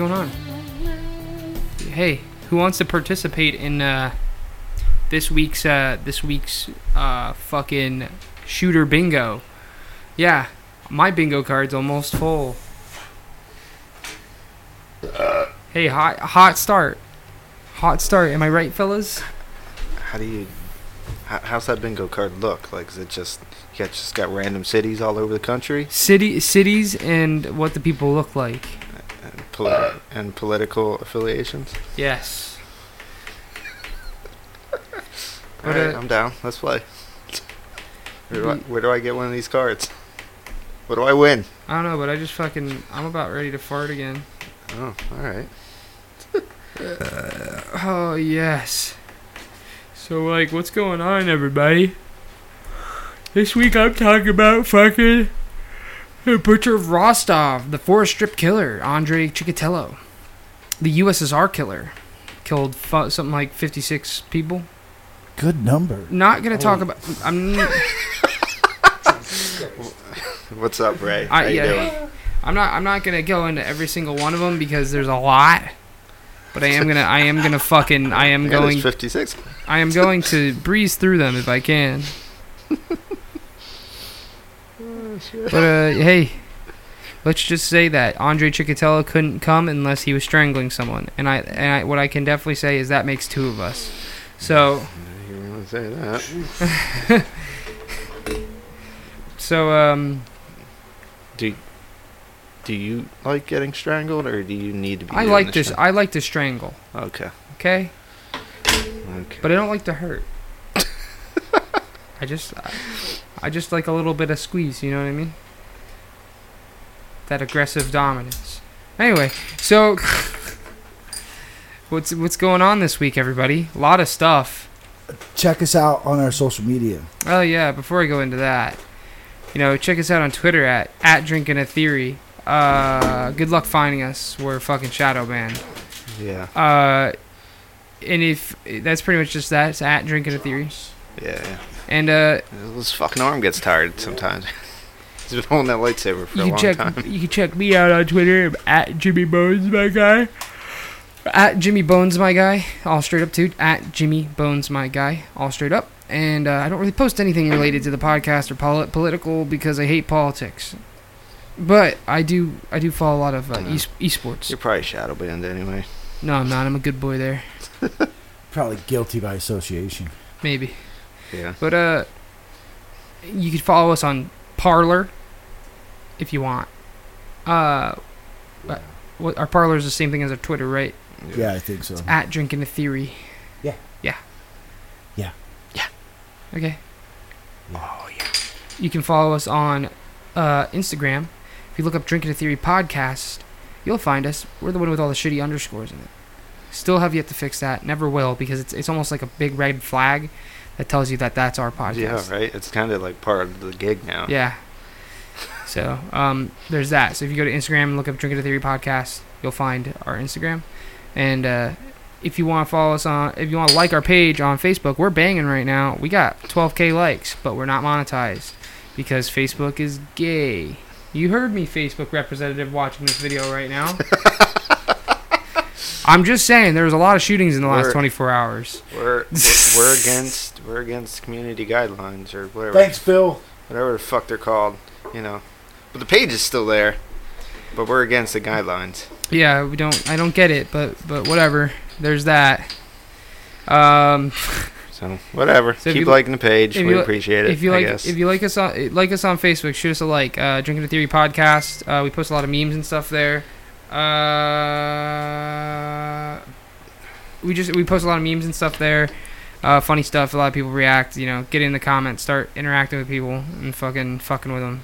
going on? Hey, who wants to participate in uh, this week's uh, this week's uh, fucking shooter bingo? Yeah, my bingo card's almost full. Hey, hot hot start, hot start. Am I right, fellas? How do you? How, how's that bingo card look? Like, is it just you got just got random cities all over the country City cities and what the people look like. And, politi- and political affiliations? Yes. All right, uh, I'm down. Let's play. Where do, I, where do I get one of these cards? What do I win? I don't know, but I just fucking I'm about ready to fart again. Oh, all right. Oh yes. So like, what's going on, everybody? This week I'm talking about fucking the Butcher of Rostov, the forest strip killer, Andre Chikatilo, the USSR killer, killed fu- something like 56 people. Good number. Not gonna talk about. I'm. What's up, Ray? I- How you yeah. doing? I'm not. I'm not gonna go into every single one of them because there's a lot. But I am gonna. I am gonna fucking. I am Yeah, going. 56. I am going to breeze through them if I can. But uh, hey, let's just say that Andre Chikatilo couldn't come unless he was strangling someone, and I and I, what I can definitely say is that makes two of us. So You want to say that? so um, Do Do you like getting strangled, or do you need to be? I like the this. I like to strangle. Okay. Okay, Okay. but I don't like to hurt. I just, I, I just like a little bit of squeeze. You know what I mean? That aggressive dominance. Anyway, so what's what's going on this week, everybody? A lot of stuff. Check us out on our social media. Oh yeah, before I go into that, you know, check us out on Twitter at at drinking a theory. Uh, good luck finding us. We're fucking shadow banned. Yeah. Uh, and if that's pretty much just that, it's at drinking a theory. Yeah. yeah. And uh, This fucking arm gets tired sometimes. He's been holding that lightsaber for a you long can check time. you can check me out on Twitter at Jimmy Bones, my guy. At Jimmy Bones, my guy. All straight up too. At Jimmy Bones, my guy. All straight up. And uh, I don't really post anything related to the podcast or poli- political because I hate politics. But I do I do follow a lot of uh, e- esports. You're probably shadow banned anyway. No, I'm not. I'm a good boy there. Probably guilty by association. Maybe. Yeah. But uh, you could follow us on Parler if you want. Uh, but what our Parler is the same thing as our Twitter, right? Yeah, I think so. At drinking a theory. Yeah. Yeah. Yeah. Yeah. Okay. Oh yeah. You can follow us on uh, Instagram. If you look up Drinking a Theory podcast, you'll find us. We're the one with all the shitty underscores in it. Still have yet to fix that. Never will because it's it's almost like a big red flag that tells you that that's our podcast. Yeah. Right. It's kind of like part of the gig now. Yeah. So um, there's that. So if you go to Instagram and look up Drinking a Theory podcast, you'll find our Instagram. And uh, if you want to follow us on, if you want to like our page on Facebook, we're banging right now. We got 12k likes, but we're not monetized because Facebook is gay. You heard me, Facebook representative, watching this video right now. I'm just saying, there was a lot of shootings in the last We're- 24 hours. We're, we're we're against we're against community guidelines or whatever Thanks, Phil. whatever the fuck they're called. You know. But the page is still there. But we're against the guidelines. Yeah, we don't. I don't get it, but but whatever. There's that. Um, So whatever. So Keep you- liking the page. We you- appreciate it. if you I like, guess. if you like us on like us on Facebook, shoot us a like. Uh, Drinking the Theory podcast. Uh, we post a lot of memes and stuff there. Uh, we just we post a lot of memes and stuff there. Uh, funny stuff. A lot of people react. You know, get in the comments, start interacting with people, and fucking fucking with them.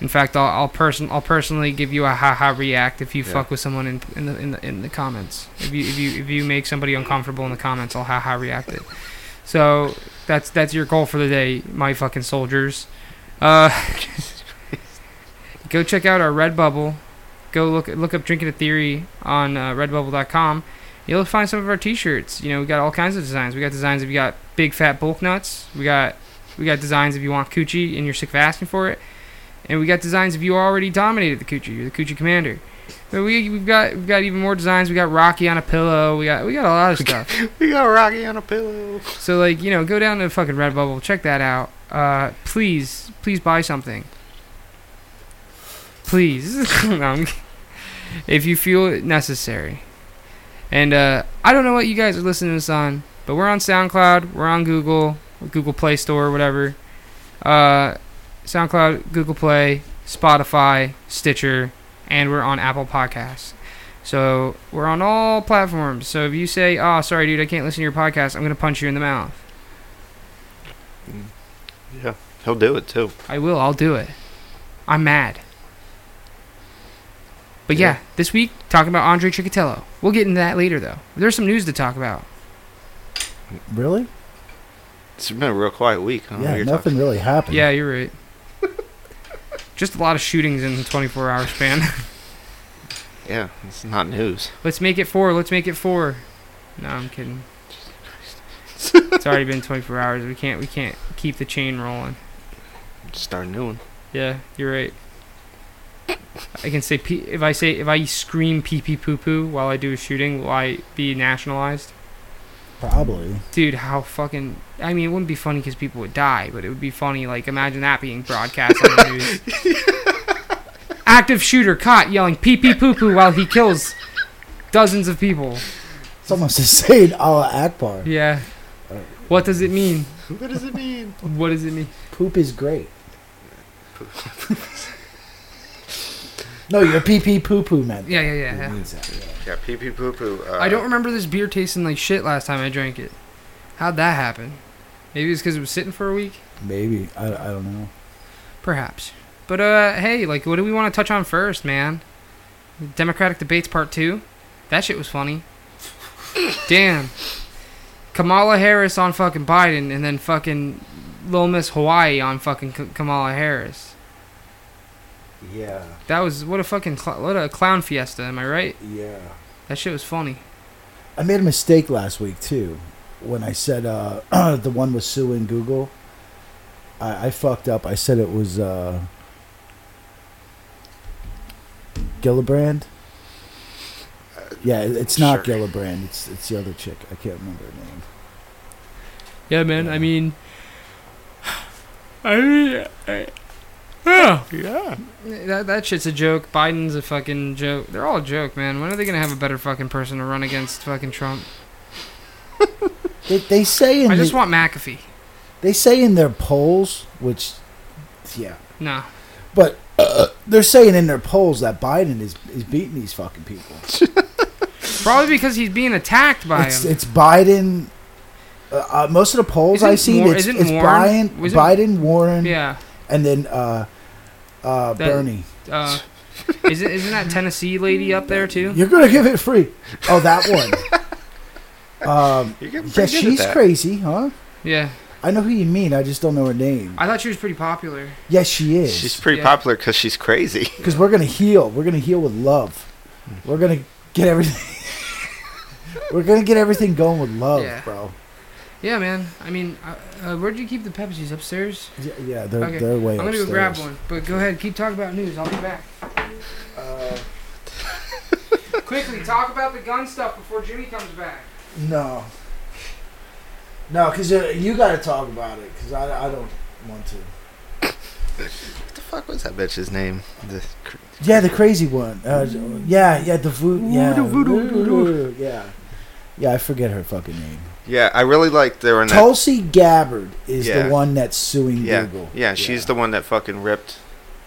In fact, I'll I'll person I'll personally give you a ha ha react if you Yeah. fuck with someone in in the in the in the comments. If you if you if you make somebody uncomfortable in the comments, I'll ha ha react it. So that's that's your goal for the day, my fucking soldiers. Uh, go check out our Redbubble. Go look look up Drinking a Theory on uh, Redbubble.com. You'll find some of our T-shirts. You know, we got all kinds of designs. We got designs if you got big fat bulk nuts. We got we got designs if you want coochie and you're sick of asking for it. And we got designs if you already dominated the coochie. You're the coochie commander. But we we've got we've got even more designs. We got Rocky on a pillow. We got we got a lot of stuff. We got Rocky on a pillow. So like you know, go down to fucking Redbubble, check that out. Uh, please, please buy something. Please, if you feel it necessary. And uh, I don't know what you guys are listening to this on, but we're on SoundCloud, we're on Google, Google Play Store, whatever. Uh, SoundCloud, Google Play, Spotify, Stitcher, and we're on Apple Podcasts. So we're on all platforms. So if you say, "Oh, sorry, dude, I can't listen to your podcast," I'm gonna punch you in the mouth. Yeah, he'll do it too. I will. I'll do it. I'm mad. But yeah, Yeah. this week talking about Andre Chikatilo. We'll get into that later, though. There's some news to talk about. Really? It's been a real quiet week. I Yeah, nothing talking. really happened. Yeah, you're right. Just a lot of shootings in the 24 hour span. Yeah, it's not news. Let's make it four. Let's make it four. No, I'm kidding. it's already been 24 hours. We can't. We can't keep the chain rolling. Start a new one. Yeah, you're right. I can say pee, if I say if I scream pee pee poo poo while I do a shooting, will I be nationalized? Probably. Dude, how fucking. I mean, it wouldn't be funny because people would die, but it would be funny. Like, imagine that being broadcast on the news. Active shooter caught yelling pee pee poo poo while he kills dozens of people. It's almost as saying Allah Akbar. Yeah. What does it mean? What does it mean? What does it mean? Poop is great. No, your pee pee poo poo meant. Yeah, yeah, yeah. Yeah. means that, yeah. Yeah, pee pee poo poo. Uh, I don't remember this beer tasting like shit last time I drank it. How'd that happen? Maybe it's because it was sitting for a week? Maybe. I, I don't know. Perhaps. But, uh, hey, like, what do we want to touch on first, man? Democratic debates part two? That shit was funny. Damn. Kamala Harris on fucking Biden, and then fucking Lil Miss Hawaii on fucking K- Kamala Harris. Yeah. That was, what a fucking, cl- what a clown fiesta, am I right? Yeah. That shit was funny. I made a mistake last week too, when I said uh, the one was suing Google. I, I fucked up. I said it was uh, Gillibrand. Yeah, it's not Sure. Gillibrand. It's it's the other chick. I can't remember her name. Yeah, man, I mean, I mean, I, yeah. Yeah. That that shit's a joke. Biden's a fucking joke. They're all a joke, man. When are they gonna have a better fucking person to run against fucking Trump? They, they say in I just the- want McAfee. they say in their polls, which yeah, No. but uh, they're saying in their polls that Biden is is beating these fucking people. Probably because he's being attacked by it's him. it's Biden. Uh, uh, most of the polls Isn't I see, War- it's, isn't it's Warren- Brian, wasn't- Biden, Warren, yeah. and then uh, uh, That- Bernie. Uh, isn't isn't that Tennessee lady up there too? You're gonna give it free. Oh, that one. um, yeah, pretty good at she's crazy, huh? Yeah. I know who you mean. I just don't know her name. I thought she was pretty popular. Yes, she is. She's pretty Yeah. popular because she's crazy. Because we're gonna heal. We're gonna heal with love. We're gonna get everything. we're gonna get everything going with love, Yeah. bro. Yeah, man. I mean, uh, uh, where'd you keep the Pepsis upstairs? Yeah, yeah they're Okay. they're way I'm gonna go upstairs. grab one. But go ahead, keep talking about news. I'll be back. Uh, Quickly, talk about the gun stuff before Jimmy comes back. no. No, because uh, you got to talk about it. Because I, I don't want to. What the fuck was that bitch's name? The cr- Yeah, the crazy one. Uh, yeah, yeah, the voodoo. Yeah, voodoo, voodoo. Yeah, yeah. I forget her fucking name. Yeah, I really liked there in that. Tulsi Gabbard is Yeah. the one that's suing Yeah, Google. yeah, she's the one that fucking ripped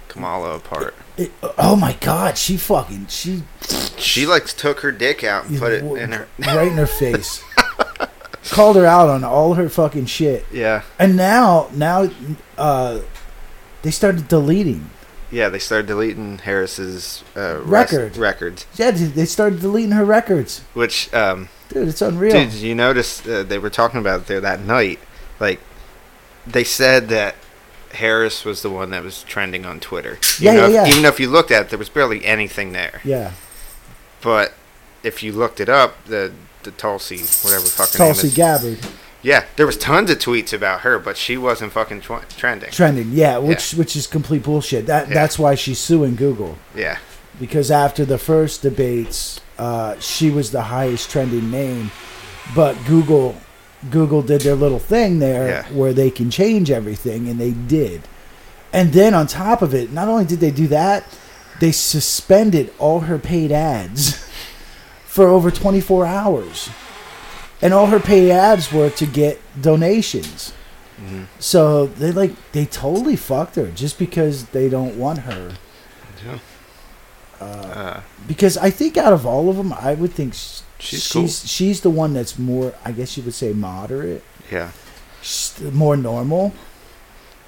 Kamala apart. It- oh my god, she fucking she She like took her dick out and put it in her. right in her face. Called her out on all her fucking shit, Yeah, and now now uh, they started deleting. yeah. They started deleting Harris's uh, rest- Record. records, Yeah, they started deleting her records, which um, dude. It's unreal. Dude, did you notice uh, they were talking about it there that night? Like, they said that Harris was the one that was trending on Twitter. Yeah, Even yeah, if- yeah. Even if you looked at it, there was barely anything there. Yeah, But if you looked it up, the the Tulsi, whatever fucking Tulsi name is, Gabbard yeah, there was tons of tweets about her, but she wasn't fucking tw- trending. trending. Yeah, which which is complete bullshit. That Yeah. that's why she's suing Google. Yeah, because after the first debates, uh, she was the highest trending name, but Google Google did their little thing there Yeah. where they can change everything, and they did. And then on top of it, not only did they do that, they suspended all her paid ads for over 24 hours. And all her paid ads were to get donations. Mhm. So they like they totally fucked her just because they don't want her. Yeah. Uh, Uh, because I think out of all of them, I would think She's she's cool. she's the one that's more. I guess you would say moderate, yeah. She's more normal.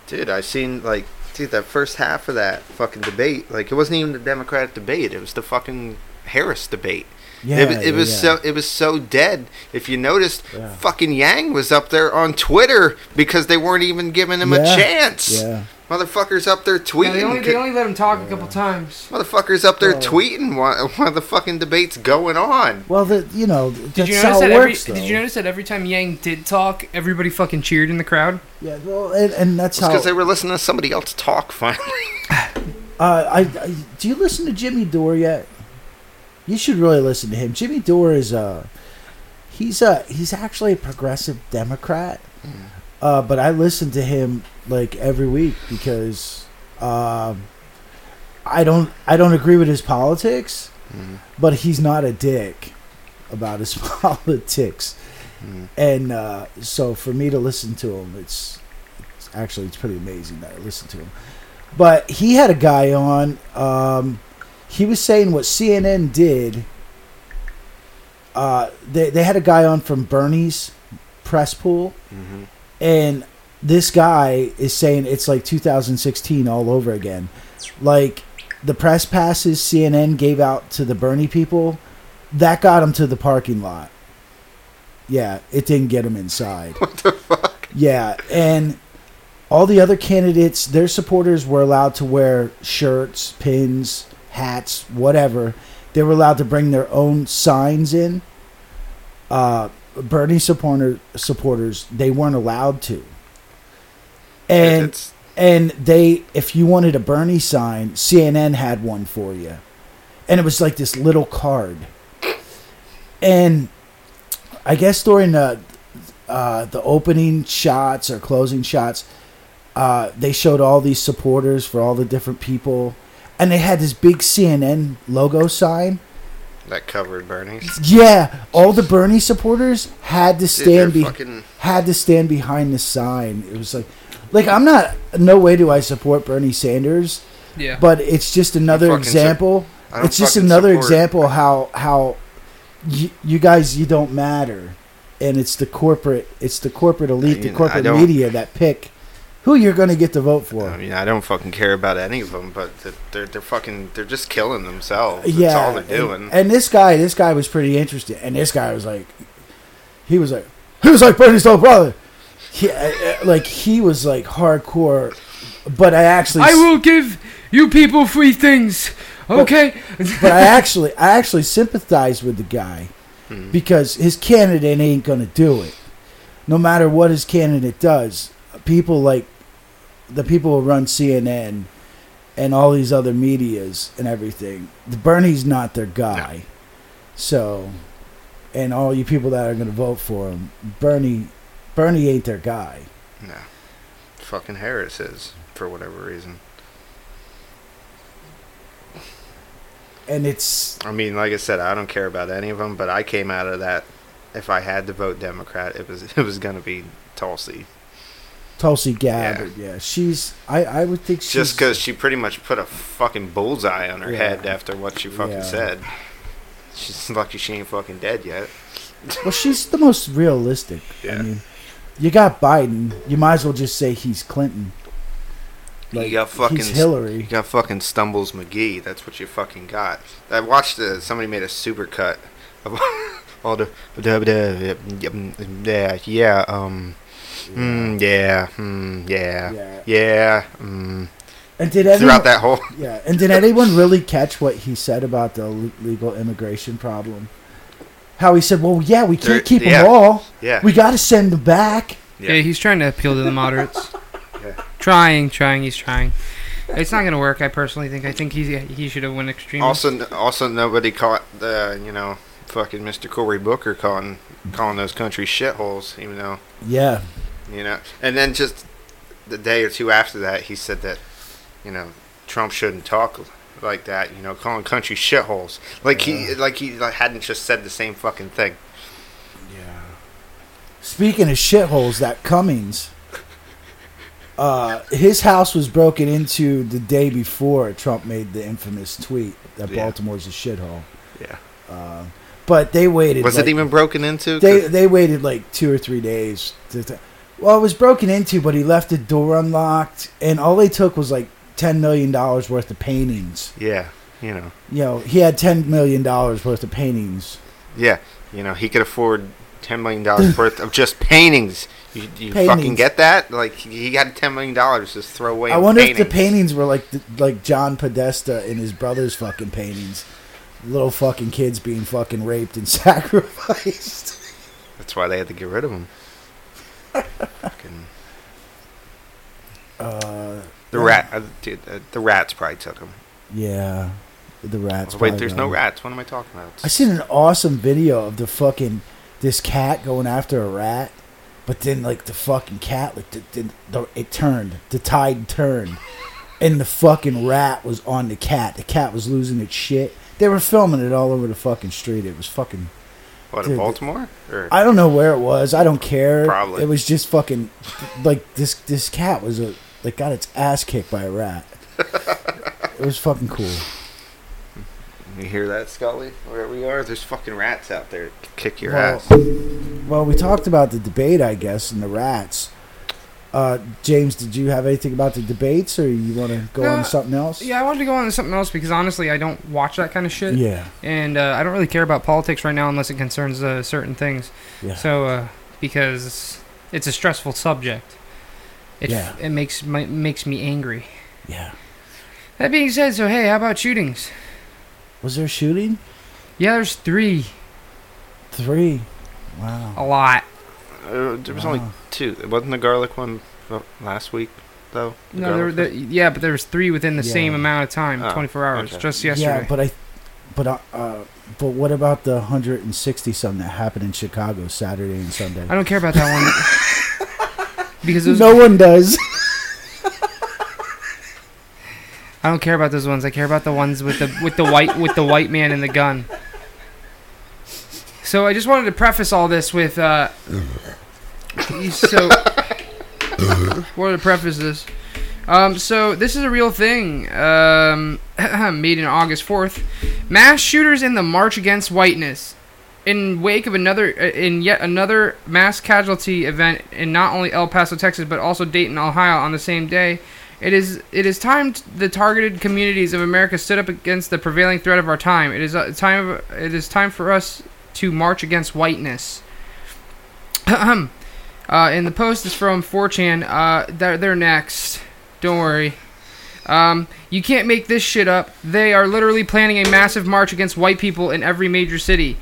Dude, I seen like dude that first half of that fucking debate. Like it wasn't even the Democratic debate. It was the fucking Harris debate. Yeah, it, was- it yeah, was yeah. so it was so dead. If you noticed, Yeah. fucking Yang was up there on Twitter because they weren't even giving him Yeah. a chance. Yeah, Motherfuckers up there Yeah, tweeting. they, only, they only let him talk a couple times. Motherfuckers up there Well- tweeting while, while the fucking debate's going on. well, the you know that's Did you how notice it that every? works. Did you notice that every time Yang did talk, everybody fucking cheered in the crowd? Yeah, well, and, and that's It's how. because they were listening to somebody else talk finally. Uh, I, I do you listen to Jimmy Dore yet? You should really listen to him. Jimmy Dore is a he's a he's actually a progressive Democrat. Uh, but I listen to him like every week because um I don't I don't agree with his politics, Mhm. but he's not a dick about his politics. Mhm. And uh, so for me to listen to him, it's, it's actually it's pretty amazing that I listen to him. But he had a guy on. Um, he was saying what CNN did. Uh, they they had a guy on from Bernie's press pool, Mhm. and this guy is saying it's like 2016 all over again. Like the press passes CNN gave out to the Bernie people, that got them to the parking lot. Yeah, it didn't get them inside. What the fuck? Yeah, and all the other candidates, their supporters were allowed to wear shirts, pins, hats, whatever. They were allowed to bring their own signs in. Uh, Bernie supporter supporters, they weren't allowed to. And it's, and they, if you wanted a Bernie sign, CNN had one for you, and it was like this little card. And I guess during the uh, the opening shots or closing shots, uh, they showed all these supporters for all the different people, and they had this big CNN logo sign. that covered Bernie's. Yeah, all the Bernie supporters had to stand they're be- fucking had to stand behind the sign. It was like, like I'm not. No way do I support Bernie Sanders, Yeah. but it's just another fucking su- example. It's just another support- example how how you, you guys you don't matter, and it's the corporate it's the corporate elite, I the mean, I corporate media that pick who you're going to get to vote for. I mean, I don't fucking care about any of them, but they're they're fucking they're just killing themselves. That's yeah, all they're doing. And, this guy, this guy was pretty interesting, and this guy was like, he was like, he was like Bernie's little brother. He, uh, uh, like he was like hardcore, but I actually, I will give you people free things. Okay. but I actually, I actually sympathize with the guy Hmm. because his candidate ain't gonna do it. No matter what his candidate does, people like the people who run CNN and all these other medias and everything. The Bernie's not their guy. So, and all you people that are gonna vote for him, Bernie, Bernie ain't their guy. No, fucking Harris is for whatever reason. And it's I mean, like I said, I don't care about any of them, but I came out of that. If I had to vote Democrat, it was it was gonna be Tulsi, Tulsi Gabbard. Yeah, she's. I I would think she's just because she pretty much put a fucking bullseye on her Yeah. head after what she fucking Yeah. said. She's lucky she ain't fucking dead yet. Well, she's the most realistic. Yeah. I mean, you got Biden. You might as well just say he's Clinton. Like, you got fucking he's You got fucking Stumbles McGee. That's what you fucking got. I watched uh, somebody made a super cut of all the yeah yeah um mm, yeah mm, yeah Yeah. yeah mm. And did anyone? throughout that whole Yeah. And did anyone really catch what he said about the legal immigration problem? How he said, "Well, yeah, we can't keep yeah. them all. yeah We got to send them back." Yeah. he's trying to appeal to the moderates. Yeah. Trying, trying, he's trying. It's not gonna work. I personally think. I think he he should have won extreme. Also, also nobody caught the you know fucking Mr. Cory Booker calling calling those countries shitholes, even though Yeah. You know. And then just the day or two after that, he said that you know Trump shouldn't talk like that. You know, calling countries shitholes. Like he like he like, hadn't just said the same fucking thing. Yeah. Speaking of shitholes, that Cummings, uh, his house was broken into the day before Trump made the infamous tweet that Yeah. Baltimore's a shithole. Yeah. Uh, but they waited. Was like, it even broken into? They they waited like two or three days. To, to- well, it was broken into, but he left the door unlocked, and all they took was like ten million dollars worth of paintings. yeah. You know. You know, he had ten million dollars worth of paintings. Yeah. You know, he could afford ten million dollars worth of just paintings. You, you fucking get that? Like he had ten million dollars just throw away. I wonder if the paintings. paintings were like the, like John Podesta and his brother's fucking paintings. Little fucking kids being fucking raped and sacrificed. That's why they had to get rid of him. Fucking Uh, the rat. Uh, dude, uh, the rats probably took him. yeah, the rats. Wait, there's no rats. What am I talking about? I seen an awesome video of the fucking this cat going after a rat, but then like the fucking cat like the, the, the it turned the tide turned, and the fucking rat was on the cat. The cat was losing its shit. They were filming it all over the fucking street. It was fucking. What in Baltimore? Or I don't know where it was. I don't care. Probably. It was just fucking like this. This cat was a like got its ass kicked by a rat. it was fucking cool. you hear that, Scully? Where we are, there's fucking rats out there. Kick your Well, ass. Well, we talked about the debate, I guess, and the rats. Uh, James, did you have anything about the debates, or you want to go on No, to something else? Yeah, I wanted to go on to something else because honestly, I don't watch that kind of shit, Yeah. and uh, I don't really care about politics right now unless it concerns uh, certain things. Yeah. So, uh, because it's a stressful subject, it Yeah. it makes my, makes me angry. yeah. That being said, so hey, how about shootings? Was there a shooting? Yeah, there's three, Three. Wow. a lot. Uh, there was only Wow. two. Wasn't the garlic one last week, though? The No, there, garlic there, yeah, but there was three within the Yeah. same amount of time, Oh, 24 hours, okay. just yesterday. Yeah, but I, but uh, uh, but what about the hundred and sixty something that happened in Chicago Saturday and Sunday? I don't care about that one because those, no one does. I don't care about those ones. I care about the ones with the with the white with the white man and the gun. So I just wanted to preface all this with uh so wanted to preface this. Um so this is a real thing. Um made in August 4th. Mass shooters in the march against whiteness. In wake of another uh, in yet another mass casualty event in not only El Paso, Texas, but also Dayton, Ohio on the same day. It is it is time the targeted communities of America stood up against the prevailing threat of our time. It is a time of, it is time for us to march against whiteness. uh, and the post is from 4chan. Uh, they're, they're next. Don't worry. Um, you can't make this shit up. They are literally planning a massive march against white people in every major city.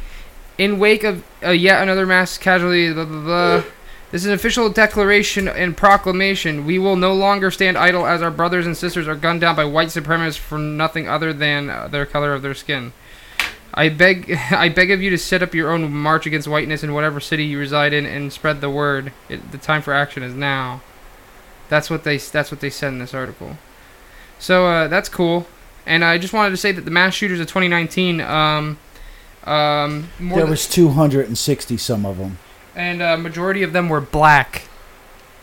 In wake of uh, yet another mass casualty, blah, blah, blah. This is an official declaration and proclamation. We will no longer stand idle as our brothers and sisters are gunned down by white supremacists for nothing other than uh, their color of their skin. I beg, I beg of you to set up your own march against whiteness in whatever city you reside in and spread the word. It, the time for action is now. That's what they. That's what they said in this article. So uh, that's cool. And I just wanted to say that the mass shooters of 2019, um, um, more there was two hundred and sixty some of them. and a majority of them were black.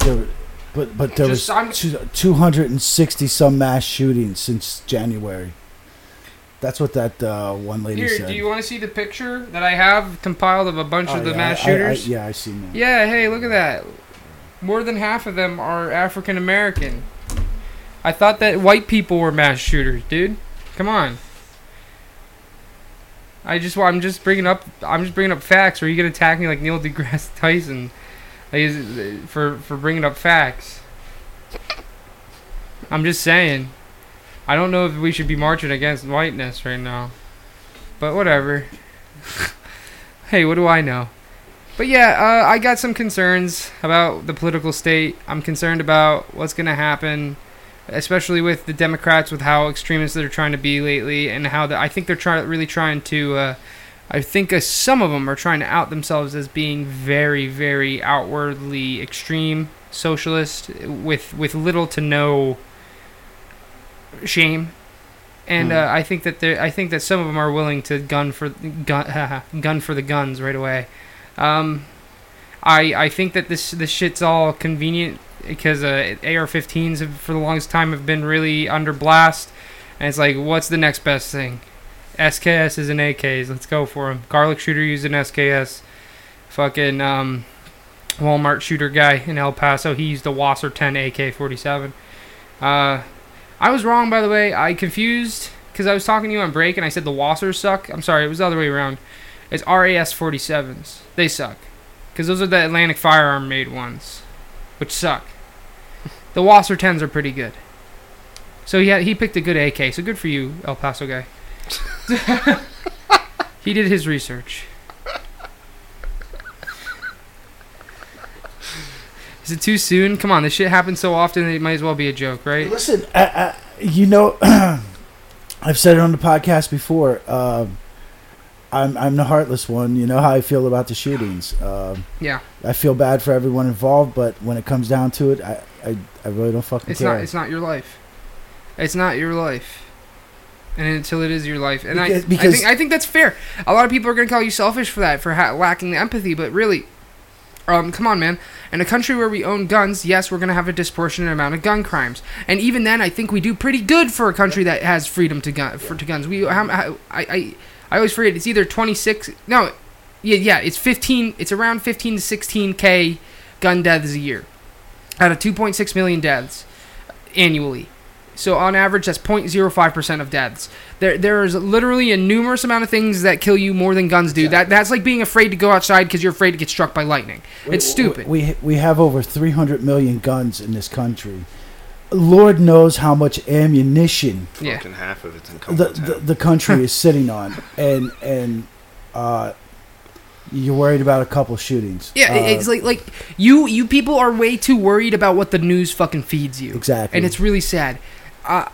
There, but but there Just- I'm- was and sixty some mass shootings since January. That's what that uh, one lady Here, said. do you want to see the picture that I have compiled of a bunch Oh, of the yeah, mass I- I- I- shooters? yeah, I seen that. Yeah, hey, look at that. More than half of them are African American. I thought that white people were mass shooters, dude. Come on. I just, I'm just bringing up, I'm just bringing up facts. Or are you gonna attack me like Neil deGrasse Tyson, like, for for bringing up facts? I'm just saying. I don't know if we should be marching against whiteness right now, but whatever. hey, what do I know? But yeah, uh, I got some concerns about the political state. I'm concerned about what's going to happen especially with the Democrats, with how extremist they're trying to be lately, and how the, I think they're trying really trying to. Uh, I think uh, some of them are trying to out themselves as being very, very outwardly extreme socialist with with little to no shame. And Hmm. uh, I think that I think that some of them are willing to gun for gun gun for the guns right away. Um, I I think that this this shit's all convenient because uh, AR-15s have, for the longest time have been really under blast, and it's like, what's the next best thing? SKS is an AKs. Let's go for them. Garlic shooter used an SKS. Fucking um, Walmart shooter guy in El Paso. He used a WASR-10 AK-47. Uh, I was wrong, by the way. I confused because I was talking to you on break and I said the WASRs suck. I'm sorry, it was the other way around. It's RAS 47s. They suck because those are the Atlantic Firearm made ones, which suck. The WASR-10s are pretty good. So he had, he picked a good AK. So good for you, El Paso guy. he did his research. Is it too soon? Come on, this shit happens so often that it might as well be a joke, right? Listen, I, I, you know, I've said it on the podcast before. Um, I'm I'm the heartless one. You know how I feel about the shootings. Um, Yeah. I feel bad for everyone involved, but when it comes down to it, I I, I really don't fucking It's care. not. It's not your life. It's not your life. And until it is your life, and Because- I, I because- think I think that's fair. A lot of people are gonna call you selfish for that, for ha- lacking the empathy. But really, um, come on, man. In a country where we own guns, yes, we're gonna have a disproportionate amount of gun crimes, and even then, I think we do pretty good for a country that has freedom to gun for to guns. We, how, I, I, I always forget. It's either twenty six. No, yeah, yeah. It's fifteen. It's around fifteen to sixteen k gun deaths a year, out of two point six million deaths annually. So on average, that's 0.05% of deaths. There, there is literally a numerous amount of things that kill you more than guns do. That, that's like being afraid to go outside because you're afraid to get struck by lightning. It's stupid. We we have over 300 million guns in this country. Lord knows how much ammunition Yeah. Fucking half of it's in the, the the country is sitting on, and and uh, you're worried about a couple shootings. Yeah, Uh, it's like like you you people are way too worried about what the news fucking feeds you. exactly, and it's really sad. Uh,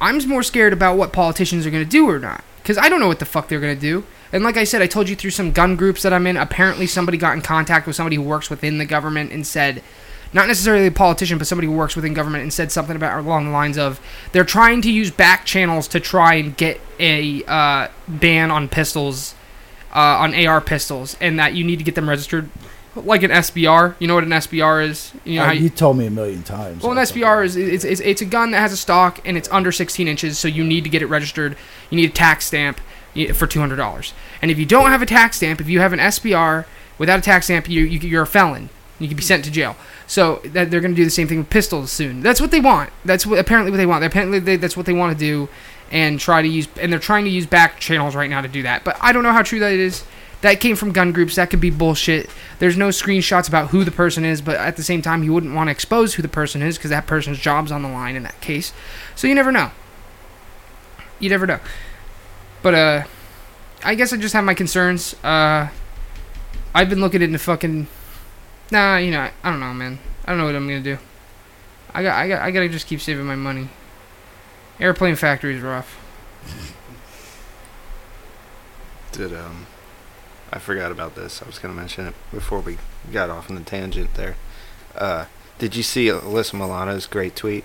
I'm more scared about what politicians are going to do or not, because I don't know what the fuck they're going to do. And like I said, I told you through some gun groups that I'm in. Apparently, somebody got in contact with somebody who works within the government and said, not necessarily a politician, but somebody who works within government and said something about along the lines of they're trying to use back channels to try and get a uh, ban on pistols, uh, on AR pistols, and that you need to get them registered like an SBR. You know what an SBR is? You know Uh, how you told me a million times. well, an SBR is it's, it's, it's a gun that has a stock and it's under 16 inches, so you need to get it registered. You need a tax stamp for $200. And if you don't have a tax stamp, if you have an SBR without a tax stamp, you, you you're a felon. You can be sent to jail. So that they're going to do the same thing with pistols soon. That's what they want. That's what apparently what they want. Apparently they, that's what they want to do, and try to use and they're trying to use back channels right now to do that. But I don't know how true that is. That came from gun groups. That could be bullshit. There's no screenshots about who the person is, but at the same time, you wouldn't want to expose who the person is because that person's job's on the line in that case. So you never know. You never know. But uh, I guess I just have my concerns. Uh, I've been looking into fucking. Nah, you know, I don't know, man. I don't know what I'm gonna do. I got, I got, I gotta just keep saving my money. Airplane factory is rough. Did um, I forgot about this. I was gonna mention it before we got off on the tangent there. Uh, did you see Alyssa Milano's great tweet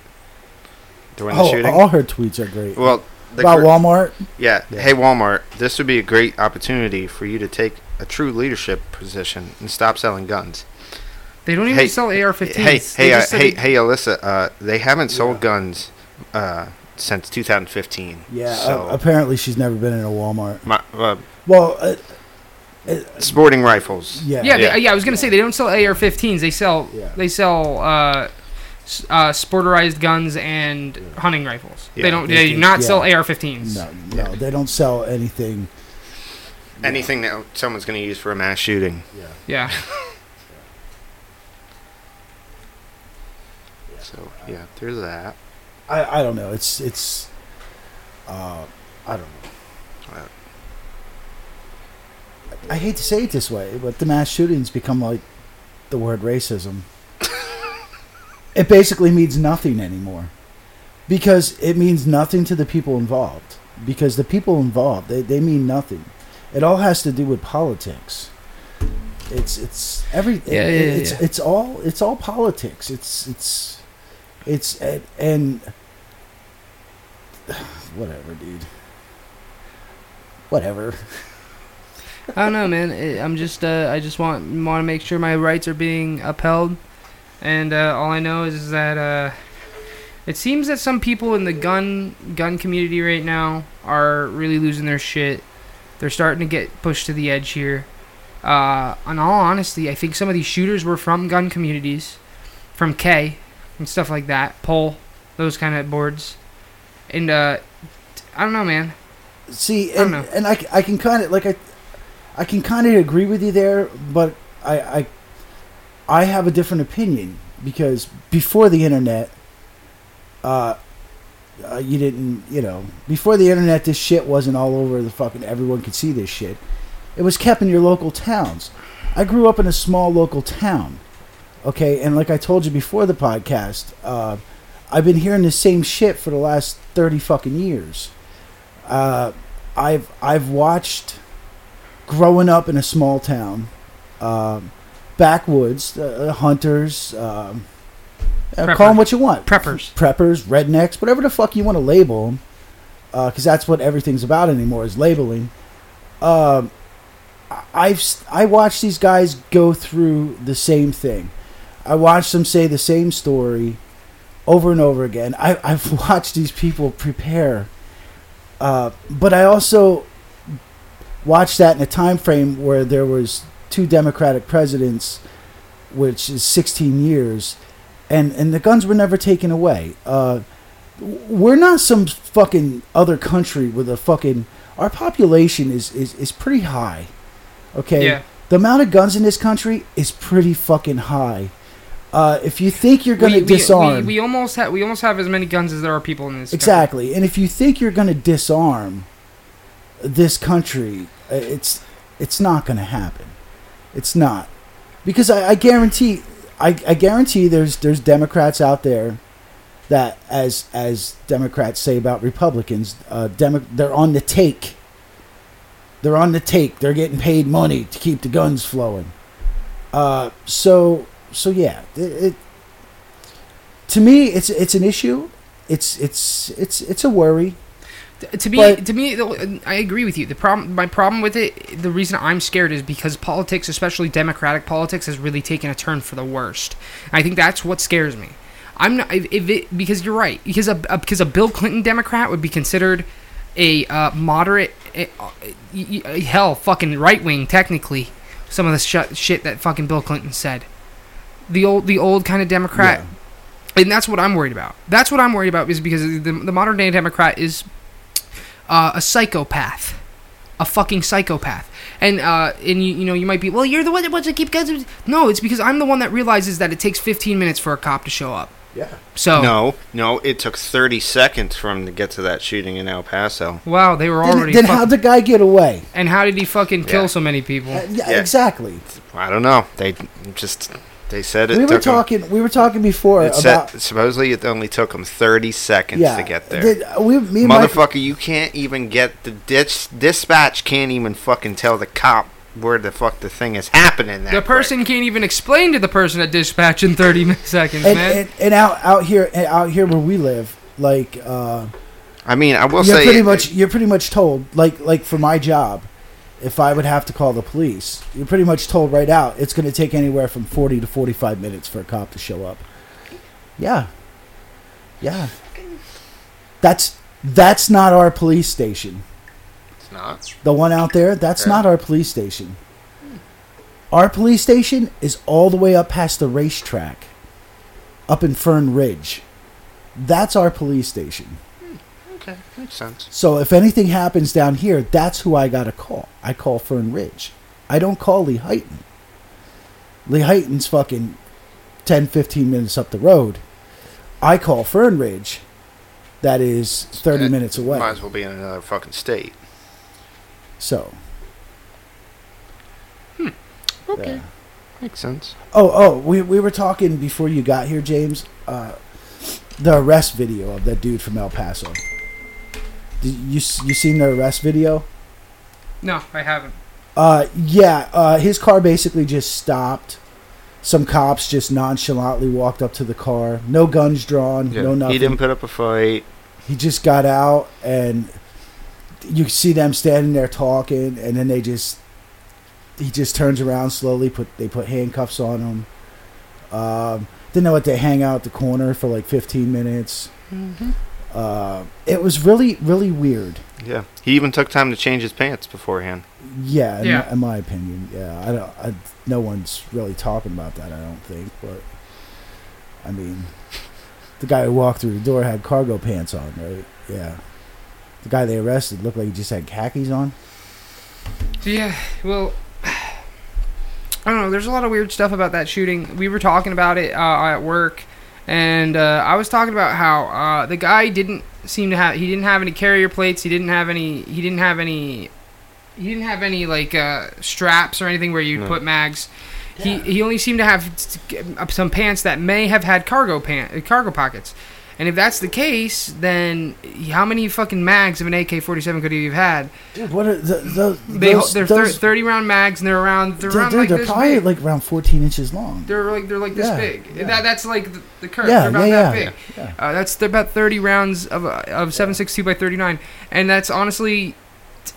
during the Oh, shooting? all her tweets are great. well, the About gr- Walmart, Yeah. Yeah. Hey, Walmart, this would be a great opportunity for you to take a true leadership position and stop selling guns. They don't even Hey, sell AR-15s. Hey, hey, uh, hey, hey, Alyssa, uh, they haven't sold Yeah. guns uh, since 2015. yeah. So, uh, apparently, she's never been in a Walmart. my, uh, Well, uh, sporting rifles. yeah, Yeah, Yeah. They, yeah. I was gonna say they don't sell AR-15s. They sell Yeah. they sell uh, uh, sporterized guns and hunting rifles. Yeah, they don't. they They do, do not yeah. sell AR-15s. No, no, they don't sell anything. Anything that someone's going to use for a mass shooting. Yeah. Yeah. So, yeah, there's that. I, I don't know. It's it's. Uh, I don't know. Uh, I hate to say it this way, but the mass shootings become like the word racism. it basically means nothing anymore. because it means nothing to the people involved. Because the people involved, they, they mean nothing. It all has to do with politics. It's it's every Yeah, it- yeah, it's yeah. it's all it's all politics. It's it's it's and, and whatever, dude. Whatever. I don't know, man. I- I'm just uh, I just want want to make sure my rights are being upheld, and uh, all I know is that uh, it seems that some people in the gun gun community right now are really losing their shit. They're starting to get pushed to the edge here. Uh, in all honesty, I think some of these shooters were from gun communities, from K, and stuff like that. Pole, those kind of boards, and uh, I don't know, man. See, and, I, and I, I can kind of like I, I can kind of agree with you there, but I, I, I have a different opinion because before the internet, uh, uh, you didn't, you know, before the internet, this shit wasn't all over the fucking. Everyone could see this shit. It was kept in your local towns. I grew up in a small local town, okay, and like I told you before the podcast, uh, I've been hearing the same shit for the last thirty fucking years. Uh, I've I've watched growing up in a small town, um, backwoods, uh, hunters, um, uh, call them what you want, Preppers. preppers, rednecks, whatever the fuck you want to label them, because that's what everything's about anymore is labeling. Um, I- I've I watched these guys go through the same thing. I watched them say the same story over and over again. I, I've watched these people prepare, uh, but I also watched that in a time frame where there was two Democratic presidents, which is 16 years, and and the guns were never taken away. Uh, we're not some fucking other country with a fucking. Our population is is, is pretty high. Okay. Yeah. The amount of guns in this country is pretty fucking high. Uh, if you think you're going to disarm, We, we almost have we almost have as many guns as there are people in this. country. exactly, and if you think you're going to disarm this country, it's it's not going to happen. It's not because I, I guarantee I, I guarantee there's there's Democrats out there that as as Democrats say about Republicans, uh, Demo- they're on the take. They're on the take. They're getting paid money to keep the guns flowing. Uh, so so yeah, it, it to me it's it's an issue. It's it's it's it's a worry. To me, But- to me, I agree with you. The problem, my problem with it, the reason I'm scared is because politics, especially Democratic politics, has really taken a turn for the worst. I think that's what scares me. I'm not if it because you're right because a, a because a Bill Clinton Democrat would be considered a uh, moderate, uh, y- y- hell, fucking right wing technically. Some of the sh- shit that fucking Bill Clinton said. The old, the old kind of Democrat, and that's what I'm worried about. That's what I'm worried about is because the, the modern day Democrat is uh, a psychopath, a fucking psychopath. And uh, and you, you know you might be well you're the one that wants to keep guns. No, it's because I'm the one that realizes that it takes 15 minutes for a cop to show up. Yeah. So No, no, it took 30 seconds for him to get to that shooting in El Paso. wow, they were Then, already. then fuck- how'd the guy get away? and how did he fucking kill Yeah. so many people? Uh, yeah, Yeah. exactly. I don't know. They just they said it we were took 'em- talking. We were talking before It about. said, supposedly it only took them 30 seconds yeah, to get there. Did, we, me and Mike, Motherfucker, you can't even get the dis- dispatch can't even fucking tell the cop where the fuck the thing is happening. That The person can't even explain to the person at dispatch in 30 seconds, and, man. and, and out out here out here where we live, like uh. I mean, I will you're say pretty it- much you're pretty much told like like for my job, if I would have to call the police, you're pretty much told right out it's going to take anywhere from forty to forty five minutes for a cop to show up. Yeah, yeah. That's that's not our police station. it's not. The one out there, that's Yeah. not our police station. Our police station is all the way up past the racetrack, up in Fern Ridge. That's our police station. Okay, makes sense. So if anything happens down here, that's who I got to call. I call Fern Ridge. I don't call Lehighton. Lee Heighton's fucking 10, 15 minutes up the road. I call Fern Ridge. That is 30 Eh, minutes away. Might as well be in another fucking state. So. Okay, yeah. makes sense. Oh, oh, we, we were talking before you got here, James. Uh, the arrest video of that dude from El Paso. Did you you seen the arrest video? No, I haven't. Uh, yeah. Uh, his car basically just stopped. Some cops just nonchalantly walked up to the car. No guns drawn. Yeah. No nothing. He didn't put up a fight. he just got out and you see them standing there talking and then they just he just turns around slowly put they put handcuffs on him um then they let they hang out at the corner for like 15 minutes Mm-hmm. Uh, it was really really weird Yeah. He even took time to change his pants beforehand. yeah in, Yeah. My, in my opinion yeah i don't I, no one's really talking about that i don't think but i mean the guy who walked through the door had cargo pants on right yeah the guy they arrested looked like he just had khakis on Yeah, well, I don't know. There's a lot of weird stuff about that shooting. We were talking about it uh, at work, and uh, I was talking about how uh, the guy didn't seem to have. He didn't have any carrier plates. He didn't have any. He didn't have any. He didn't have any like uh, straps or anything where you'd No. put mags. He he only seemed to have s- s- some pants that may have had cargo pant cargo pockets. And if that's the case, then how many fucking mags of an AK-47 could he have had? Dude, what are the, the They those, they're thir- those, thirty round mags and they're around they're they're, around they're, like they're this probably big. like around 14 inches long. they're like they're like this Yeah, big. yeah. That that's like the, the curve. Yeah, they're about yeah, that yeah, big. yeah. Uh, that's they're about thirty rounds of uh, of seven six two by thirty nine, and that's honestly.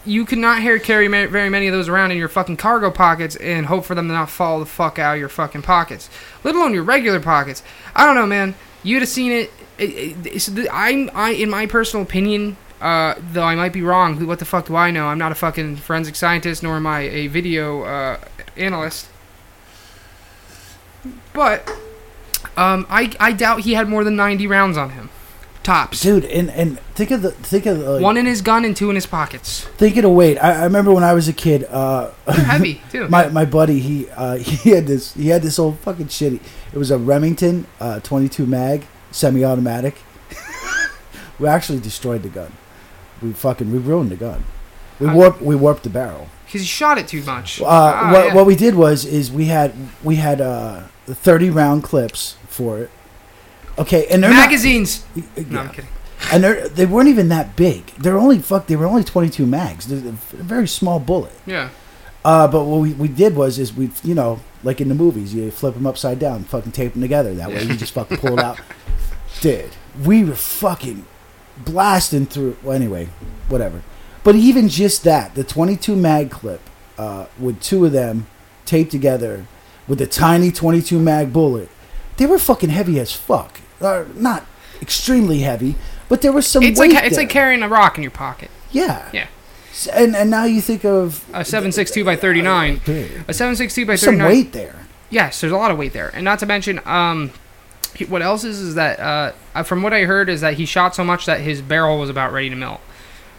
You could not hear carry ma- very many of those around in your fucking cargo pockets and hope for them to not fall the fuck out of your fucking pockets, let alone your regular pockets. I don't know, man. You'd have seen it. It, it it's I'm I in my personal opinion, uh, though I might be wrong. What the fuck do I know? I'm not a fucking forensic scientist, nor am I a video uh, analyst. But um, I I doubt he had more than 90 rounds on him, tops. Dude, and, and think of the think of the, like, One in his gun and two in his pockets. think of the weight. I, I remember when I was a kid. Uh, heavy too. my my buddy he uh, he had this he had this old fucking shitty. It was a Remington uh, 22 mag semi-automatic. we actually destroyed the gun. We fucking we ruined the gun. We warped we warped the barrel. because he shot it too much. Uh, Ah, what, yeah. what we did was is we had we had uh, 30 round clips for it. Okay, and they're not- magazines. Uh, No. I'm kidding. and they they weren't even that big. They're only fuck. They were only 22 mags. They're a very small bullet. Yeah. Uh, but what we, we did was is we you know like in the movies you flip them upside down, fucking tape them together. That way you just fucking pull it out. Dude, we were fucking blasting through. Well, anyway, whatever. But even just that, the 22 mag clip uh, with two of them taped together with a tiny 22 mag bullet, they were fucking heavy as fuck. Uh, not extremely heavy, but there was some. It's like it's there. like carrying a rock in your pocket. yeah, Yeah. And and now you think of A 7.62 by 39. A 7.62 by thirty nine. some weight there. Yes, there's a lot of weight there, and not to mention, um, what else is is that uh, uh, from what I heard is that he shot so much that his barrel was about ready to melt.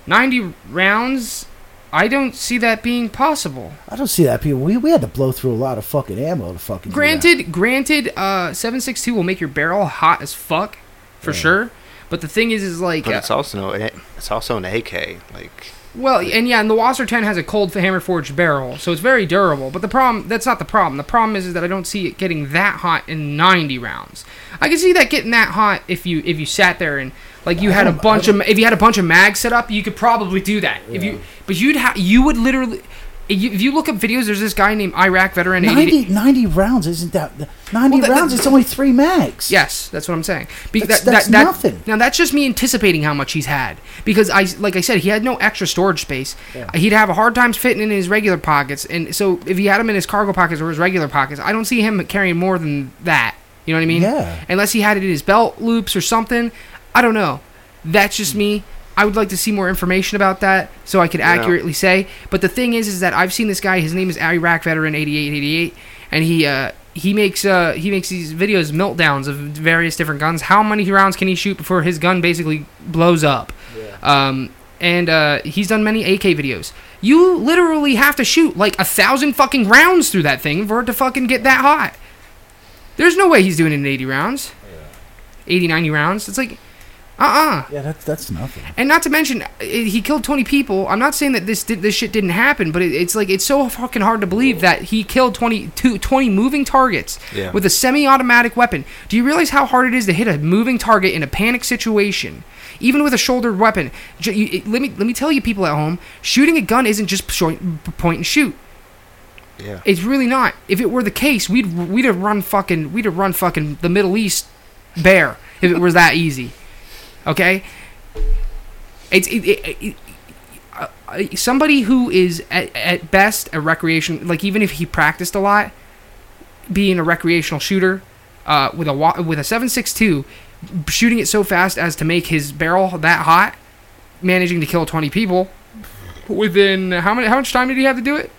Ninety rounds, I don't see that being possible. I don't see that people. We, we had to blow through a lot of fucking ammo to fucking. do that. Granted, granted, uh, seven six two will make your barrel hot as fuck, for Yeah. sure. But the thing is, is like, But uh, it's also it's also an AK. Like well, and yeah, and the WASR-10 has a cold hammer forged barrel, so it's very durable. But the problem, that's not the problem. The problem is, is that I don't see it getting that hot in 90 rounds. I can see that getting that hot if you if you sat there and like you I had a bunch of if you had a bunch of mags set up, you could probably do that. If you but you'd have you would literally you, if you look up videos, there's this guy named Iraq veteran 80, 90, 90 rounds isn't that 90 Well, that- rounds? that- it's only three mags. Yes, that's what I'm saying. Be- That's- that- that's that- that- nothing. Now that's just me anticipating how much he's had because I, like I said, he had no extra storage space. Yeah. He'd have a hard time fitting in his regular pockets, and so if he had him in his cargo pockets or his regular pockets, I don't see him carrying more than that. You know what I mean? Yeah. Unless he had it in his belt loops or something. I don't know. That's just me. I would like to see more information about that so I could Yeah. accurately say. But the thing is, is that I've seen this guy. His name is Iraq Veteran 8888, and he uh, he makes uh, he makes these videos meltdowns of various different guns. How many rounds can he shoot before his gun basically blows up? Um, and uh, he's done many AK videos. You literally have to shoot like a thousand fucking rounds through that thing for it to fucking get that hot. There's no way he's doing it in 80 rounds. 80, 90 rounds. It's like, Uh-uh. Yeah, that's that's nothing. And not to mention, i he killed 20 people. I'm not saying that this did, this shit didn't happen, but it, it's like it's so fucking hard to believe that he killed 20, two- 20 moving targets Yeah. with a semi-automatic weapon. Do you realize how hard it is to hit a moving target in a panic situation, even with a shouldered weapon? J- you- it- let me let me tell you, people at home, shooting a gun isn't just short, point and shoot. Yeah. It's really not. If it were the case, we'd we'd have run fucking we'd have run fucking the Middle East bare if it was that easy. Okay. It's it, it, it, uh, somebody who is at, at best a recreation like even if he practiced a lot, being a recreational shooter, uh, with a with a seven six two, shooting it so fast as to make his barrel that hot, managing to kill twenty people within how many how much time did he have to do it?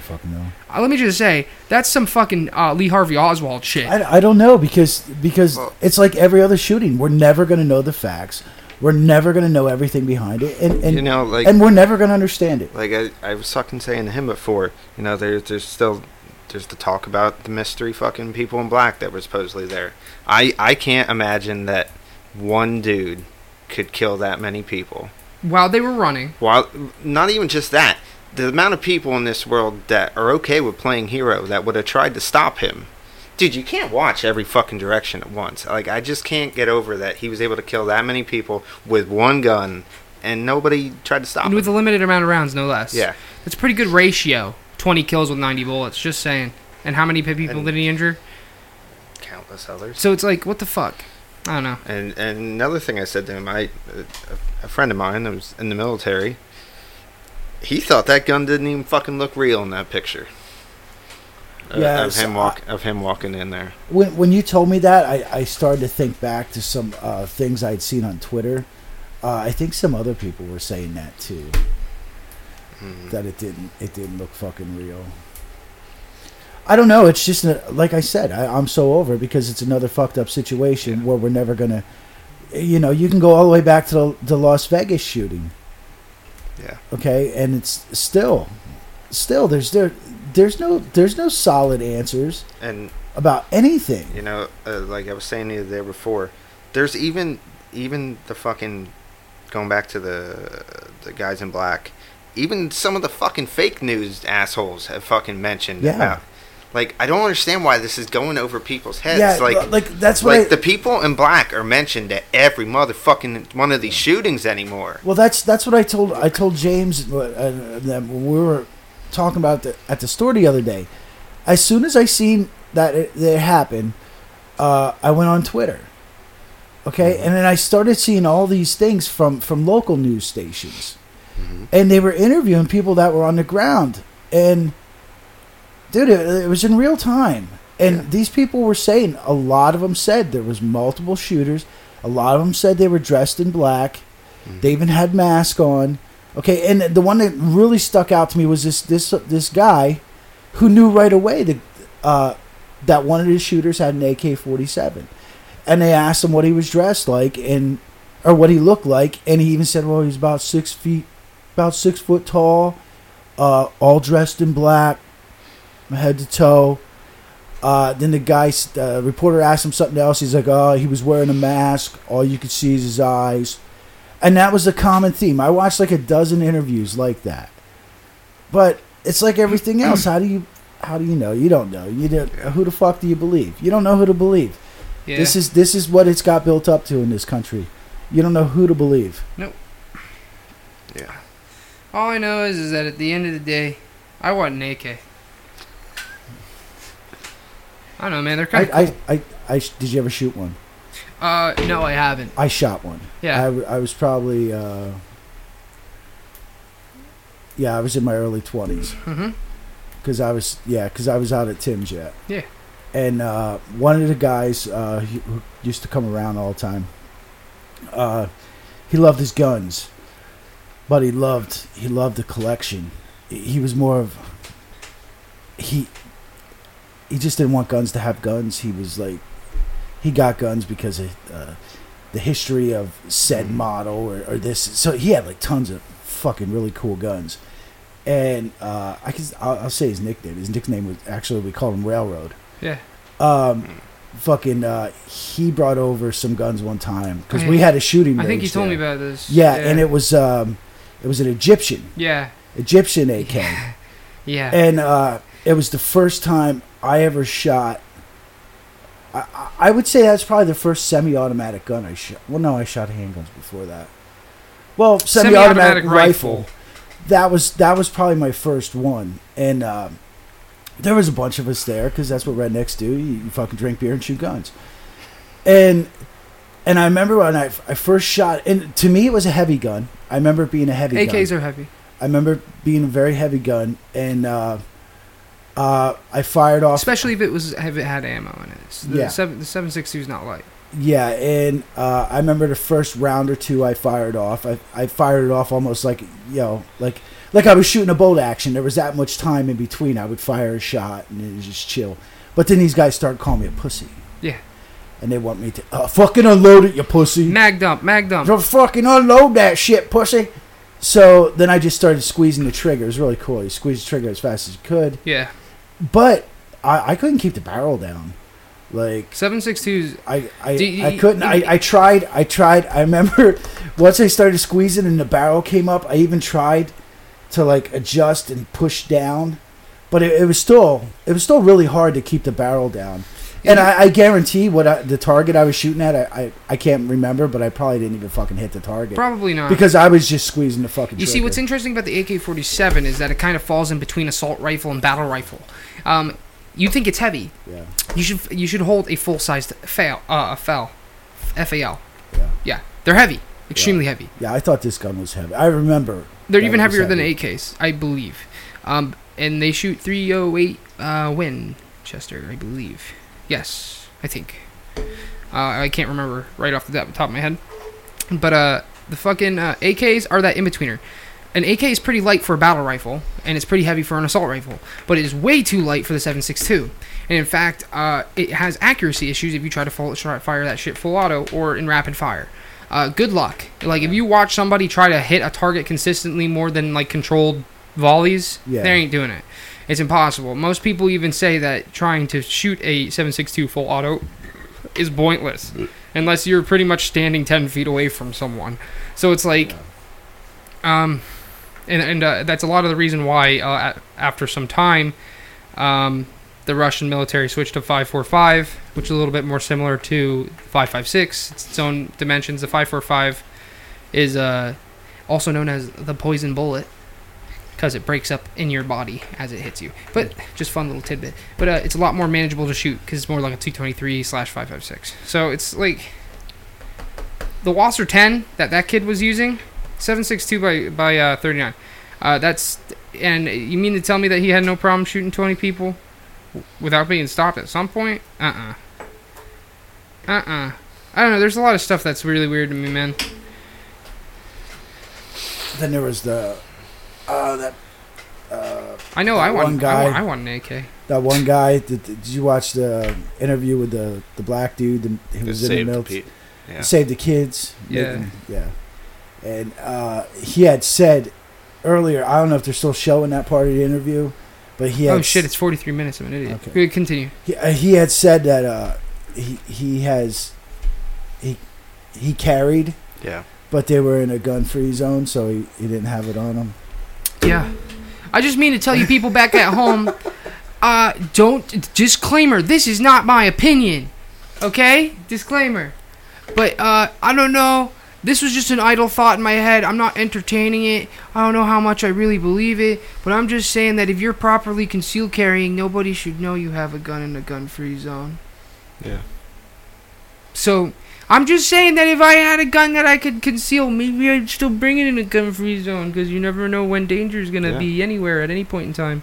I don't fucking know. Uh, let me just say that's some fucking uh, Lee Harvey Oswald shit. I, I don't know because because it's like every other shooting. We're never going to know the facts. We're never going to know everything behind it, and and, you know, like and we're never going to understand it. like I, I was fucking saying to him before, you know, there's there's still there's the talk about the mystery fucking people in black that were supposedly there. I I can't imagine that one dude could kill that many people. While they were running, While not even just that, the amount of people in this world that are okay with playing hero that would have tried to stop him. Dude, you can't watch every fucking direction at once. Like I just can't get over that he was able to kill that many people with one gun and nobody tried to stop and him. with a limited amount of rounds, no less. yeah. that's a pretty good ratio. Twenty kills with ninety bullets. Just saying. And how many people And- did he injure? Countless others. So it's like, what the fuck? I don't know. And and another thing I said to him, I a, a friend of mine that was in the military, he thought that gun didn't even fucking look real in that picture. Uh, Yeah, of him walk of him walking in there. When when you told me that, I, I started to think back to some uh, things I'd seen on Twitter. Uh, I think some other people were saying that too. Mhm. That it didn't it didn't look fucking real. I don't know. It's just like I said. I, I'm so over it because it's another fucked up situation where we're never gonna. You know, you can go all the way back to the, the Las Vegas shooting. Yeah. Okay, and it's still, still there's there there's no there's no solid answers And about anything. you know, uh, like I was saying to you there before, there's even even the fucking going back to the the guys in black. Even some of the fucking fake news assholes have fucking mentioned Yeah. about. Like I don't understand why this is going over people's heads. Yeah, like like that's what like I, the people in black are mentioned at every motherfucking one of these shootings anymore. Well, that's that's what I told I told James uh, when we were talking about the, at the store the other day. As soon as I seen that it, that it happened, uh, I went on Twitter. Okay, and then I started seeing all these things from from local news stations, and they were interviewing people that were on the ground, and dude, it, it was in real time. And Yeah. these people were saying a lot of them said there was multiple shooters. A lot of them said they were dressed in black. They even had masks on. Okay, and the one that really stuck out to me was this this this guy who knew right away that uh, that one of the shooters had an AK forty seven, and they asked him what he was dressed like and or what he looked like, and he even said, "Well, he's about six feet, about six foot tall, uh, all dressed in black, head to toe." Uh, then the guy, uh, reporter asked him something else. He's like, "Oh, he was wearing a mask. All you could see is his eyes." and that was a common theme. I watched like a dozen interviews like that, but it's like everything else. How do you, how do you know? You don't know. You don't, who the fuck do you believe? You don't know who to believe. Yeah. This is this is what it's got built up to in this country. You don't know who to believe. Nope. Yeah. All I know is, is that at the end of the day, I want an AK. I don't know, man. They're I, kind of I, I, I, sh- did you ever shoot one? Uh, no, I haven't. I shot one. Yeah. I, I was probably, uh, yeah, I was in my early twenties. mm-hmm. because I was yeah because I was out at Tim's yet. Yeah. And uh, one of the guys uh, who used to come around all the time. Uh, he loved his guns, but he loved he loved the collection. He was more of he he just didn't want guns to have guns. He was like he got guns because of uh, the history of said model or, or this. So he had like tons of fucking really cool guns and uh, I can I'll, I'll say his nickname. His nickname was actually we called him Railroad. Yeah. Um, fucking uh, he brought over some guns one time because we had a shooting. I think you range told me about this. Yeah, and it was um, it was an Egyptian Yeah, Egyptian AK, yeah. and uh, it was the first time I ever shot. I, I- would say that's probably the first semi-automatic gun I shot. Well, no, I shot handguns before that. Well, semi-automatic, Semi-automatic rifle. rifle. That was that was probably my first one, and um, there was a bunch of us there because that's what rednecks do. You, you fucking drink beer and shoot guns, and and I remember when I, I first shot, and to me it was a heavy gun. I remember it being a heavy gun. AKs are heavy. I remember being a very heavy gun, and uh, uh, I fired off. Especially if it was if it had ammo in it. So the Yeah. seven the seven six two was not light. Yeah, and uh, I remember the first round or two I fired off. I, I fired it off almost like you know, like like I was shooting a bolt action. There was that much time in between. I would fire a shot and it was just chill. But then these guys start calling me a pussy. Yeah. And they want me to uh, fucking unload it, you pussy. Mag dump, mag dump. Don't fucking unload that shit, pussy. So then I just started squeezing the trigger. It was really cool. You squeeze the trigger as fast as you could. Yeah, But I, I couldn't keep the barrel down. Like seven six twos. I I, you- I couldn't. I, I tried. I tried. I remember once I started squeezing and the barrel came up. I even tried to like adjust and push down, but it, it was still it was still really hard to keep the barrel down. And I, I guarantee what I, the target I was shooting at, I, I I can't remember, but I probably didn't even fucking hit the target Probably not. because I was just squeezing the fucking. You see, trigger. what's interesting about the AK 47 is that it kind of falls in between assault rifle and battle rifle. Um, you think it's heavy. Yeah. You should you should hold a full sized FAL, uh, a FAL, FAL. Yeah. Yeah, they're heavy, extremely heavy. Yeah, I thought this gun was heavy. I remember. They're even heavier than heavy. AKs, I believe. Um, and they shoot 308 uh, Winchester, I believe. Yes, I think. Uh, I can't remember right off the top of my head. But uh, the fucking uh, AKs are that in betweener. An AK is pretty light for a battle rifle, and it's pretty heavy for an assault rifle, but it is way too light for the 7.62. And in fact, uh, it has accuracy issues if you try to full, fire that shit full auto or in rapid fire. Uh, good luck. Like if you watch somebody try to hit a target consistently more than like controlled volleys, Yeah. they ain't doing it. It's impossible. Most people even say that trying to shoot a 7.62 full auto is pointless unless you're pretty much standing 10 feet away from someone. So it's like, um, and, and uh, that's a lot of the reason why uh, after some time, um, the Russian military switched to 545, which is a little bit more similar to 556. It's its own dimensions. The 545 is uh, also known as the poison bullet because it breaks up in your body as it hits you. But just fun little tidbit. But uh, it's a lot more manageable to shoot because it's more like a 223 slash 556. So it's like the WASR-10 that that kid was using, 762 by by uh, 39. Uh, that's and you mean to tell me that he had no problem shooting 20 people without being stopped at some point? Uh uh-uh. uh. I don't know. There's a lot of stuff that's really weird to me, man. Then there was the. Uh, that. Uh, I know. I One want. I guy- want, I want an AK. That one guy. Did, did you watch the interview with the the black dude? The, he was in the milk? military. Pete. Yeah. Save the kids. Yeah. making- yeah. And uh, he had said earlier. I don't know if they're still showing that part of the interview, but he had. oh shit! It's 43 minutes. I'm an idiot. Okay. Good, Continue. He, uh, he had said that uh, he he has he he carried, Yeah. but they were in a gun free zone, so he, he didn't have it on him. Yeah. I just mean to tell you people back at home, uh, don't disclaimer, this is not my opinion. Okay? Disclaimer. But uh I don't know. This was just an idle thought in my head. I'm not entertaining it. I don't know how much I really believe it, but I'm just saying that if you're properly concealed carrying, nobody should know you have a gun in a gun-free zone. Yeah. So, I'm just saying that if I had a gun that I could conceal, maybe I'd still bring it in a gun-free zone because you never know when danger is gonna Yeah. be anywhere at any point in time.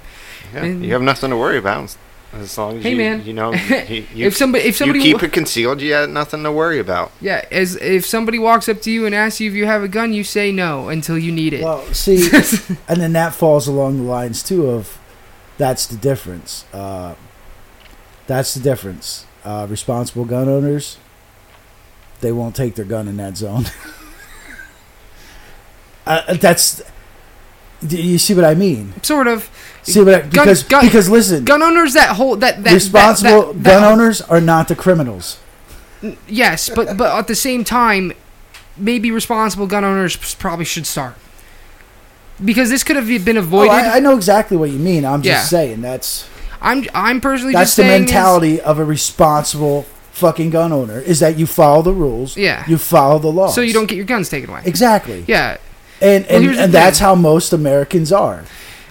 Yeah. And- you have nothing to worry about as long as Hey, you, man. you know you, you, if somebody, if somebody, you keep wa- it concealed, you have nothing to worry about. yeah, as if somebody walks up to you and asks you if you have a gun, you say no until you need it. Well, see, and then that falls along the lines too of that's the difference. Uh, that's the difference. Uh, responsible gun owners, they won't take their gun in that zone. uh, that's Do you see what I mean? Sort of. See what I, Gun- because gun- because listen, Gun owners that hold that that responsible that, that, gun owners are not the criminals. Yes, but but at the same time, maybe responsible gun owners probably should start because this could have been Oh, avoided. I, I know exactly what you mean. I'm just Yeah. saying that's I'm I'm personally that's just the saying is- mentality of a responsible fucking gun owner is that you follow the rules. Yeah. You follow the law. so you don't get your guns taken away. exactly. Yeah. And Well, and, here's and that's how most Americans are.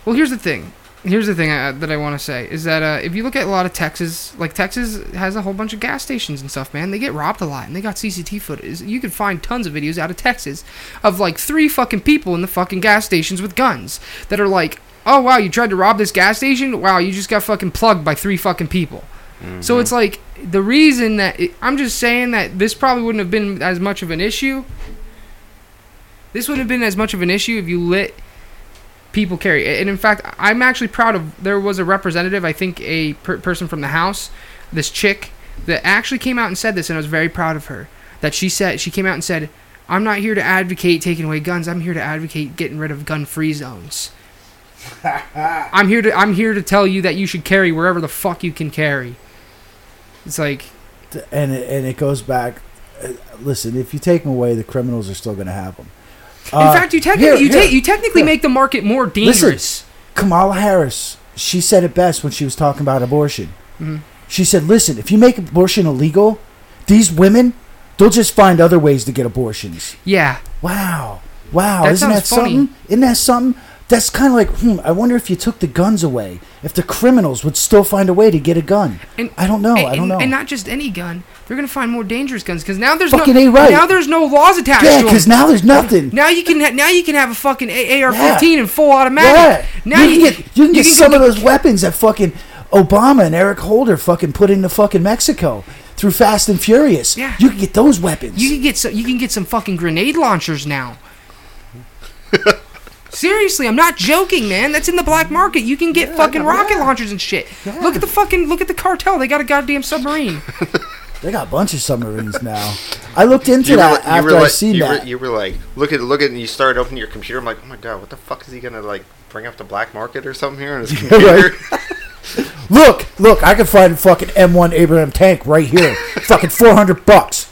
Well, here's the thing. Here's the thing uh, that I want to say is that uh, if you look at a lot of Texas, like Texas has a whole bunch of gas stations and stuff, man. They get robbed a lot, and they got CCTV footage. You can find tons of videos out of Texas of like three fucking people in the fucking gas stations with guns that are like, "Oh wow, you tried to rob this gas station? Wow, you just got fucking plugged by three fucking people." So it's like the reason that it, I'm just saying that this probably wouldn't have been as much of an issue. This wouldn't have been as much of an issue if you let people carry. And in fact, I'm actually proud of. There was a representative, I think a per- person from the House, this chick that actually came out and said this, and I was very proud of her. That she said she came out and said, "I'm not here to advocate taking away guns. I'm here to advocate getting rid of gun-free zones." I'm here to I'm here to tell you that you should carry wherever the fuck you can carry. It's like and it, and it goes back. uh, Listen, if you take them away, the criminals are still going to have them. in fact, you technically you, take you technically make the market more dangerous. Kamala Harris, she said it best when she was talking about abortion. Mhm. She said, "Listen, if you make abortion illegal, these women, they'll just find other ways to get abortions." Yeah, Wow, wow, That isn't that funny. something? Isn't that something? That's kind of like, hmm. I wonder if you took the guns away, if the criminals would still find a way to get a gun. And- I don't know. and, I don't know. And not just any gun. They're gonna find more dangerous guns because now there's Fucking no A right. now there's no laws attached yeah, because now there's nothing. Now you can ha- now you can have a fucking A- AR-15 Yeah. and full automatic. Yeah. Now you, can get you can get can some go- of those weapons that fucking Obama and Eric Holder fucking put into fucking Mexico through Fast and Furious. Yeah. You can get those weapons. You can get some. You can get some fucking grenade launchers now. Seriously, I'm not joking, man. That's in the black market. You can get fucking rocket launchers and shit. Look at the fucking look at the cartel. They got a goddamn submarine. they got a bunch of submarines now. I looked into You that you after were I like, seen you that. Were, you were like, look at look at, and you started opening your computer. I'm like, oh my god, what the fuck is he gonna like bring up the black market or something here on his computer? Look, look, I can find a fucking M1 Abraham tank right here. fucking 400 bucks.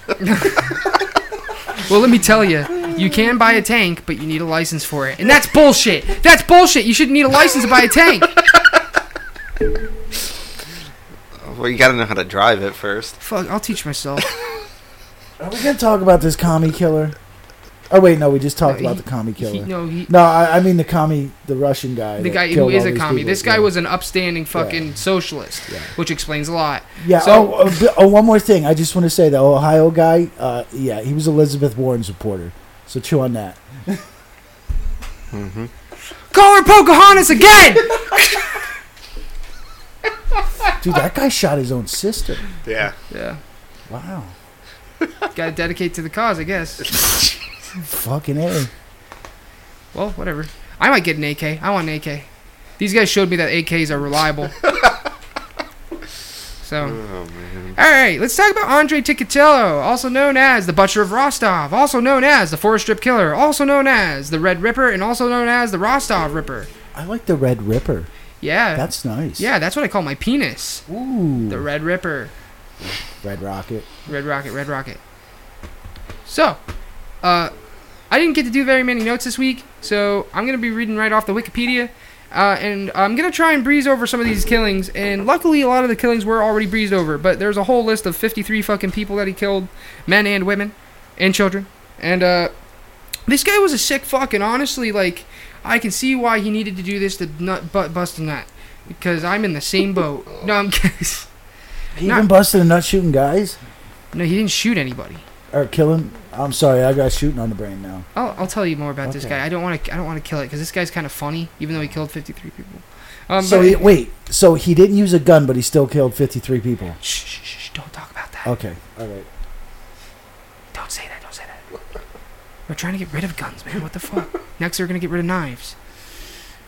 Well, let me tell you, you can buy a tank, but you need a license for it, and that's bullshit. That's bullshit. You shouldn't need a license to buy a tank. well, you gotta know how to drive it first. Fuck, I'll teach myself. Are we going to talk about this commie killer? Oh, wait, no, we just talked No, about he- the commie killer. He, no, he, no, I, I mean the commie, the Russian guy. the that guy who killed is all a these commie. people. This guy Yeah. was an upstanding fucking socialist, Yeah. which explains a lot. Yeah. So- oh, uh, b- oh, one more thing. I just want to say the Ohio guy. Uh, yeah, he was Elizabeth Warren's reporter. So chew on that. Mm-hmm. Call her Pocahontas again. Dude, that guy shot his own sister. Yeah. yeah, Wow. got to dedicate to the cause, I guess. Fucking a. Well, whatever. I might get an AK. I want an AK. These guys showed me that AKs are reliable. So, Oh man. all right, let's talk about Andre Chikatilo, also known as the Butcher of Rostov, also known as the Forest Strip Killer, also known as the Red Ripper, and also known as the Rostov Ripper. I like the Red Ripper. Yeah, That's nice. yeah, that's what I call my penis, Ooh. the Red Ripper. Red Rocket. Red Rocket, Red Rocket. So, uh, I didn't get to do very many notes this week, so I'm gonna be reading right off the Wikipedia, uh, and I'm gonna try and breeze over some of these killings. And luckily, a lot of the killings were already breezed over, but there's a whole list of 53 fucking people that he killed, men and women, and children. And uh, this guy was a sick fuck, and honestly, like, I can see why he needed to do this to nut butt bust a nut, because I'm in the same boat. No, I'm kidding. He even busted a nut shooting guys No, he didn't shoot anybody. Or killing. I'm sorry, I got shooting on the brain now. I'll, I'll tell you more about this guy. I don't want to. I don't want to kill it because this guy's kind of funny, even though he killed 53 people. Um, so but- he, wait, so he didn't use a gun, but he still killed 53 people. shh, shh, shh, don't talk about that. Okay, all right. Don't say that. Don't say that. We're trying to get rid of guns, man. What the fuck? Next, we're gonna get rid of knives.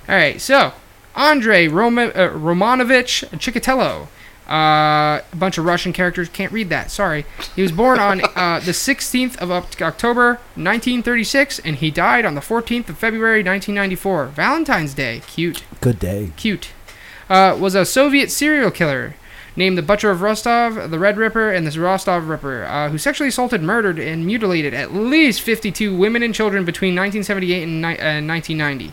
All right. So, Andre Roma, uh, Romanovich Chikatilo, Uh, a bunch of Russian characters. Can't read that. Sorry. He was born on uh, the 16th of October 1936, and he died on the 14th of February 1994. Valentine's Day. Cute. Good day. Cute. Uh, was a Soviet serial killer named the Butcher of Rostov, the Red Ripper, and the Rostov Ripper, uh, who sexually assaulted, murdered, and mutilated at least 52 women and children between 1978 and ni- uh, 1990.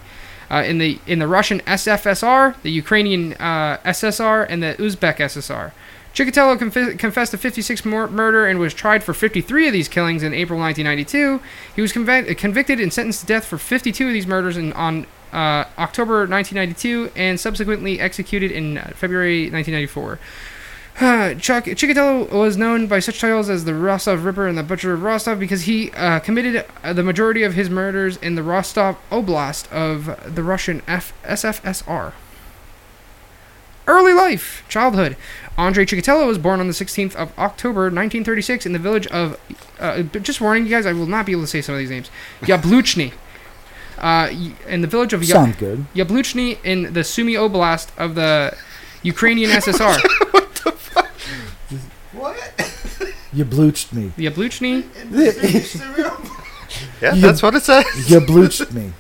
Uh, in the in the Russian SFSR, the Ukrainian uh, SSR, and the Uzbek SSR. Chikatilo conf- confessed to 56 mur- murder and was tried for 53 of these killings in April 1992. He was convic- convicted and sentenced to death for 52 of these murders in, on uh, October 1992 and subsequently executed in uh, February 1994. Chuck Chikatilo was known by such titles as the Rostov Ripper and the Butcher of Rostov because he uh, committed uh, the majority of his murders in the Rostov Oblast of the Russian F- SFSR. Early life, childhood. Andrei Chikatilo was born on the 16th of October 1936 in the village of. Uh, just warning you guys, I will not be able to say some of these names. Yabluchny. Uh, in the village of Ya- Sound good. Yabluchny in the Sumy Oblast of the Ukrainian SSR. What? You bleached me. Yabluchny. Yeah, You- that's what it says. You bleached me.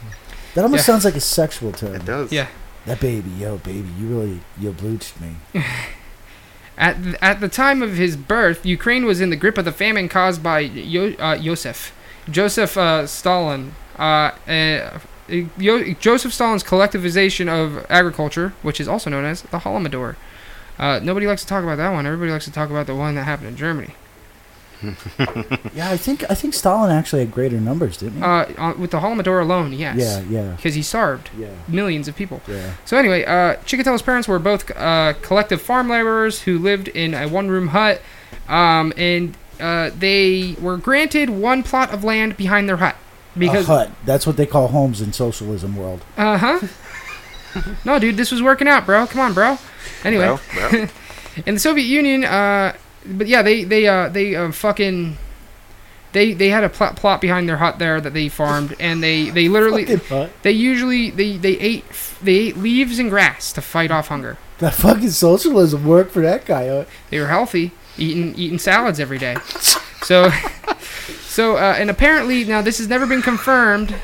That almost Yeah. sounds like a sexual term. It does. Yeah. That baby, yo, baby, you really, you bleached me. At, th- at the time of his birth, Ukraine was in the grip of the famine caused by Yo- uh, Joseph. Joseph uh, Stalin. Uh, uh, Yo- Joseph Stalin's collectivization of agriculture, which is also known as the Holodomor. Uh, nobody likes to talk about that one. Everybody likes to talk about the one that happened in Germany. Yeah, I think I think Stalin actually had greater numbers, didn't he? Uh, with the Holodomor alone, yes. yeah, yeah, Because he starved yeah, millions of people. yeah. So anyway, uh, Chikatilo's parents were both uh, collective farm laborers who lived in a one-room hut, um, and uh, they were granted one plot of land behind their hut because a hut. That's what they call homes in socialism world. uh huh. no, dude, this was working out, bro. Come on, bro. Anyway, Well, well, in the Soviet Union, uh, but yeah, they they uh, they uh, fucking. They, they had a pl- plot behind their hut there that they farmed, and they, they literally they usually they, they ate they ate leaves and grass to fight off hunger. That fucking socialism worked for that guy. They were healthy, eating eating salads every day. So, so uh, and apparently now this has never been confirmed.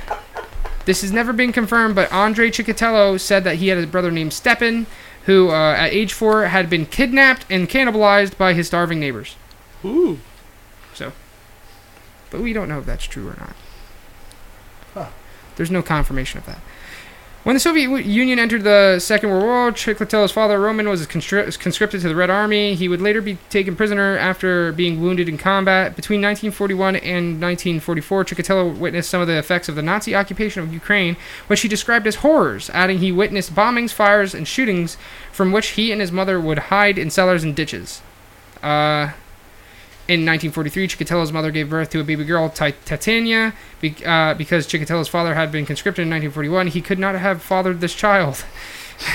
This has never been confirmed, but Andre Chikatilo said that he had a brother named Stepan, who uh, at age four had been kidnapped and cannibalized by his starving neighbors. Ooh. So, but we don't know if that's true or not. Huh. There's no confirmation of that. When the Soviet Union entered the Second World War, Chikatilo's father, Roman, was conscripted to the Red Army. He would later be taken prisoner after being wounded in combat. Between 1941 and 1944, Chikatilo witnessed some of the effects of the Nazi occupation of Ukraine, which he described as horrors, adding he witnessed bombings, fires, and shootings from which he and his mother would hide in cellars and ditches. Uh, in 1943, Chikatilo's mother gave birth to a baby girl, Ti- Titania. Be- uh, because Chikatilo's father had been conscripted in 1941, he could not have fathered this child.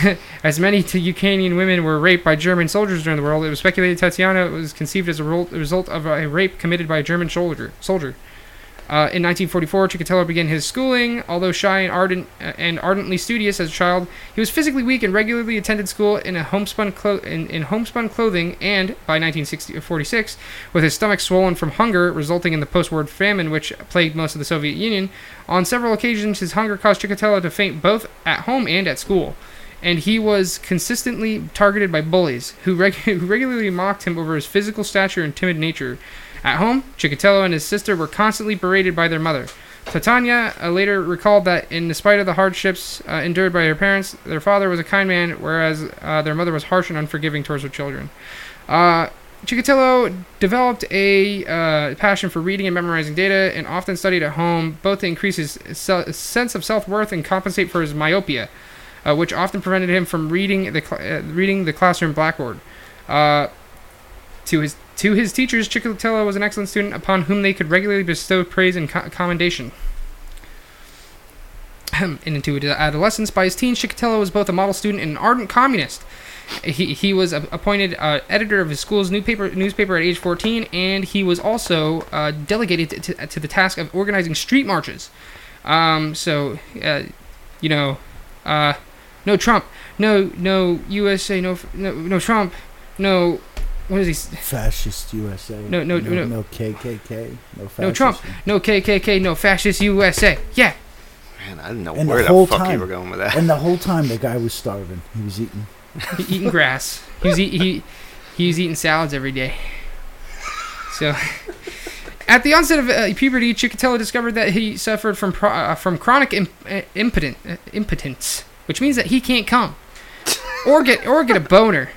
as many Ukrainian women were raped by German soldiers during the war, it was speculated Tatiana was conceived as a result of a rape committed by a German soldier. soldier. Uh, in 1944, Chikatilo began his schooling. Although shy and ardent uh, and ardently studious as a child, he was physically weak and regularly attended school in homespun clo- in, in homespun clothing. And by 1946, with his stomach swollen from hunger, resulting in the post-war famine which plagued most of the Soviet Union, on several occasions his hunger caused Chikatilo to faint both at home and at school. And he was consistently targeted by bullies who, reg- who regularly mocked him over his physical stature and timid nature. At home, Chikatilo and his sister were constantly berated by their mother. Titania uh, later recalled that, in spite of the hardships uh, endured by her parents, their father was a kind man, whereas uh, their mother was harsh and unforgiving towards her children. Uh, developed a uh, passion for reading and memorizing data, and often studied at home, both to increase his se- sense of self-worth and compensate for his myopia, uh, which often prevented him from reading the cl- uh, reading the classroom blackboard. To his to his teachers, Chikatilo was an excellent student upon whom they could regularly bestow praise and co- commendation. into adolescence, by his teens, Chikatilo was both a model student and an ardent communist. He, he was appointed uh, editor of his school's newspaper newspaper at age 14, and he was also uh, delegated to, to, to the task of organizing street marches. Um, so, uh, you know, uh, no Trump, no no USA, no no no Trump, no, what is he? Fascist USA. No, no, no, no. no KKK. No fascist. No Trump. No KKK. No fascist USA. Yeah. Man, I didn't know And the where the, whole fuck you time- were going with that. And the whole time the guy was starving. He was eating. He eating grass. He was eat, he he was eating salads every day. So, at the onset of uh, puberty, Chikatilo discovered that he suffered from pro- uh, from chronic imp- uh, impotent uh, impotence, which means that he can't come or get or get a boner,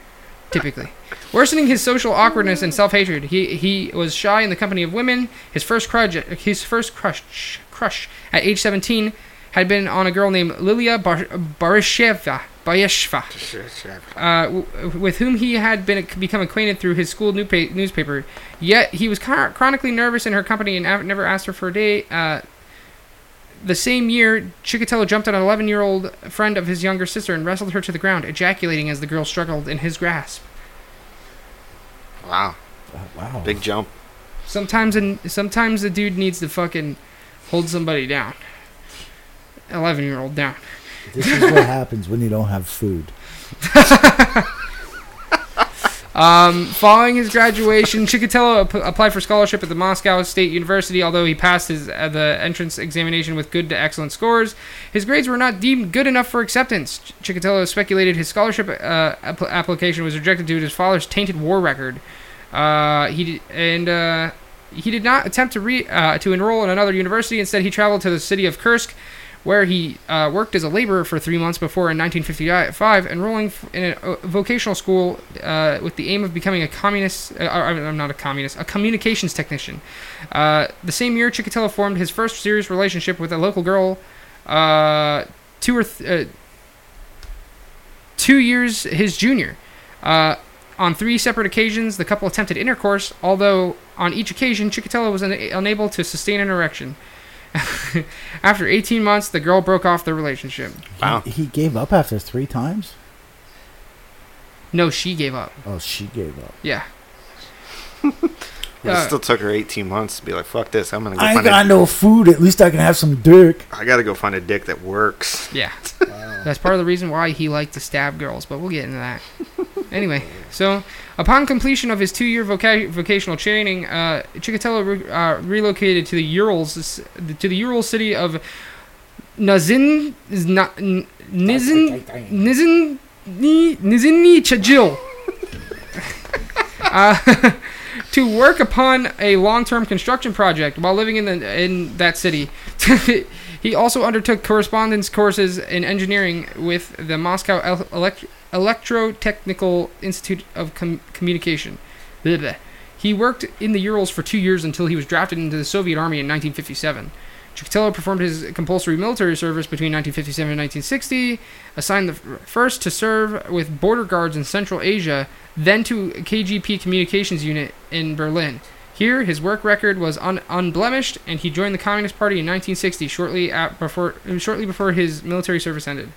typically. Worsening his social awkwardness and self-hatred, he he was shy in the company of women. His first crush, his first crush, crush at age 17 had been on a girl named Lilia Bar- Barisheva. Bayeshva Sure, sure. uh, w- with whom he had been become acquainted through his school newpa- newspaper. Yet he was chron- chronically nervous in her company and av- never asked her for a date. Uh, the same year, Chikatilo jumped on an 11-year-old friend of his younger sister and wrestled her to the ground, ejaculating as the girl struggled in his grasp. Wow, Uh, wow. big jump. Sometimes, in, sometimes the dude needs to fucking hold somebody down. 11-year-old down. This is what happens when you don't have food. Um, following his graduation, Chikatilo ap- applied for scholarship at the Moscow State University. Although he passed his uh, the entrance examination with good to excellent scores, his grades were not deemed good enough for acceptance. Ch- Chikatilo speculated his scholarship uh, app- application was rejected due to his father's tainted war record. Uh, he and uh, he did not attempt to re- uh, to enroll in another university. Instead, he traveled to the city of Kursk, where he uh, worked as a laborer for three months before, in 1955, enrolling in a vocational school uh, with the aim of becoming a communist. I'm not a communist, a communications technician. Uh, the same year, Chikatilo formed his first serious relationship with a local girl. Two or th- two years his junior. Uh, on three separate occasions, the couple attempted intercourse, although on each occasion, Chikatilo was una- unable to sustain an erection. After 18 months, the girl broke off the relationship. Wow. He, he gave up after three times. No, she gave up. Oh, she gave up. Yeah. It Uh, still took her 18 months to be like, fuck this. I'm gonna go I ain't find got a, no food. At least I can have some dick. I gotta go find a dick that works. Yeah. That's part of the reason why he liked to stab girls, but we'll get into that. anyway, so upon completion of his two-year voca- vocational training, uh, Chikatilo re- uh, relocated to the Urals, to the Ural city of Nazin, Zna- N- Nizin, Nizin, Chajil. uh, to work upon a long-term construction project while living in the in that city. he also undertook correspondence courses in engineering with the Moscow El- Elect- Electrotechnical Institute of Com- Communication. Blah, blah. He worked in the Urals for two years until he was drafted into the Soviet Army in 1957. Chikatilo performed his compulsory military service between 1957 and 1960, assigned the first to serve with border guards in Central Asia, then to KGB Communications Unit in Berlin. Here, his work record was un- unblemished, and he joined the Communist Party in 1960, shortly before shortly before his military service ended.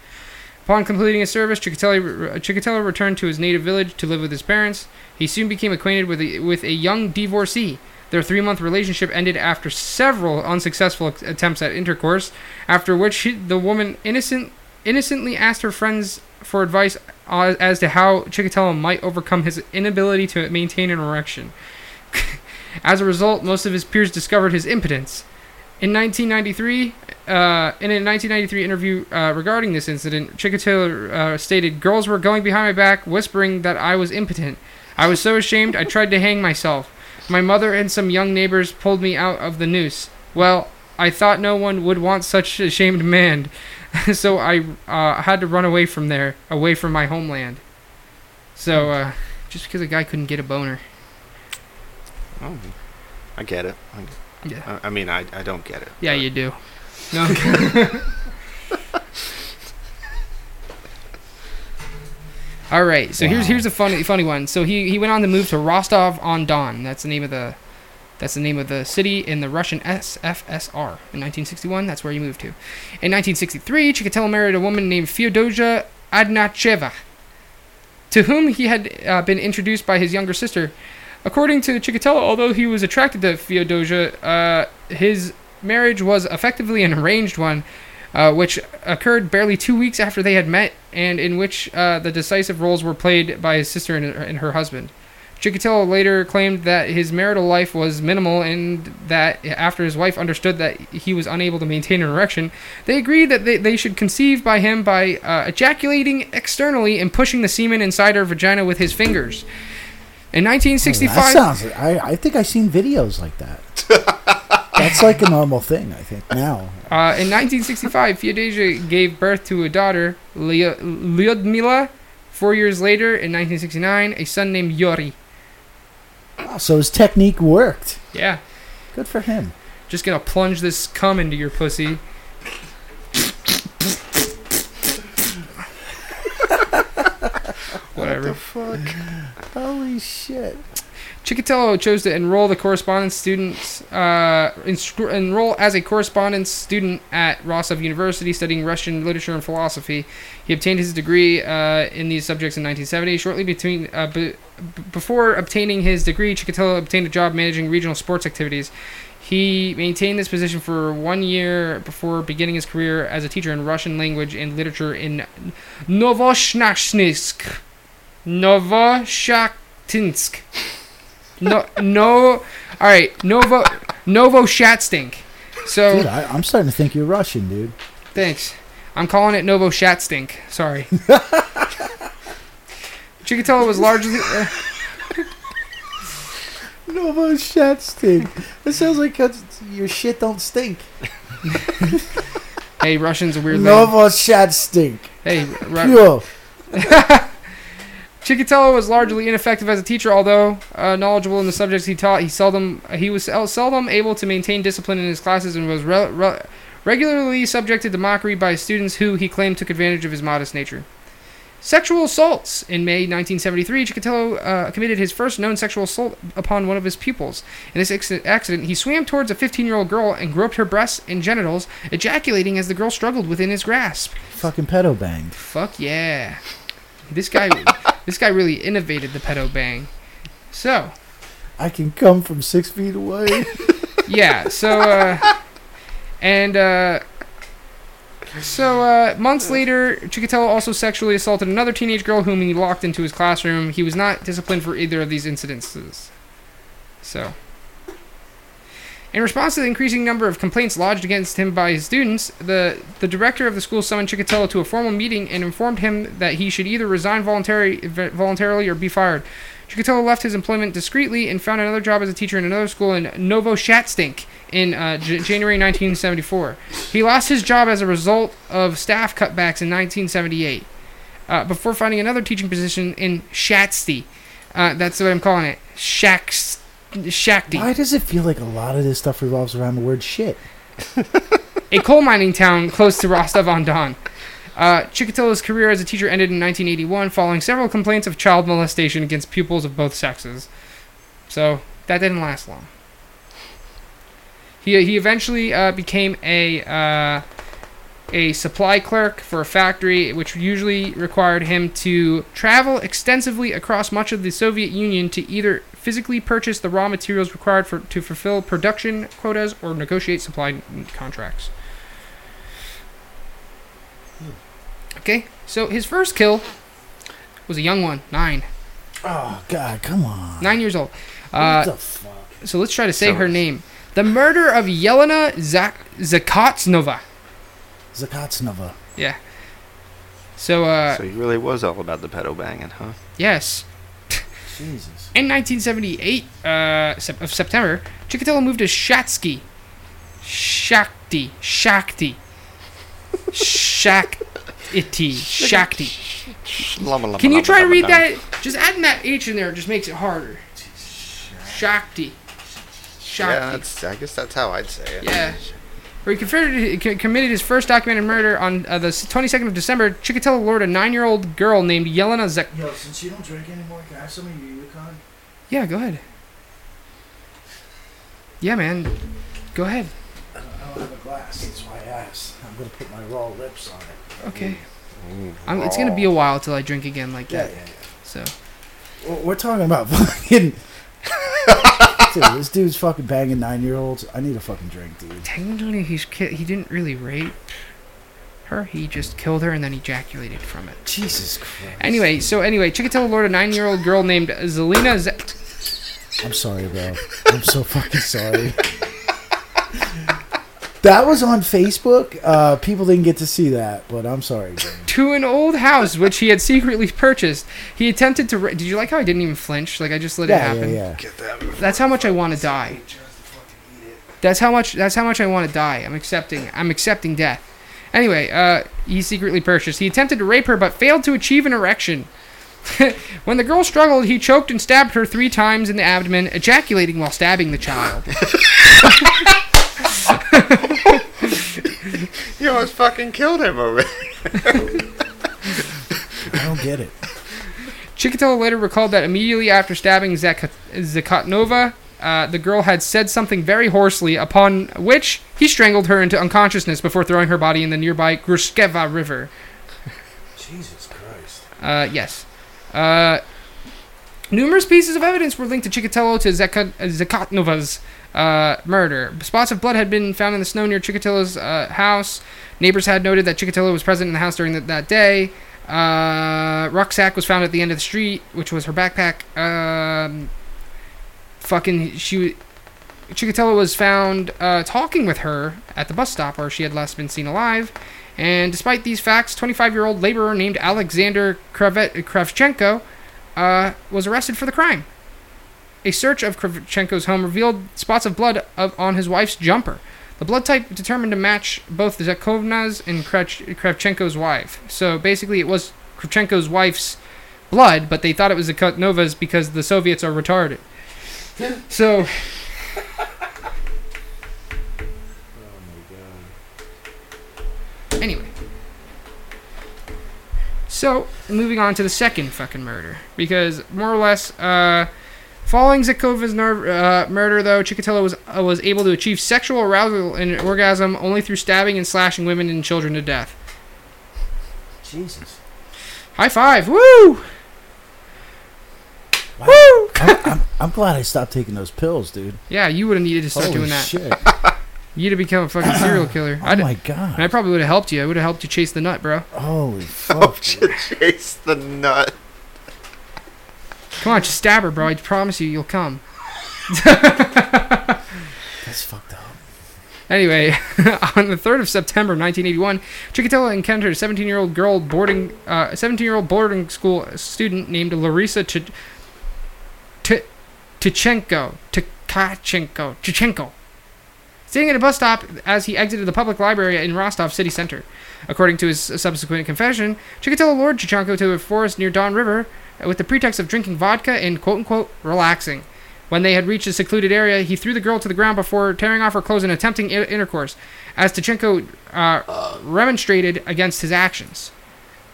Upon completing his service, Chikatilo, returned to his native village to live with his parents. He soon became acquainted with a, with a young divorcee. Their three-month relationship ended after several unsuccessful attempts at intercourse, after which she, the woman innocent, innocently asked her friends for advice as to how Chikatilo might overcome his inability to maintain an erection. As a result, most of his peers discovered his impotence. In 1993, uh, in a 1993 interview uh, regarding this incident, Chikatilo uh, stated, "Girls were going behind my back, whispering that I was impotent. I was so ashamed, I tried to hang myself. My mother and some young neighbors pulled me out of the noose. Well, I thought no one would want such a shamed man, so I uh, had to run away from there, away from my homeland. So, uh, just because a guy couldn't get a boner. Oh, I get it. I, Yeah. I- I mean, I, I don't get it. Yeah, you do. No. All right. So here's Wow. here's a funny funny one. So he he went on to move to Rostov on Don. That's the name of the that's the name of the city in the Russian SFSR. In 1961, that's where he moved to. In 1963, Chikatilo married a woman named Fyodozha Adnacheva, to whom he had uh, been introduced by his younger sister. According to Chikatilo, although he was attracted to Fyodozha, uh, his marriage was effectively an arranged one. uh, which occurred barely two weeks after they had met, and in which uh, the decisive roles were played by his sister and, and her husband. Chikatilo later claimed that his marital life was minimal and that after his wife understood that he was unable to maintain an erection, they agreed that they, they should conceive by him by uh, ejaculating externally and pushing the semen inside her vagina with his fingers. In Oh, 1965, that sounds. I I think I've seen videos like that. That's like a normal thing. I think now. Uh, in 1965, Feodosia gave birth to a daughter, Lyudmila. Four years later, in 1969, a son named Yuri. Wow, so his technique worked. Yeah, Good for him. just gonna plunge this cum into your pussy. Whatever. fuck? Holy shit. Chikatilo chose to enroll the correspondence students, uh, enroll as a correspondence student at Rostov University, studying Russian literature and philosophy. He obtained his degree uh, in these subjects in 1970. Shortly between, uh, b- before obtaining his degree, Chikatilo obtained a job managing regional sports activities. He maintained this position for one year before beginning his career as a teacher in Russian language and literature in Novoshnashnisk. Novoshatinsk. No, no. All right, Novo, Novo Shatstink. So Dude, I, I'm starting to think you're Russian, dude. thanks. I'm calling it Novo Shatstink. Sorry. Chikatilo was largely. Uh, Novo shit stink. It sounds like your shit don't stink. hey, Russian's a weird. Novo shit stink. Hey, Ru- Pure. Chikatilo was largely ineffective as a teacher, although uh, knowledgeable in the subjects he taught. He seldom he was seldom able to maintain discipline in his classes and was re- re- regularly subjected to mockery by students who he claimed took advantage of his modest nature. Sexual assaults. In May 1973, Chikatilo uh, committed his first known sexual assault upon one of his pupils. In this acc- accident, he swam towards a 15-year-old girl and groped her breasts and genitals, ejaculating as the girl struggled within his grasp. Fucking pedo banged. Fuck yeah. This guy this guy really innovated the pedo bang. So, I can come from six feet away. yeah, so uh and uh so uh months later, Chikatilo also sexually assaulted another teenage girl whom he locked into his classroom. He was not disciplined for either of these incidences. So, in response to the increasing number of complaints lodged against him by his students, the, the director of the school summoned Chikatilo to a formal meeting and informed him that he should either resign voluntary, voluntarily or be fired. Chikatilo left his employment discreetly and found another job as a teacher in another school in Novo Shatstink in uh, J- January 1974. He lost his job as a result of staff cutbacks in 1978 uh, before finding another teaching position in Shatsty. Uh, that's what I'm calling it. Shaks- Shakti. Why does it feel like a lot of this stuff revolves around the word shit? a coal mining town close to Rostov on Don. Uh, Chikatilo's career as a teacher ended in 1981 following several complaints of child molestation against pupils of both sexes. So that didn't last long. He, he eventually uh, became a uh, a supply clerk for a factory, which usually required him to travel extensively across much of the Soviet Union to either physically purchase the raw materials required for to fulfill production quotas or negotiate supply contracts. Okay, so his first kill was a young one, nine, Oh God, come on. nine years old. what Uh, the fuck? so let's try to say So- her name. The murder of Yelena Zak- Zakotsnova. Zakatsnova. Yeah. So, uh, so he really was all about the pedo banging, huh? yes. Jesus. In 1978 uh, of September, Chikatilo moved to Shatsky. Shakti. Shakti. Shakti. Shakti. Can you try to read that? Just adding that H in there just makes it harder. Shakti. Shakti. Yeah, that's, I guess that's how I'd say it. Yeah. Where he confronted- committed his first documented murder on uh, the 22nd of December. Chikatilo lured a nine-year-old girl named Yelena Zek. Yo, since you don't drink anymore, can I have some of your Yukon? Yeah, go ahead. Yeah, man. Go ahead. I don't, have a glass. That's why I asked. I'm gonna put my raw lips on it. Okay. Ooh, I'm, it's gonna be a while till I drink again like Yeah, that. yeah, yeah. So we're talking about fucking. dude, this dude's fucking banging nine year olds. I need a fucking drink, dude. technically, he's ki- he didn't really rape. her. He just killed her and then ejaculated from it. Jesus Christ. Anyway, so anyway, Chikatilo lured a nine-year-old girl named Zelina. Z- I'm sorry, bro. I'm so fucking sorry. That was on Facebook. Uh, people didn't get to see that, but I'm sorry. To an old house which he had secretly purchased. He attempted to. Ra- Did you like how I didn't even flinch? Like I just let it happen. yeah, yeah. Get that. That's how much I want to die. That's how much. That's how much I want to die. I'm accepting. I'm accepting death. Anyway, uh, he secretly purchased. He attempted to rape her, but failed to achieve an erection. when the girl struggled, he choked and stabbed her three times in the abdomen, ejaculating while stabbing the child. You almost fucking killed him over. I don't get it. Chikatilo later recalled that immediately after stabbing Zak- Zakotnova, uh, the girl had said something very hoarsely, upon which he strangled her into unconsciousness before throwing her body in the nearby Grushkeva River. Jesus Christ. Uh, yes. Uh, numerous pieces of evidence were linked to Chikatilo to Zaka- Zakotnova's uh, murder. Spots of blood had been found in the snow near Chikatilo's uh, house. Neighbors had noted that Chikatilo was present in the house during the, that day. Uh, rucksack was found at the end of the street, which was her backpack. Um, fucking, she. Chikatilo was found uh, talking with her at the bus stop where she had last been seen alive. And despite these facts, 25 year old laborer named Alexander Kravet- Kravchenko uh, was arrested for the crime. A search of Kravchenko's home revealed spots of blood of, on his wife's jumper. The blood type determined to match both Zakovna's and Krav- Kravchenko's wife. So basically, it was Kravchenko's wife's blood, but they thought it was Zakotnova's because the Soviets are retarded. So. Anyway. So, moving on to the second fucking murder. Because, more or less, uh, following Zakova's ner- uh, murder, though, Chikatilo was, uh, was able to achieve sexual arousal and orgasm only through stabbing and slashing women and children to death. Jesus. High five! Woo! Wow. Woo! I'm, I'm, I'm glad I stopped taking those pills, dude. Yeah, you would have needed to start Holy doing that. shit. You'd have become a fucking serial killer. Oh I'd, my and god. I probably would have helped you. I would have helped you chase the nut, bro. Holy fuck! fuck. to chase the nut. Come on, just stab her, bro. I promise you, you'll come. That's fucked up. Anyway, on the 3rd of September 1981, Chikatilo encountered a 17-year-old girl boarding, uh, a 17-year-old boarding school student named Larisa Ch- T- Tichenko, Tkachenko, Tichenko, sitting at a bus stop as he exited the public library in Rostov city center. According to his subsequent confession, Chikatilo lured Chichenko to a forest near Don River with the pretext of drinking vodka and quote-unquote relaxing. When they had reached a secluded area, he threw the girl to the ground before tearing off her clothes and attempting I- intercourse, as Tichenko uh, remonstrated against his actions.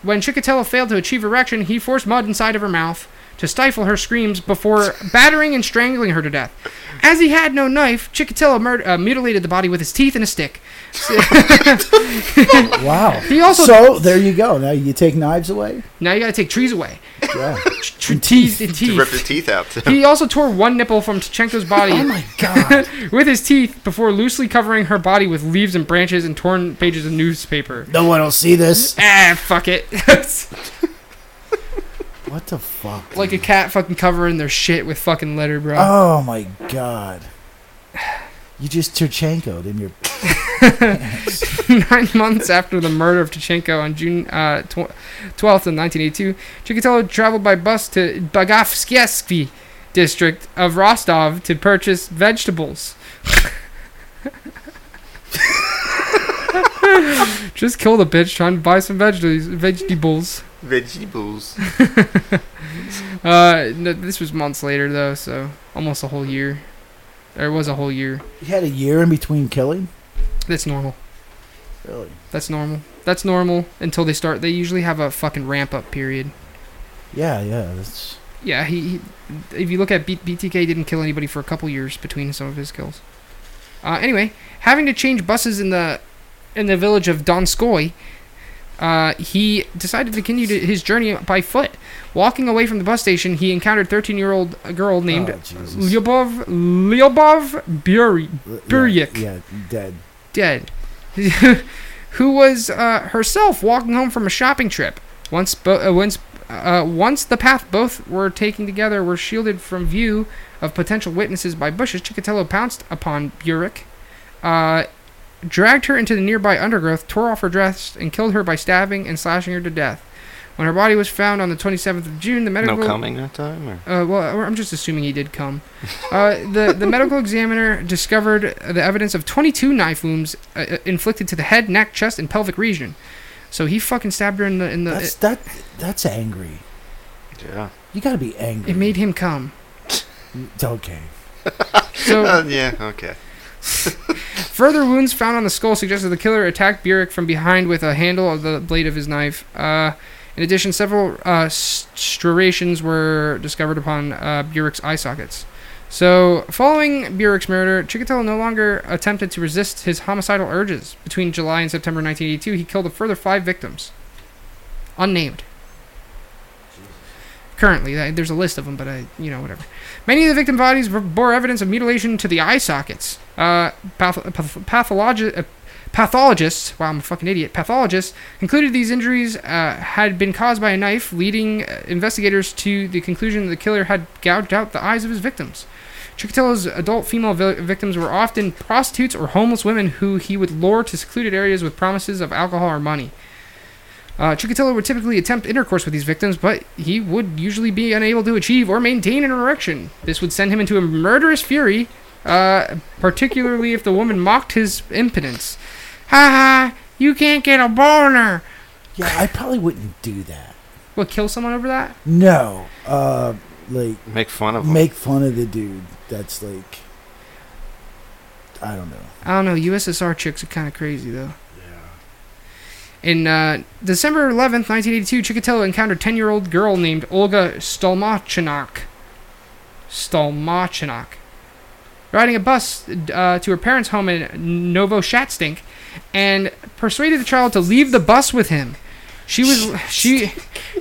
When Chikatilo failed to achieve erection, he forced mud inside of her mouth to stifle her screams before battering and strangling her to death. As he had no knife, Chikatilo mur- uh, mutilated the body with his teeth and a stick. Wow. He also so there you go. Now you take knives away. now you gotta take trees away. Yeah. Tr- teeth and To rip the teeth. teeth out. Too. He also tore one nipple from Tichenko's body. oh my god. with his teeth before loosely covering her body with leaves and branches and torn pages of newspaper. no one will see this. Ah, fuck it. What the fuck? like a cat fucking covering their shit with fucking litter, bro. Oh my god. You just Turchenko'd in your. Nine months after the murder of Tichenko on June uh, tw- 12th of 1982, Chikatilo traveled by bus to Bagafskyevsky district of Rostov to purchase vegetables. Just killed a bitch trying to buy some vegetables. Vegetables. Vegetables. Uh, no, this was months later though, so almost a whole year. There was a whole year. You had a year in between killing. That's normal. Really? That's normal. That's normal until they start. They usually have a fucking ramp up period. Yeah, yeah. That's. Yeah, he. he if you look at B- BTK, didn't kill anybody for a couple years between some of his kills. Uh, anyway, having to change buses in the in the village of Donskoy, uh, he decided to continue to his journey by foot. Walking away from the bus station, he encountered 13-year-old girl named Oh, Jesus. Lyubov Lyubov Bury Yeah, Yeah, dead. dead, who was uh, herself walking home from a shopping trip. Once, bo- uh, once, uh, once the path both were taking together were shielded from view of potential witnesses by bushes, Chikatilo pounced upon Burek, uh, dragged her into the nearby undergrowth, tore off her dress, and killed her by stabbing and slashing her to death. When her body was found on the 27th of June, the medical No coming that time, or uh, well, I'm just assuming he did come. Uh, the the medical examiner discovered the evidence of 22 knife wounds uh, uh, inflicted to the head, neck, chest, and pelvic region. So he fucking stabbed her in the in the. That's that. That's angry. yeah, You gotta be angry. it made him come. Okay. So Uh, yeah, okay. further wounds found on the skull suggested the killer attacked Burek from behind with a handle of the blade of his knife. Uh, in addition, several uh, striations were discovered upon uh, Burek's eye sockets. So, following Burek's murder, Chikatilo no longer attempted to resist his homicidal urges. Between July and September 1982, he killed a further five victims. Unnamed. Currently, there's a list of them, but I, you know, whatever. Many of the victim bodies bore evidence of mutilation to the eye sockets. Uh, path- uh, pathologists, wow, I'm a fucking idiot. Pathologists concluded these injuries uh, had been caused by a knife, leading uh, investigators to the conclusion that the killer had gouged out the eyes of his victims. Chikatilo's adult female vi- victims were often prostitutes or homeless women who he would lure to secluded areas with promises of alcohol or money. Uh, Chikatilo would typically attempt intercourse with these victims, but he would usually be unable to achieve or maintain an erection. This would send him into a murderous fury, uh, particularly if the woman mocked his impotence. Ha ha! You can't get a boner! Yeah, I probably wouldn't do that. What, kill someone over that? No. Uh, like Make fun of him. make fun of the dude. That's like. I don't know. I don't know. USSR chicks are kind of crazy, though. In uh, December 11th, 1982, Chikatilo encountered 10 year old girl named Olga Stolmachenok. Stolmachenok. Riding a bus uh, to her parents' home in Novoshatstink and persuaded the child to leave the bus with him. She was she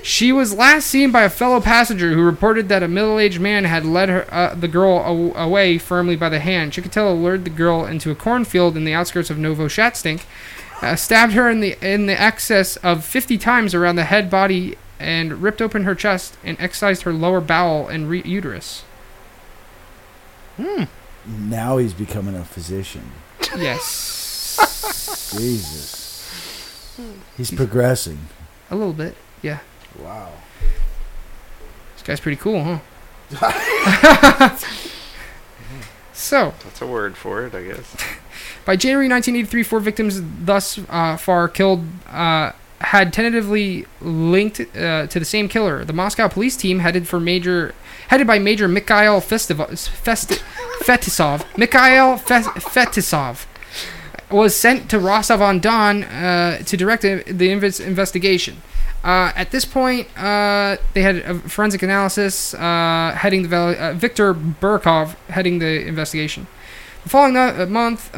she was last seen by a fellow passenger who reported that a middle-aged man had led her uh, the girl aw- away firmly by the hand. Chikatilo lured the girl into a cornfield in the outskirts of Novoshatstink, uh, stabbed her in the in the excess of 50 times around the head, body, and ripped open her chest and excised her lower bowel and re- uterus. Now he's becoming a physician. Yes, Jesus. He's progressing. a little bit. Yeah, Wow. this guy's pretty cool, huh? so. That's a word for it, I guess. By January 1983, four victims thus uh, far killed uh, had tentatively linked uh, to the same killer. The Moscow police team, headed for major, headed by Major Mikhail Festiv- Festi- Fetisov, Mikhail Fe- Fetisov, was sent to Rostov-on-Don uh, to direct the investigation. Uh, at this point, uh, they had a forensic analysis uh, heading the uh, Victor Burkov heading the investigation. The following month,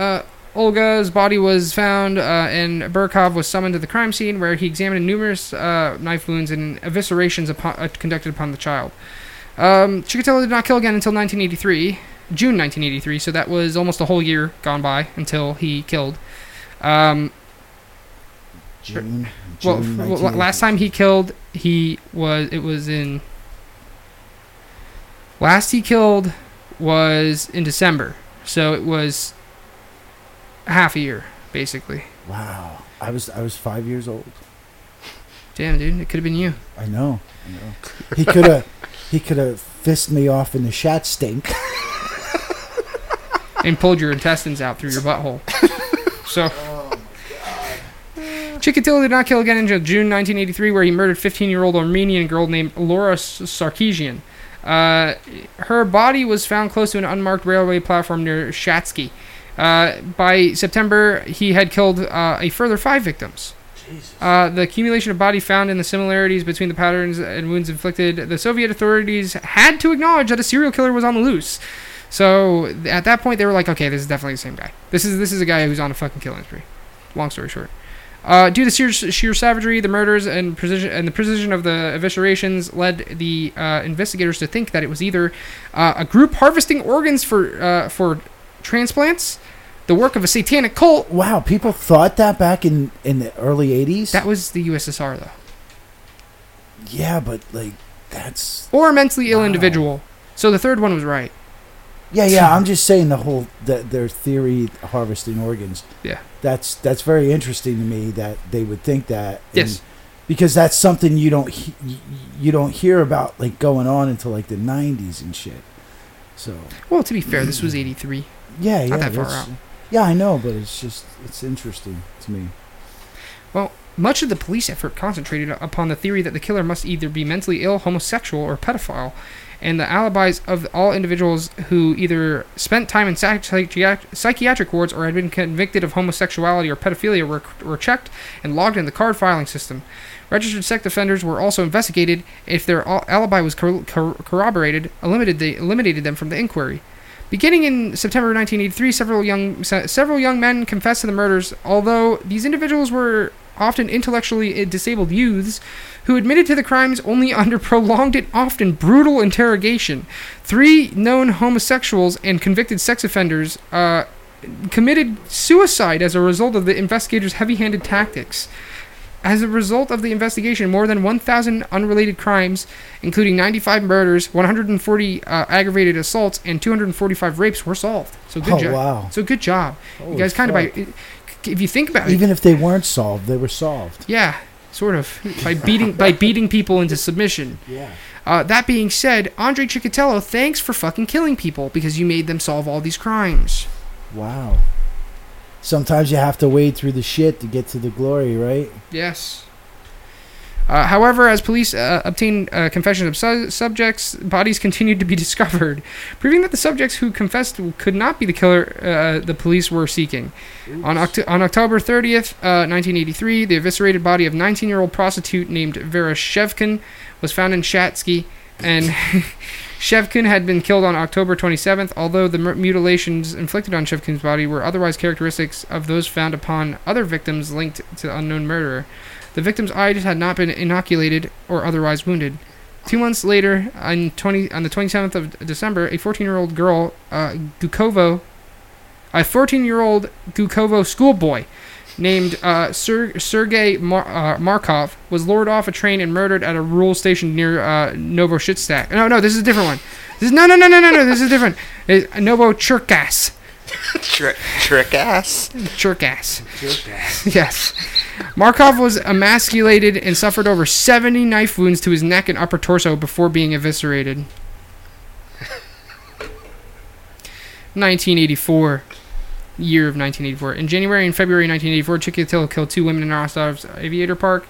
Olga's body was found, uh, and Burkov was summoned to the crime scene, where he examined numerous uh, knife wounds and eviscerations upon, uh, conducted upon the child. Um, Chikatilo did not kill again until 1983, June 1983. So that was almost a whole year gone by until he killed. Um, June. June f- well, last time he killed, he was it was in. Last he killed was in December, so it was half a year basically. Wow. I was I was five years old. Damn, dude, it could have been you. I know. I know. He could have he could have fist me off in the shat stink. and pulled your intestines out through your butthole. So. Chikatilo did not kill again until June 1983, where he murdered 15-year-old Armenian girl named Laura S- Sarkeesian. Uh, her body was found close to an unmarked railway platform near Shatsky. Uh, by September, he had killed uh, a further five victims. Uh, the accumulation of body found and the similarities between the patterns and wounds inflicted, the Soviet authorities had to acknowledge that a serial killer was on the loose. So at that point, they were like, "Okay, this is definitely the same guy. This is this is a guy who's on a fucking killing spree." Long story short, uh, due to sheer, sheer savagery, the murders and precision and the precision of the eviscerations led the uh, investigators to think that it was either uh, a group harvesting organs for uh, for transplants, the work of a satanic cult. Wow, people thought that back in in the early '80s. That was the USSR, though. yeah, but like that's Or a mentally ill Wow. individual. So the third one was right. yeah, yeah. I'm just saying the whole that their theory harvesting organs. Yeah. That's that's very interesting to me that they would think that. and- Yes. Because that's something you don't he- you don't hear about like going on until like the '90s and shit. So Well, to be fair, this was 83. Yeah, yeah, Not that far out. Yeah, I know, but it's just it's interesting to me. Well, much of the police effort concentrated upon the theory that the killer must either be mentally ill, homosexual, or pedophile, and the alibis of all individuals who either spent time in psychiatric wards or had been convicted of homosexuality or pedophilia were, were checked and logged in the card filing system. Registered sex offenders were also investigated. If their alibi was cor- cor- corroborated, eliminated, they eliminated them from the inquiry. Beginning in September 1983, several young several young men confessed to the murders. Although these individuals were often intellectually disabled youths who admitted to the crimes only under prolonged and often brutal interrogation. Three known homosexuals and convicted sex offenders uh, committed suicide as a result of the investigators' heavy-handed tactics. As a result of the investigation, more than 1,000 unrelated crimes, including 95 murders, 140 uh, aggravated assaults, and 245 rapes, were solved. So good oh job. wow! So good job. Holy you guys kind of by if you think about it, even if they weren't solved, they were solved. yeah, sort of by beating by beating people into submission. Yeah. Uh, that being said, Andre Chikatilo, thanks for fucking killing people because you made them solve all these crimes. Wow. Sometimes you have to wade through the shit to get to the glory, right? Yes. Uh, however, as police uh, obtained uh, confessions of su- subjects, bodies continued to be discovered, proving that the subjects who confessed could not be the killer uh, the police were seeking. On, Oct- on October 30th, uh, 1983, the eviscerated body of 19 year old prostitute named Vera Shevkin was found in Shatsky, and Shevkin had been killed on October 27th, although the mutilations inflicted on Shevkin's body were otherwise characteristics of those found upon other victims linked to the unknown murderer. The victim's eyes had not been inoculated or otherwise wounded. Two months later, on, 20, on the 27th of December, a 14 year old girl, uh, Gukovo, a 14 year old Gukovo schoolboy named uh, Ser- Sergei Mar- uh, Markov was lured off a train and murdered at a rural station near uh, Novochitstak. No, no, this is a different one. This is no, no, no, no, no, no. This is different. It's Novocherkass. Trick, trick ass. Cherkass. yes. Markov was emasculated and suffered over 70 knife wounds to his neck and upper torso before being eviscerated. 1984. Year of 1984. In January and February 1984, Chikatilo killed two women in Rostov's Aviator Park.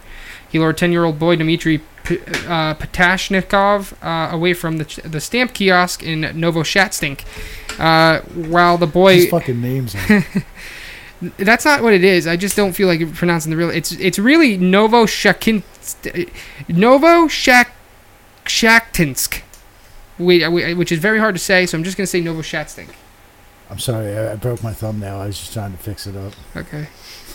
He lured 10 year old boy Dmitry P- uh, Patashnikov uh, away from the, ch- the stamp kiosk in Novoshatstink. Uh, while the boy. These fucking names. Are, That's not what it is. I just don't feel like pronouncing the real. It's it's really Novo Shakin, Novo Shak, Shaktinsk, wait, which is very hard to say. So I'm just gonna say Novo Shatstink. I'm sorry, I, I broke my thumbnail. I was just trying to fix it up. Okay.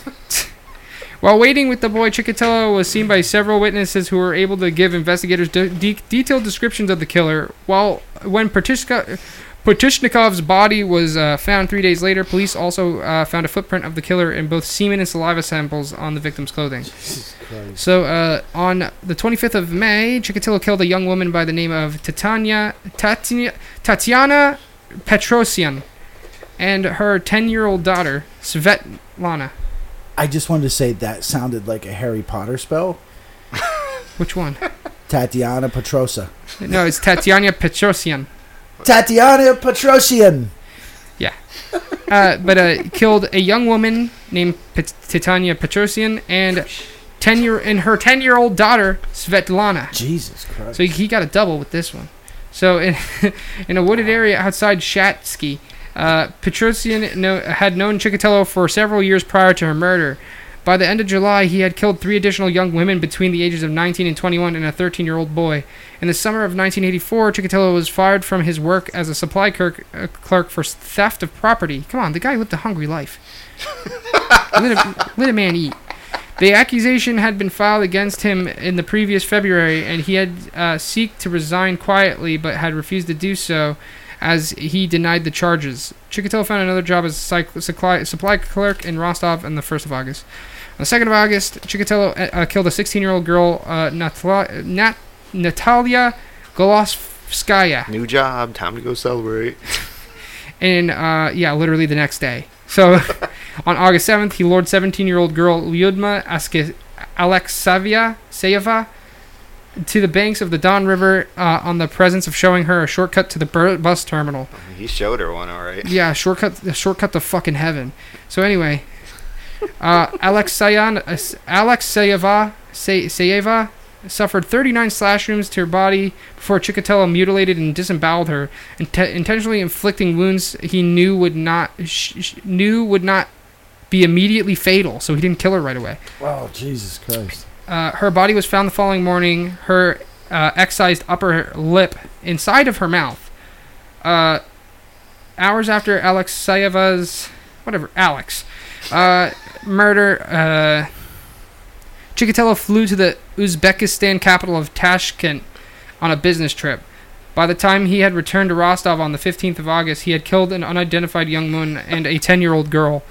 While waiting with the boy, Chikatilo was seen by several witnesses who were able to give investigators de- de- detailed descriptions of the killer. While when Patishka, Potishnikov's body was uh, found three days later, police also uh, found a footprint of the killer in both semen and saliva samples on the victim's clothing. So uh, on the 25th of May, Chikatilo killed a young woman by the name of Tatiana, Tatiana Petrosian and her 10-year-old daughter, Svetlana. I just wanted to say that sounded like a Harry Potter spell. Which one? Tatiana Petrosa. No, it's Tatiana Petrosian. Tatiana Petrosian. Yeah. Uh, but uh, killed a young woman named Pet- Titania Petrosian and ten year and her ten year old daughter Svetlana. Jesus Christ. So he got a double with this one. So in, in a wooded area outside Shatsky, uh, Petrosian no, had known Chikatilo for several years prior to her murder. By the end of July, he had killed three additional young women between the ages of 19 and 21 and a 13 year old boy. In the summer of 1984, Chikatilo was fired from his work as a supply clerk, uh, clerk for theft of property. Come on, the guy lived a hungry life. let, a, let a man eat. The accusation had been filed against him in the previous February, and he had uh, seeked to resign quietly, but had refused to do so. As he denied the charges. Chikatilo found another job as a supply, supply clerk in Rostov on the 1st of August. On the 2nd of August, Chikatilo uh, uh, killed a 16 year old girl, uh, Natla- Nat- Natalia Golovskaya. New job, time to go celebrate. And, uh, yeah, literally the next day. So, on August 7th, he lured 17 year old girl Lyudma Aske- Alexavia Sayeva to the banks of the Don River uh, on the presence of showing her a shortcut to the bus terminal. He showed her one, all right. Yeah, shortcut, a shortcut to fucking heaven. So anyway, uh, Alexayan, uh, Alexeyeva, Say- Sayeva suffered 39 slash wounds to her body before Chikatilo mutilated and disemboweled her, int- intentionally inflicting wounds he knew would not sh- sh- knew would not be immediately fatal. So he didn't kill her right away. Oh Jesus Christ! Uh, her body was found the following morning. Her uh, excised upper lip inside of her mouth. Uh, hours after Alexeyeva's whatever Alex uh, murder, uh, Chikatilo flew to the Uzbekistan capital of Tashkent on a business trip. By the time he had returned to Rostov on the 15th of August, he had killed an unidentified young woman and a 10-year-old girl.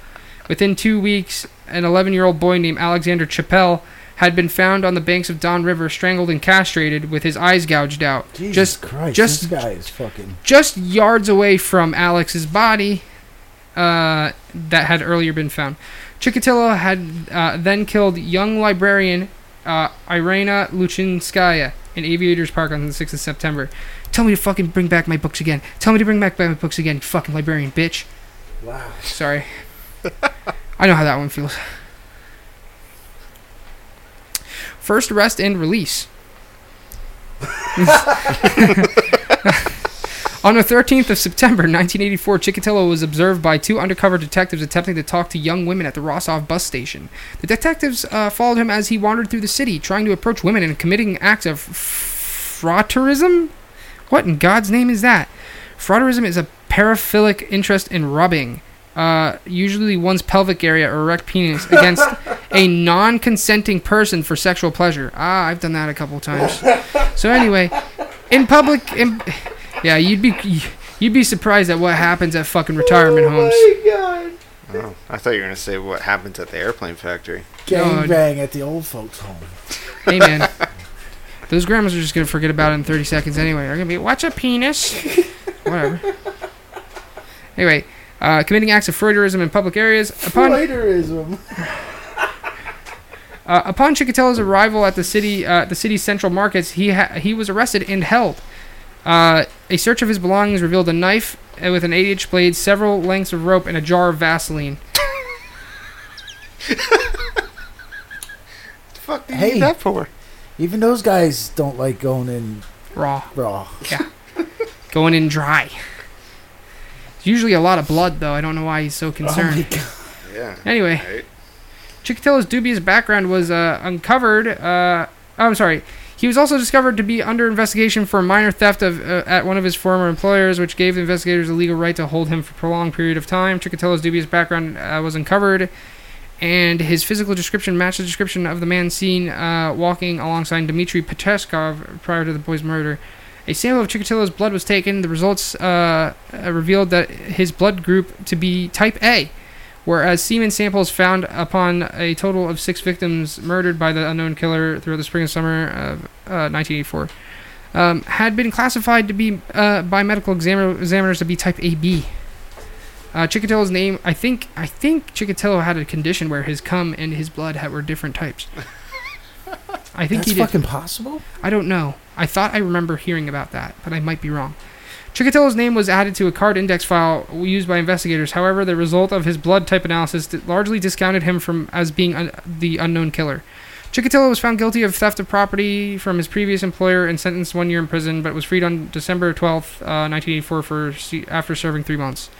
Within two weeks, an 11-year-old boy named Alexander Chappelle had been found on the banks of Don River, strangled and castrated, with his eyes gouged out. Jesus Just Christ! just- this guy is fucking. just yards away from Alex's body uh, that had earlier been found. Chikatilo had uh, then killed young librarian uh, Irina Luchinskaya in Aviators Park on the 6th of September. Tell me to fucking bring back my books again. Tell me to bring back my books again, you fucking librarian bitch. Wow. Sorry. I know how that one feels. First arrest and release. On the 13th of September 1984, Chikatilo was observed by two undercover detectives attempting to talk to young women at the Rostov bus station. The detectives uh, followed him as he wandered through the city, trying to approach women and committing acts of frotteurism? What in God's name is that? Frotteurism is a paraphilic interest in rubbing, uh, usually one's pelvic area or erect penis, against a non-consenting person for sexual pleasure. Ah, I've done that a couple times. So anyway, in public, in, yeah, you'd be you'd be surprised at what happens at fucking retirement homes. Oh, I thought you were gonna say what happens at the airplane factory. Gang bang at the old folks' home. Hey man, those grandmas are just gonna forget about it in 30 seconds anyway. They're gonna be, what's a penis? Whatever. Anyway, uh, committing acts of frotteurism in public areas. Upon Freuderism. Uh, upon Chikatilo's arrival at the city, uh, the city's central markets, he ha- he was arrested and held. Uh, a search of his belongings revealed a knife uh, with an 8-inch blade, several lengths of rope, and a jar of Vaseline. The fuck do you Hey. need that for? Even those guys don't like going in Raw, raw. Yeah. going in dry. There's usually a lot of blood, though. I don't know why he's so Oh concerned. my god. Yeah. Anyway, Right. Chikatilo's dubious background was uh, uncovered. Uh, oh, I'm sorry. He was also discovered to be under investigation for minor theft of uh, at one of his former employers, which gave investigators a legal right to hold him for a prolonged period of time. Chikatilo's dubious background uh, was uncovered, and his physical description matched the description of the man seen uh, walking alongside Dmitry Peteskov prior to the boy's murder. A sample of Chikatilo's blood was taken. The results uh, revealed that his blood group to be type A whereas semen samples found upon a total of six victims murdered by the unknown killer throughout the spring and summer of uh, 1984 um, had been classified to be uh, by medical examiner- examiners to be type AB. Uh, Chikatilo's name, I think, I think Chikatilo had a condition where his cum and his blood had, were different types. I think That's he did. fucking possible. I don't know. I thought I remember hearing about that, but I might be wrong. Chikatilo's name was added to a card index file used by investigators. However, the result of his blood type analysis largely discounted him from as being un- the unknown killer. Chikatilo was found guilty of theft of property from his previous employer and sentenced one year in prison, but was freed on December 12th, uh, 1984, for after serving three months.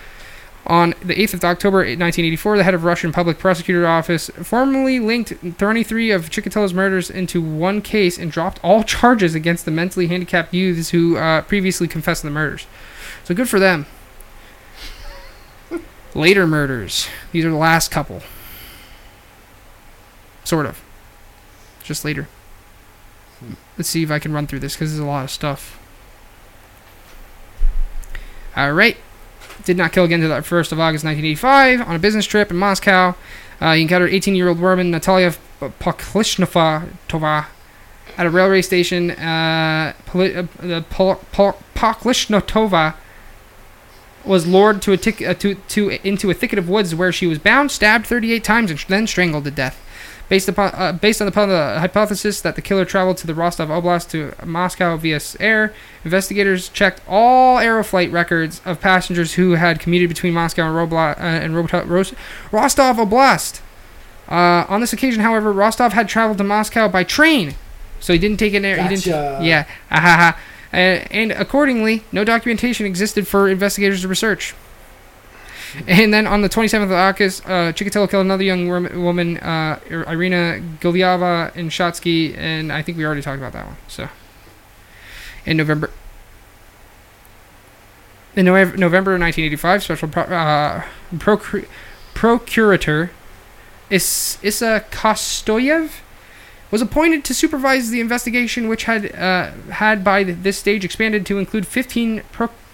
On the 8th of October 1984, the head of Russian Public Prosecutor Office formally linked 33 of Chikatilo's murders into one case and dropped all charges against the mentally handicapped youths who uh, previously confessed the murders. So good for them. Later murders. These are the last couple. Sort of. Just later. Let's see if I can run through this because there's a lot of stuff. All right. Did not kill again until the 1st of August 1985 on a business trip in Moscow. Uh, he encountered 18-year-old woman Natalia Poklishnova at a railway station. Uh, uh, Poklishnotova was lured to a tic- uh, to, to into a thicket of woods where she was bound, stabbed 38 times, and then strangled to death. Based upon uh, based on the, upon the hypothesis that the killer traveled to the Rostov Oblast to Moscow via air, investigators checked all Aeroflot records of passengers who had commuted between Moscow and, Robla- uh, and Robo- Ros- Rostov Oblast. Uh, on this occasion, however, Rostov had traveled to Moscow by train, so he didn't take an air. He didn't. Gotcha. Yeah. Uh, and accordingly, no documentation existed for investigators to research. And then on the 27th of August, uh, Chikatilo killed another young woman, uh, Irina Goliava in Shotsky, and I think we already talked about that one. So, in November, in November, November 1985, special pro- uh, procur- procurator Is- Issa Kostoyev was appointed to supervise the investigation, which had uh, had by this stage expanded to include 15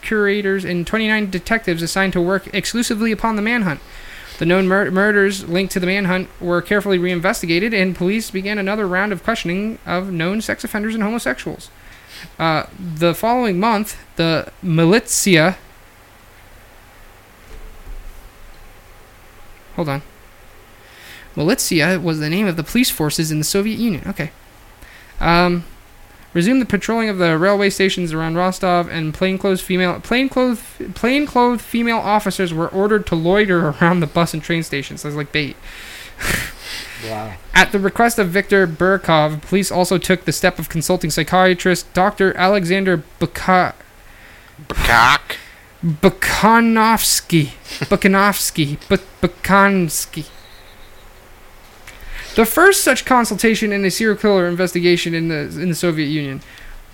procurators and 29 detectives assigned to work exclusively upon the manhunt. The known mur- murders linked to the manhunt were carefully reinvestigated, and police began another round of questioning of known sex offenders and homosexuals. Uh, the following month, the militia. Hold on. Militia was the name of the police forces in the Soviet Union. Okay. Um, resumed the patrolling of the railway stations around Rostov, and plainclothes female plainclothes plainclothes female officers were ordered to loiter around the bus and train stations. That's like bait. Wow. At the request of Viktor Burkov, police also took the step of consulting psychiatrist Dr. Alexander Buka- Cock. Bukhanovsky. Bukhanovsky. Buk- Bukhansky. The first such consultation in a serial killer investigation in the in the Soviet Union.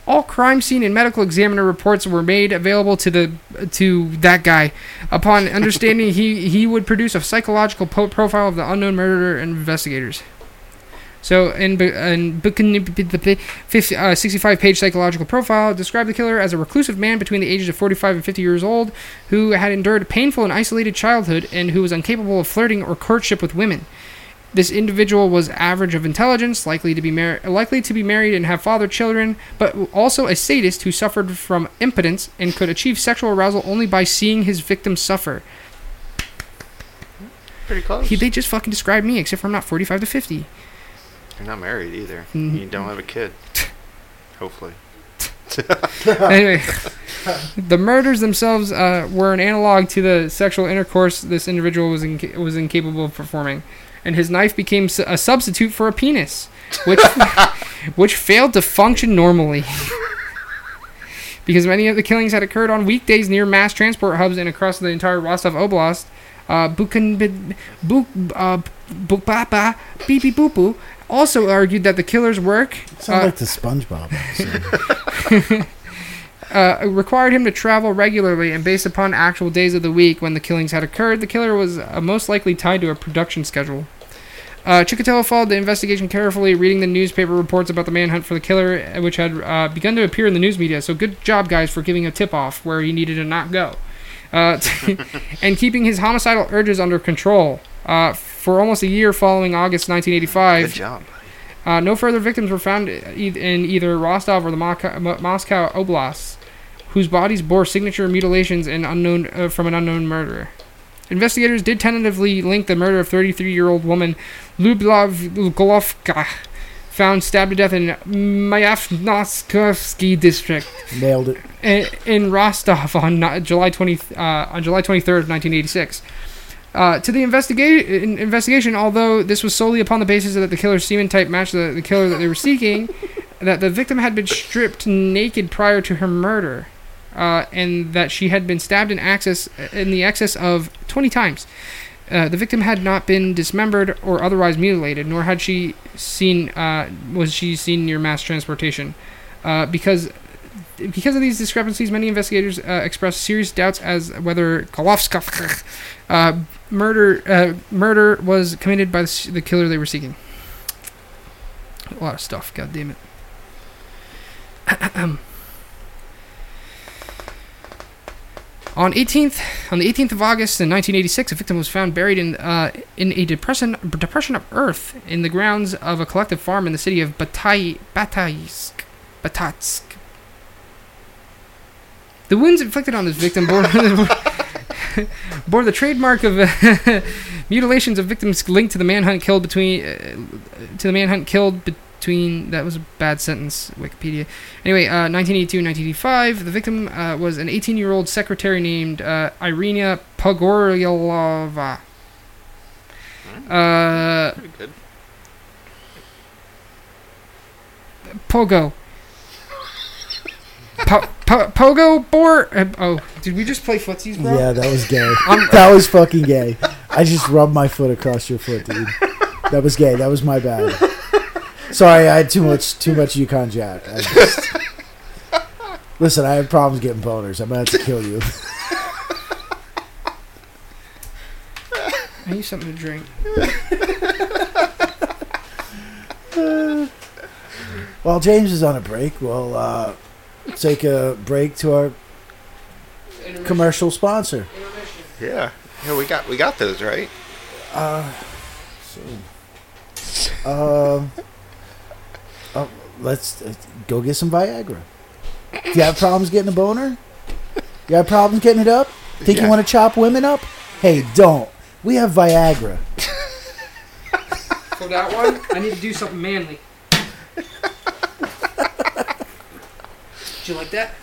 All crime scene and medical examiner reports were made available to the to that guy. Upon understanding he he would produce a psychological po- profile of the unknown murderer and investigators. So, in, in the uh, 65 page psychological profile, described the killer as a reclusive man between the ages of 45 and 50 years old who had endured a painful and isolated childhood and who was incapable of flirting or courtship with women. This individual was average of intelligence, likely to be mar- likely to be married and have father children, but also a sadist who suffered from impotence and could achieve sexual arousal only by seeing his victim suffer. Pretty close. He, they just fucking described me, except for I'm not 45 to 50. You're not married either. Mhm. You don't have a kid. Hopefully. anyway, the murders themselves uh, were an analog to the sexual intercourse this individual was inca- was incapable of performing, and his knife became a substitute for a penis, which which failed to function normally. because many of the killings had occurred on weekdays near mass transport hubs and across the entire Rostov Oblast, uh, Bukan Buk uh, Bukpapa Beep Beep Boop Boo also argued that the killer's work Sounds uh, like the SpongeBob uh, required him to travel regularly, and based upon actual days of the week when the killings had occurred, the killer was uh, most likely tied to a production schedule. Uh, Chikatilo followed the investigation carefully, reading the newspaper reports about the manhunt for the killer, which had uh, begun to appear in the news media. So good job, guys, for giving a tip off where he needed to not go, uh, and keeping his homicidal urges under control. Uh, for almost a year following August 1985, Good job. uh, no further victims were found in either Rostov or the Moscow, Mo- Moscow Oblasts, whose bodies bore signature mutilations and unknown uh, from an unknown murderer. Investigators did tentatively link the murder of 33-year-old woman Lublov Golovka, found stabbed to death in Myafnoskovsky district Nailed it. in, in Rostov on July 20 uh, on July 23rd, 1986. Uh, to the investiga- in- investigation, although this was solely upon the basis that the killer's semen type matched the, the killer that they were seeking, that the victim had been stripped naked prior to her murder, uh, and that she had been stabbed in excess in the excess of 20 times. Uh, the victim had not been dismembered or otherwise mutilated, nor had she seen uh, was she seen near mass transportation, uh, because because of these discrepancies, many investigators uh, expressed serious doubts as whether Golovska uh, murder uh, murder was committed by the, the killer they were seeking. A lot of stuff. God damn it. On 18th, on the 18th of August in 1986, a victim was found buried in uh, in a depression depression of earth in the grounds of a collective farm in the city of Batay Bataysk. Batatsk. The wounds inflicted on this victim bore, bore the trademark of mutilations of victims linked to the manhunt killed between uh, to the manhunt killed between that was a bad sentence Wikipedia. Anyway, uh, 1982 1985, the victim uh, was an 18-year-old secretary named uh, Irina Pogoryalova. Uh, Pretty good. Pogo. Po- po- Pogo board. Uh, oh, did we just play footsies, bro? Yeah, that was gay. That was fucking gay. I just rubbed my foot across your foot, dude. That was gay. That was my bad. Sorry, I had too much too much Yukon Jack. I just... Listen, I have problems getting boners. I'm gonna have to kill you. I need something to drink. While James is on a break, we'll uh, take a break to our commercial sponsor. Yeah. Yeah, we got we got those right. Uh, so, um, uh, let's uh, go get some Viagra. Do you have problems getting a boner? You have problems getting it up? Think you want to chop women up? Hey, don't. We have Viagra. For that one, I need to do something manly. Did you like that?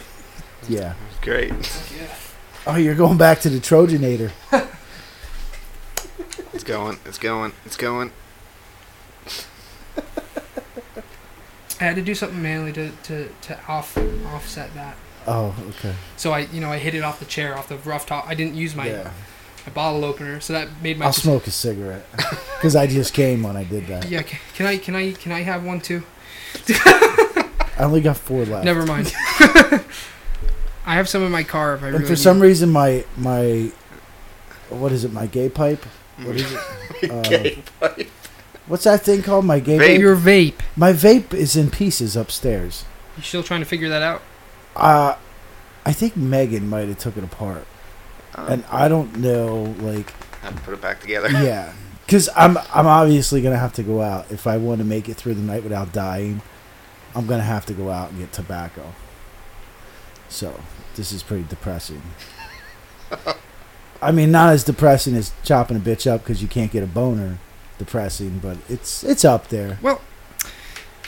Yeah. Great. Yeah. Oh, you're going back to the Trojanator. It's going. It's going. It's going. I had to do something manly to, to, to off offset that. Oh, okay. So I, you know, I hit it off the chair, off the rough top. I didn't use my, yeah. my bottle opener, so that made my. I'll smoke a cigarette because I just came when I did that. Yeah, ca- can I can I can I have one too? I only got four left. Never mind. I have some in my car if I And really for need. some reason, my my what is it? My gay pipe. What is it? Uh, Gay pipe. What's that thing called? My gay Vape. vape. your vape. My vape is in pieces upstairs. You still trying to figure that out? Uh, I think Megan might have took it apart, Oh, and I don't know. Like, have to put it back together. yeah, because I'm I'm obviously gonna have to go out if I want to make it through the night without dying. I'm gonna have to go out and get tobacco. So this is pretty depressing. I mean, not as depressing as chopping a bitch up because you can't get a boner. Depressing, but it's it's up there. Well,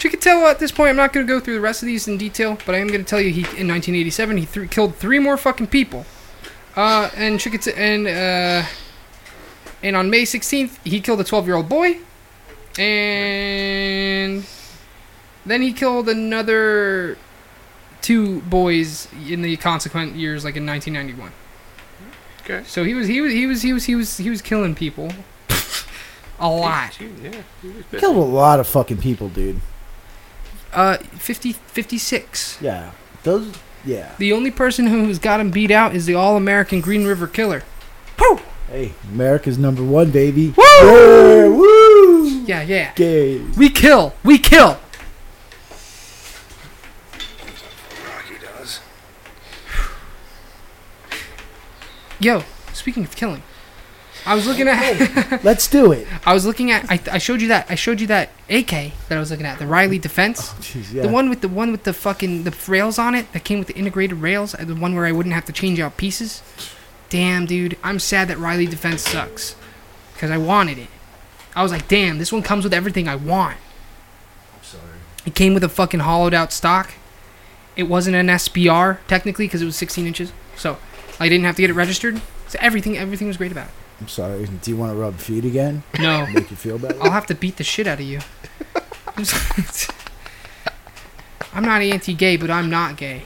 you can tell at this point. I'm not going to go through the rest of these in detail, but I am going to tell you he in 1987 he th- killed three more fucking people. Uh, and Chikita and uh, and on May 16th he killed a 12 year old boy, and then he killed another two boys in the consequent years, like in 1991. Okay. So he was he was he was he was he was he was killing people a lot. Yeah. he. Killed a lot of fucking people, dude. Uh, 50, 56. Yeah, those. Yeah. The only person who's got him beat out is the all-American Green River Killer. Woo! Hey, America's number one, baby. Woo! Yeah, woo! Yeah, yeah. Gay. We kill. We kill. Rocky does. Yo, speaking of killing, I was looking at. Let's do it. I was looking at. I, I showed you that. I showed you that AK that I was looking at. The Riley Defense. Jeez, yeah. The one with the one with the fucking the rails on it that came with the integrated rails. uh, The one where I wouldn't have to change out pieces. Damn, dude. I'm sad that Riley Defense sucks. Because I wanted it. I was like, damn, this one comes with everything I want. I'm sorry. It came with a fucking hollowed out stock. It wasn't an SBR technically because it was 16 inches, so I didn't have to get it registered. So everything, everything was great about I'm sorry. Do you want to rub feet again? No, Make you feel better? I'll have to beat the shit out of you. I'm not anti-gay, but I'm not gay.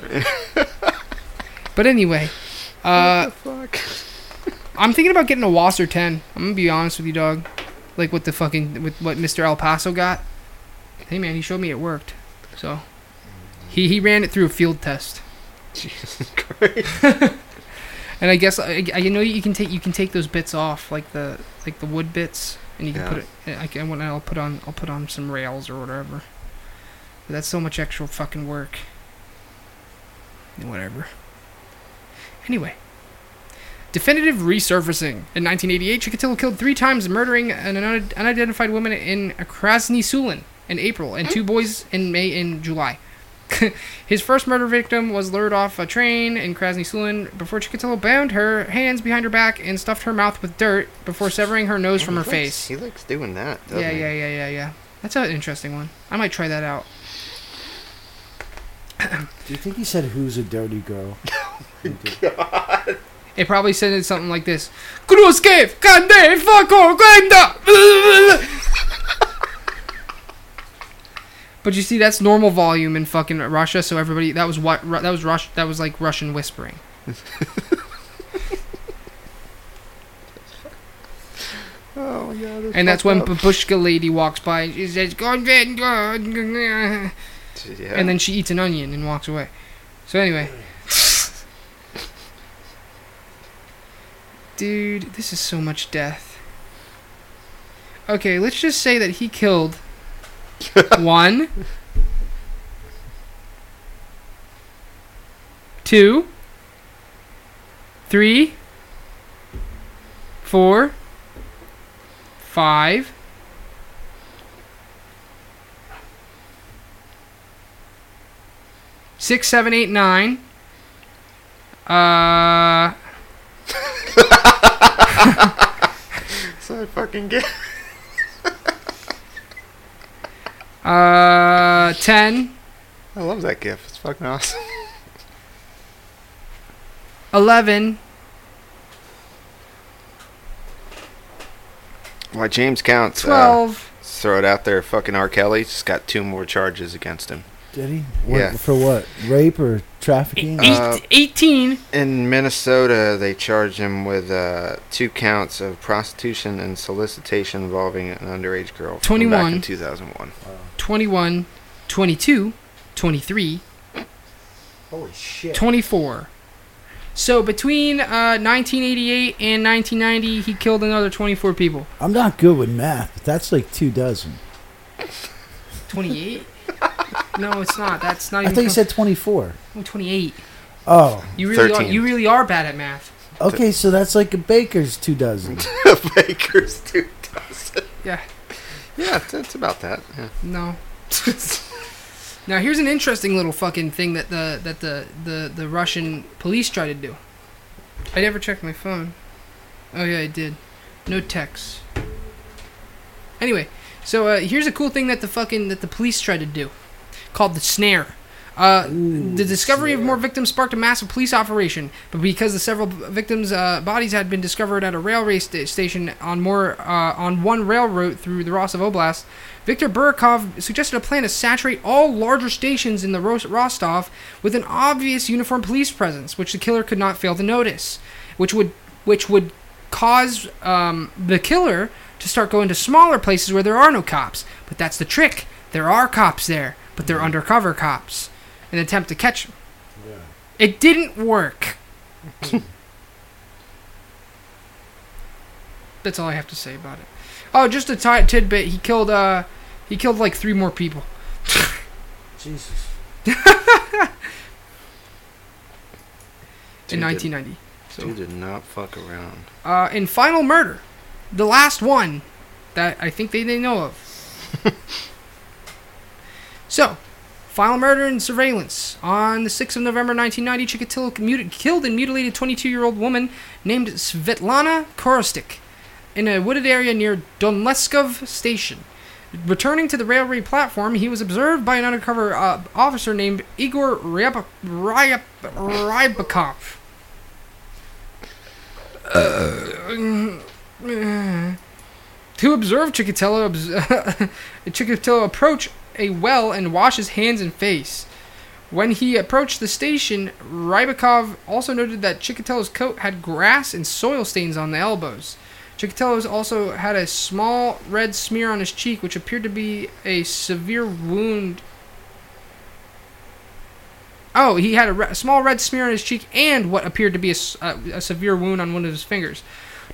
but anyway, uh, Fuck. I'm thinking about getting a WASR-10. I'm gonna be honest with you, dog. Like with the fucking with what Mr. El Paso got. Hey man, he showed me it worked. So he he ran it through a field test. Jesus Christ. And I guess I, I you know you can take you can take those bits off like the like the wood bits and you can Yeah. put it eh, I can when I'll put on I'll put on some rails or whatever. But that's so much extra fucking work. Whatever. Anyway, Definitive resurfacing. In 1988, Chikatilo killed three times, murdering an unidentified woman in Krasny Sulin in April and two boys in May and July. His first murder victim was lured off a train in Krasny Sulin before Chikatilo bound her hands behind her back and stuffed her mouth with dirt before severing her nose oh, from her likes- face. He likes doing that. doesn't Yeah, he? yeah, yeah, yeah, yeah. That's an interesting one. I might try that out. Do you think he said, "Who's a dirty girl"? Oh, God! It probably said it something like this: Kruske, kande, fako, glenda. But you see, that's normal volume in fucking Russia. So everybody, that was what that was Rush. That was like Russian whispering. Oh yeah. And that's when Babushka lady walks by and she says, "Konvent," Yeah. and then she eats an onion and walks away. So anyway, dude, this is so much death. Okay, let's just say that he killed one, two, three, four, five. Six, seven, eight, nine. Uh, so I fucking get. Uh, ten, I love that gif. It's fucking awesome. eleven, Why James counts? Uh, twelve. throw it out there. Fucking R. Kelly just got two more charges against him. Did he? What, Yeah. For what? Rape or trafficking? Eight, Uh, 18. In Minnesota, they charged him with uh, two counts of prostitution and solicitation involving an underage girl. from Back 21. in 2001. 21, 22, 23, Holy shit! 24. So between uh, 1988 and 1990, he killed another 24 people. I'm not good with math, but that's like two dozen. 28? no, it's not. That's not I even. thought you close. said 24. Oh, 28. Oh, You really are. 13. You really are bad at math. okay, so that's like a baker's two dozen. A baker's two dozen. Yeah. Yeah, it's, it's about that. Yeah. No. now here's an interesting little fucking thing that the that the the the Russian police try to do. I never checked my phone. Oh yeah, I did. No texts. Anyway, so uh, here's a cool thing that the fucking that the police tried to do, called the snare. Uh, Ooh, the discovery of more victims sparked a massive police operation, but because the several victims' uh, bodies had been discovered at a railway sta- station on more uh, on one railroad through the Rostov Oblast, Viktor Burkov suggested a plan to saturate all larger stations in the Rostov with an obvious uniformed police presence, which the killer could not fail to notice, which would which would cause um, the killer to start going to smaller places where there are no cops. But that's the trick. There are cops there, but they're undercover cops. An attempt to catch him. It didn't work. That's all I have to say about it. Oh, just a ti tidbit. He killed. Uh, he killed like three more people. Jesus. in Dude did- 1990. So, Dude did not fuck around. uh, in Final Murder, the last one that I think they, they know of. so, Final Murder and Surveillance. On the 6th of November 1990, Chikatilo commuted, killed and mutilated 22-year-old woman named Svetlana Korostik in a wooded area near Donleskov Station. Returning to the railway platform, he was observed by an undercover uh, officer named Igor Ryab- Ryab- Rybakov. To observe Chikatilo, Chikatilo approach a well and wash his hands and face. When he approached the station, Rybakov also noted that Chikatilo's coat had grass and soil stains on the elbows. Chikatilo's also had a small red smear on his cheek, which appeared to be a severe wound. Oh, he had a, re- a small red smear on his cheek and what appeared to be a severe wound on one of his fingers.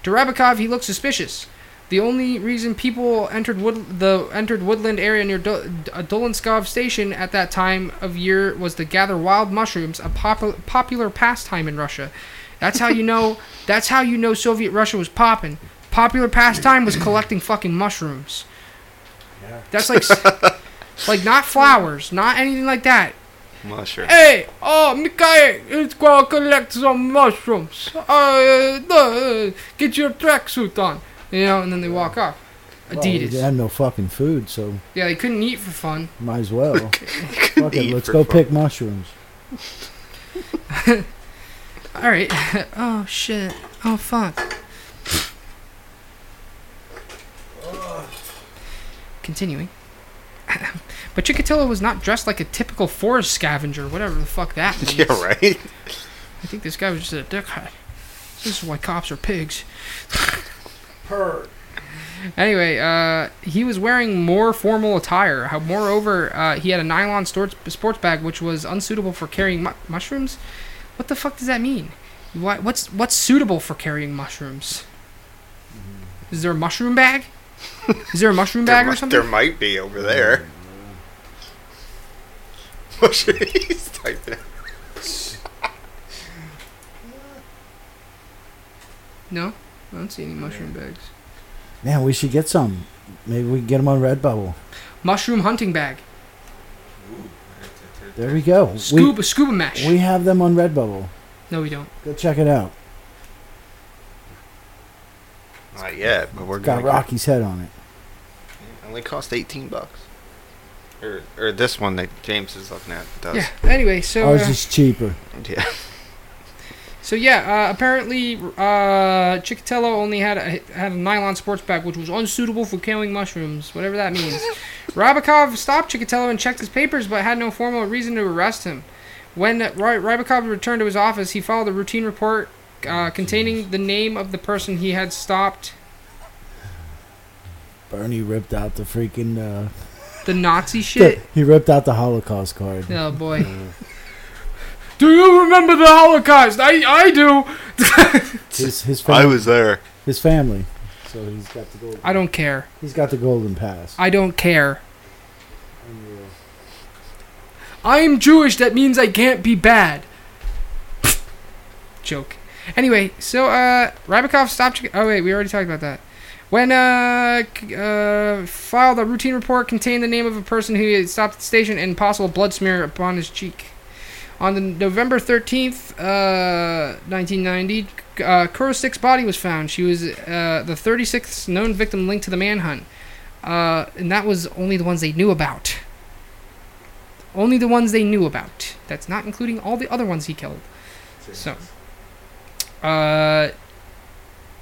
To he looked suspicious. The only reason people entered wood, the entered woodland area near Do- uh, Dolinskov station at that time of year was to gather wild mushrooms, a popu- popular pastime in Russia. That's how you know. That's how you know Soviet Russia was popping. Popular pastime was collecting fucking mushrooms. Yeah. That's like, like not flowers, not anything like that. Mushroom. Hey, oh, Mikhail, let's go collect some mushrooms. Uh, uh, get your tracksuit on. You know, and then they walk off. Well, Adidas. they had no fucking food, so Yeah, they couldn't eat for fun. might as well. Fuck it, let's go fun. pick mushrooms. All right. oh shit. Oh fuck. Continuing. But Chikatilo was not dressed like a typical forest scavenger, whatever the fuck that means. Yeah, right. I think this guy was just a dickhead. This is why cops are pigs. Per. Anyway, uh, he was wearing more formal attire. How, moreover, uh, he had a nylon sports, sports bag which was unsuitable for carrying mu- mushrooms. What the fuck does that mean? What, what's what's suitable for carrying mushrooms? Is there a mushroom bag? Is there a mushroom There, bag or something? there might be over there. He's typing. No, I don't see any mushroom bags. Man, we should get some. Maybe we can get them on Redbubble. Mushroom hunting bag. There we go. Scuba scuba mesh. We, we have them on Redbubble. no, we don't. Go check it out. Not yet, but we're Got gonna Rocky's head on it. It only cost eighteen bucks. Or, or this one that James is looking at does. Yeah. Anyway, so Ours uh, is cheaper. Yeah. So yeah, uh, apparently uh, Chikatilo only had a, had a nylon sports bag, which was unsuitable for carrying mushrooms, whatever that means. Rybakov stopped Chikatilo and checked his papers, but had no formal reason to arrest him. When Ry- Rybakov returned to his office, he filed a routine report uh, containing the name of the person he had stopped. Bernie ripped out the freaking. Uh, The Nazi shit. he ripped out the Holocaust card. Oh boy. Do you remember the Holocaust? I I do. His his I family. was there. His family. So he's got the gold. I don't care. He's got the golden pass. I don't care. I'm Jewish, that means I can't be bad. Joke. Anyway, so uh Rybakov stopped Oh wait, we already talked about that. When uh, uh filed a routine report contained the name of a person who had stopped at the station and possible blood smear upon his cheek. On the November 13th, uh, 1990, uh, Korostik's body was found. She was uh, the 36th known victim linked to the manhunt. Uh, and that was only the ones they knew about. Only the ones they knew about. That's not including all the other ones he killed. So, uh,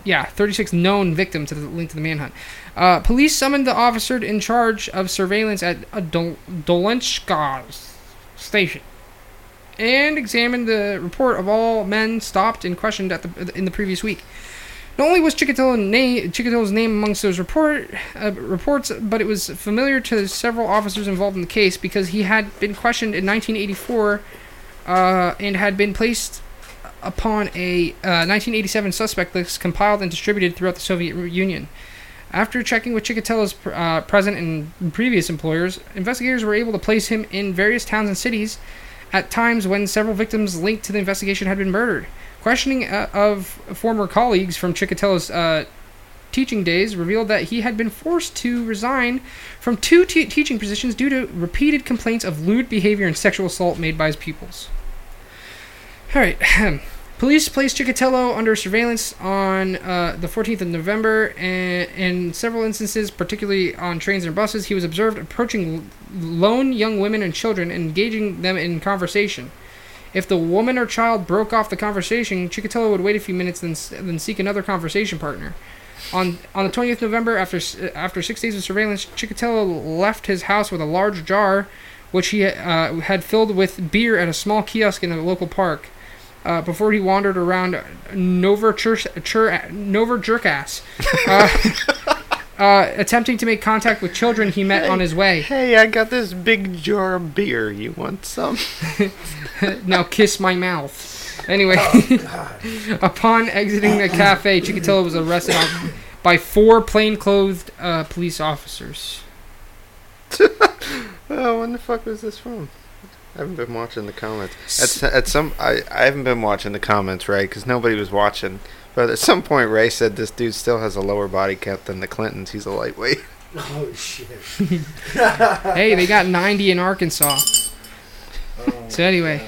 yeah, 36 known victims to the link to the manhunt. Uh, police summoned the officer in charge of surveillance at a Dol- station and examined the report of all men stopped and questioned at the in the previous week. Not only was Chikatilo na- Chikatilo's name amongst those report uh, reports, but it was familiar to several officers involved in the case because he had been questioned in 1984 uh, and had been placed upon a uh, 1987 suspect list compiled and distributed throughout the Soviet Union. After checking with Chikatilo's uh, present and previous employers, investigators were able to place him in various towns and cities at times when several victims linked to the investigation had been murdered. Questioning uh, of former colleagues from Chikatilo's uh, teaching days revealed that he had been forced to resign from two te- teaching positions due to repeated complaints of lewd behavior and sexual assault made by his pupils. All right. Police placed Chikatilo under surveillance on uh, the 14th of November, and in several instances, particularly on trains and buses, he was observed approaching lone young women and children engaging them in conversation. If the woman or child broke off the conversation, Chikatilo would wait a few minutes, then then seek another conversation partner. On on the 20th of November, after after six days of surveillance, Chikatilo left his house with a large jar, which he uh, had filled with beer at a small kiosk in a local park. Uh, before he wandered around Nover Chur- Chur- Jerkass, uh, uh, attempting to make contact with children he met on his way. Hey, I got this big jar of beer. You want some? now kiss my mouth. Anyway, upon exiting the cafe, Chikatilo was arrested by four plainclothed uh, police officers. Oh, when the fuck was this from? I haven't been watching the comments. At, at some, I, I haven't been watching the comments, right? Because nobody was watching. But at some point, Ray said this dude still has a lower body count than the Clintons. He's a lightweight. Oh shit. hey, they got 90 in Arkansas. Oh, So anyway.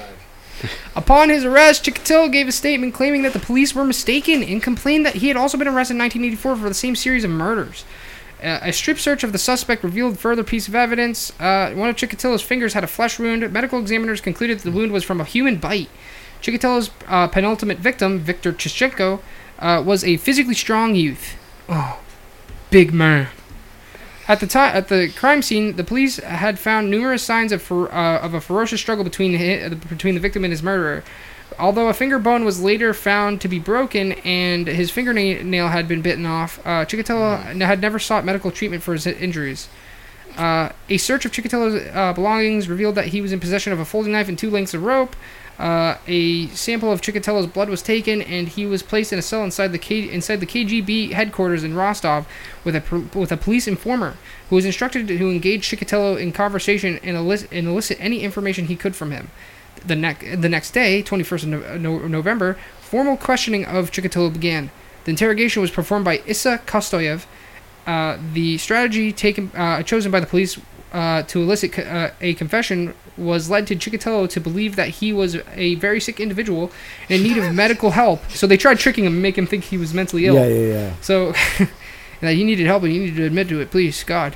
Upon his arrest, Chikatilo gave a statement claiming that the police were mistaken and complained that he had also been arrested in 1984 for the same series of murders. Uh, a strip search of the suspect revealed further piece of evidence. Uh, one of Chikatilo's fingers had a flesh wound. Medical examiners concluded that the wound was from a human bite. Chikatilo's uh, penultimate victim, Viktor Chischenko, uh, was a physically strong youth. Oh, big man. At the time, at the crime scene, the police had found numerous signs of fer- uh, of a ferocious struggle between hi- between the victim and his murderer. Although a finger bone was later found to be broken and his fingernail had been bitten off, uh, Chikatilo n- had never sought medical treatment for his injuries. Uh, a search of Chikatilo's uh, belongings revealed that he was in possession of a folding knife and two lengths of rope. Uh, a sample of Chikatilo's blood was taken, and he was placed in a cell inside the K- inside the KGB headquarters in Rostov with a pr- with a police informer who was instructed to engage Chikatilo in conversation and elicit, and elicit any information he could from him. The, ne- the next day, 21st of no- no- November, formal questioning of Chikatilo began. The interrogation was performed by Issa Kostoyev. Uh, the strategy taken uh, chosen by the police uh, to elicit co- uh, a confession was led to Chikatilo to believe that he was a very sick individual in need of medical help. So they tried tricking him make him think he was mentally ill. Yeah, yeah, yeah. So that he needed help and he needed to admit to it, please, God.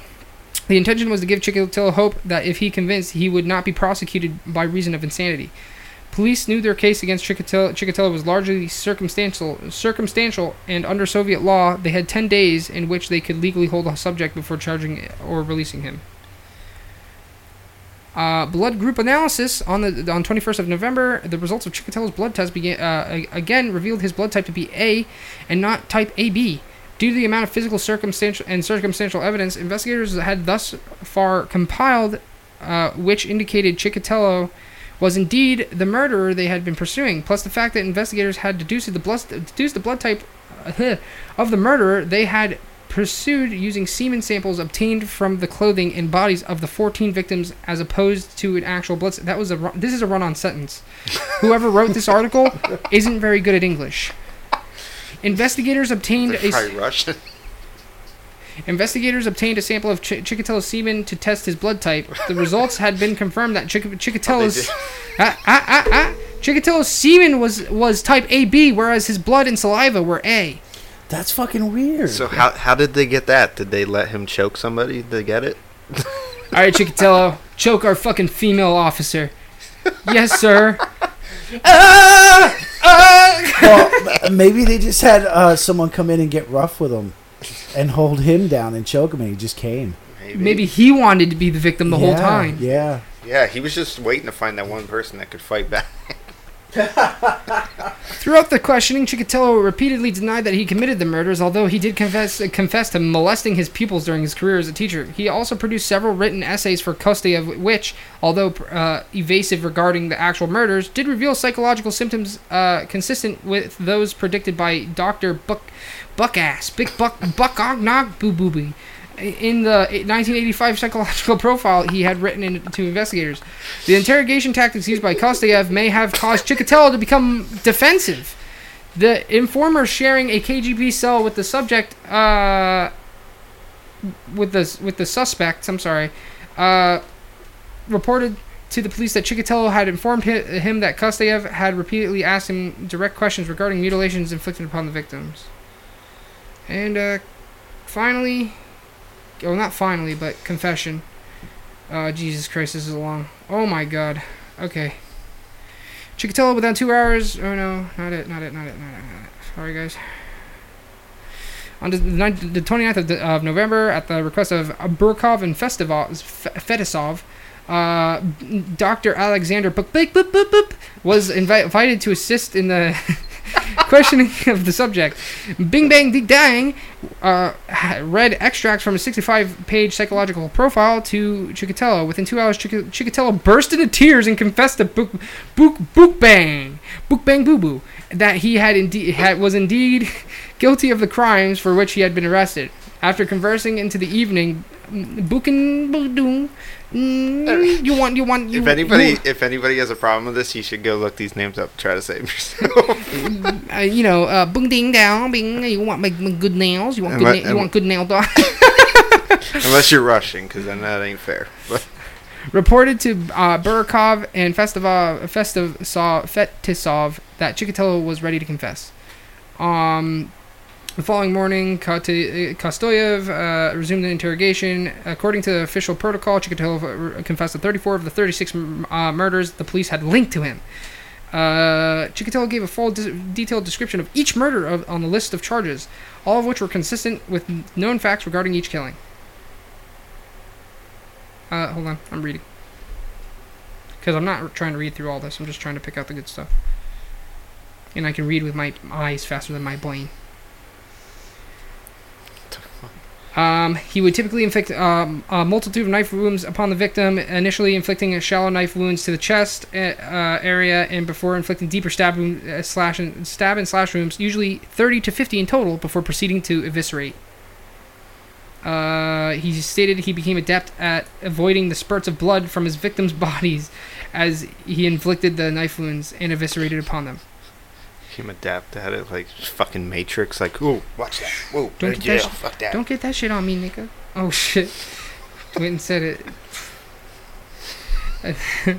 The intention was to give Chikatilo hope that if he convinced, he would not be prosecuted by reason of insanity. Police knew their case against Chikatilo, was largely circumstantial, circumstantial, and under Soviet law, they had 10 days in which they could legally hold a subject before charging or releasing him. Uh, blood group analysis on the on 21st of November, the results of Chikatilo's blood test began uh, again revealed his blood type to be A and not type AB. Due to the amount of physical circumstantial and circumstantial evidence, investigators had thus far compiled, uh, which indicated Chikatilo was indeed the murderer they had been pursuing. Plus, the fact that investigators had deduced the blood deduced the blood type uh, of the murderer they had pursued using semen samples obtained from the clothing and bodies of the 14 victims, as opposed to an actual blood. That was a this is a run-on sentence. Whoever wrote this article isn't very good at English. Investigators obtained They're a Russian. Investigators obtained a sample of Ch- Chikatilo's semen to test his blood type. The results had been confirmed that Chik- Chikatilo's did. ah, ah, ah, ah. Chikatilo's semen was was type AB, whereas his blood and saliva were A. That's fucking weird. So how how did they get that? Did they let him choke somebody to get it? All right, Chikatilo, choke our fucking female officer. Yes, sir. Ah! Well, maybe they just had uh, someone come in and get rough with him and hold him down and choke him, and he just came. Maybe he wanted to be the victim the whole time. Yeah. Yeah, he was just waiting to find that one person that could fight back. Throughout the questioning, Chikatilo repeatedly denied that he committed the murders, although he did confess confess to molesting his pupils during his career as a teacher. He also produced several written essays for custody of which, although uh, evasive regarding the actual murders, did reveal psychological symptoms uh, consistent with those predicted by Dr. Buck Buckass, Big Buck Buckognog Boo Boo Boo. In the 1985 psychological profile he had written in, to investigators, the interrogation tactics used by Kostoyev may have caused Chikatilo to become defensive. The informer sharing a KGB cell with the subject, uh, with the with the suspect, I'm sorry, uh, reported to the police that Chikatilo had informed hi- him that Kostoyev had repeatedly asked him direct questions regarding mutilations inflicted upon the victims. And uh, finally, well, not finally, but confession. Uh, Jesus Christ, this is long. Oh my God. Okay. Chikatilo within two hours. Oh no, not it, not it, not it, not it, not it. Sorry, guys. On the, ninth- the 29th of, the, of November, at the request of Burkov and Festivov, Fetisov, uh, Dr. Alexander Boop, boop, boop, boop, was invi- invited to assist in the questioning of the subject. Bing Bang Ding Dang uh, read extracts from a 65 page psychological profile to Chikatilo. Within two hours, Chik- burst into tears and confessed to Book, Book, Book Bang, Book Bang Boo Boo, that he had indeed had, was indeed guilty of the crimes for which he had been arrested. After conversing into the evening, Budung. Mm, You want, you want, you if anybody, you, if anybody has a problem with this, you should go look these names up. Try to save yourself. uh, you know, uh, Bung Ding Down, Bing. You want my, my good nails? You want good? Na- you want good nail dog? Unless you're rushing, because then that ain't fair. But reported to uh, Burakov and Festivov, Festivsov, Fetisov that Chikatilo was ready to confess. Um, the following morning, Kostoyev uh, resumed the interrogation. According to the official protocol, Chikatilo uh, confessed to 34 of the 36 uh, murders the police had linked to him. Uh, Chikatilo gave a full, dis- detailed description of each murder of, on the list of charges, all of which were consistent with known facts regarding each killing. Uh, hold on, I'm reading. Because I'm not trying to read through all this, I'm just trying to pick out the good stuff. And I can read with my eyes faster than my brain. Um, he would typically inflict um, a multitude of knife wounds upon the victim, initially inflicting shallow knife wounds to the chest uh, uh, area, and before inflicting deeper stab, wound, uh, slash and stab and slash wounds, usually 30 to 50 in total, before proceeding to eviscerate. Uh, he stated he became adept at avoiding the spurts of blood from his victims' bodies as he inflicted the knife wounds and eviscerated upon them. Him adapt at it like fucking Matrix. Like, ooh, watch that. Whoa, Don't don't get that sh- Fuck that. Don't get that shit on me, nigga. Oh shit. Went and said it.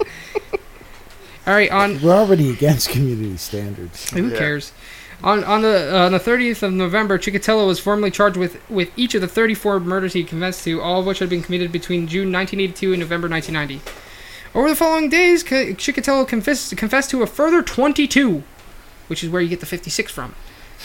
All right, on We're already against community standards. Who Yeah. cares? On on the uh, on the 30th of November, Chikatilo was formally charged with with each of the 34 murders he confessed to, all of which had been committed between June 1982 and November 1990. Over the following days, K- Chikatilo confessed confessed to a further 22, which is where you get the 56 from.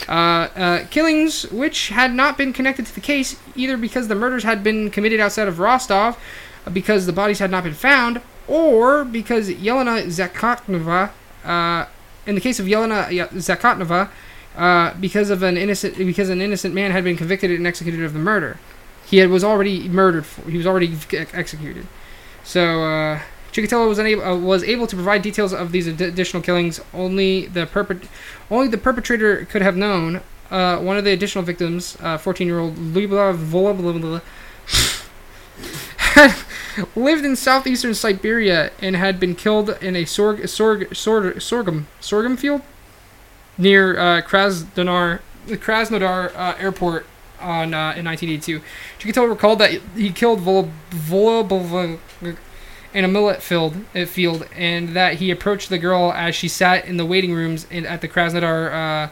Uh, uh, killings which had not been connected to the case, either because the murders had been committed outside of Rostov, uh, because the bodies had not been found, or because Yelena Zakotnova, uh, in the case of Yelena Zakotnova, uh, because of an innocent because an innocent man had been convicted and executed of the murder. He had, was already murdered. For, he was already executed. So uh, Chikatilo was unable uh, was able to provide details of these ad- additional killings. Only the perpet- only the perpetrator could have known. Uh, one of the additional victims, 14 year old Lyubla Volobla, had lived in southeastern Siberia and had been killed in a sorg, sorg, sorg, sorghum sorghum field near uh, Krasnodar Krasnodar uh, airport on uh, in 1982. Chikatilo recalled that he killed Vol- Volobla in a millet field, uh, field, and that he approached the girl as she sat in the waiting rooms in, at the Krasnodar uh,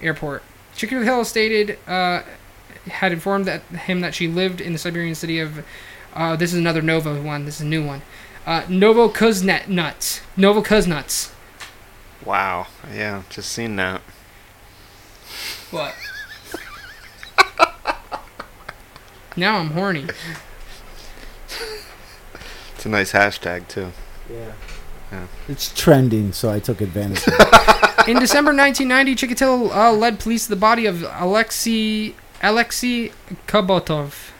airport. Chikatilo stated uh, had informed that, him that she lived in the Siberian city of. Uh, this is another Novo one. This is a new one. Uh, Novo Kuznet nuts. Novo Kuznets. Wow. Yeah, just seen that. What? now I'm horny. It's a nice hashtag too. Yeah. yeah. It's trending, so I took advantage. of it. In December 1990, Chikatilo uh, led police to the body of Alexei Alexei Kabotov,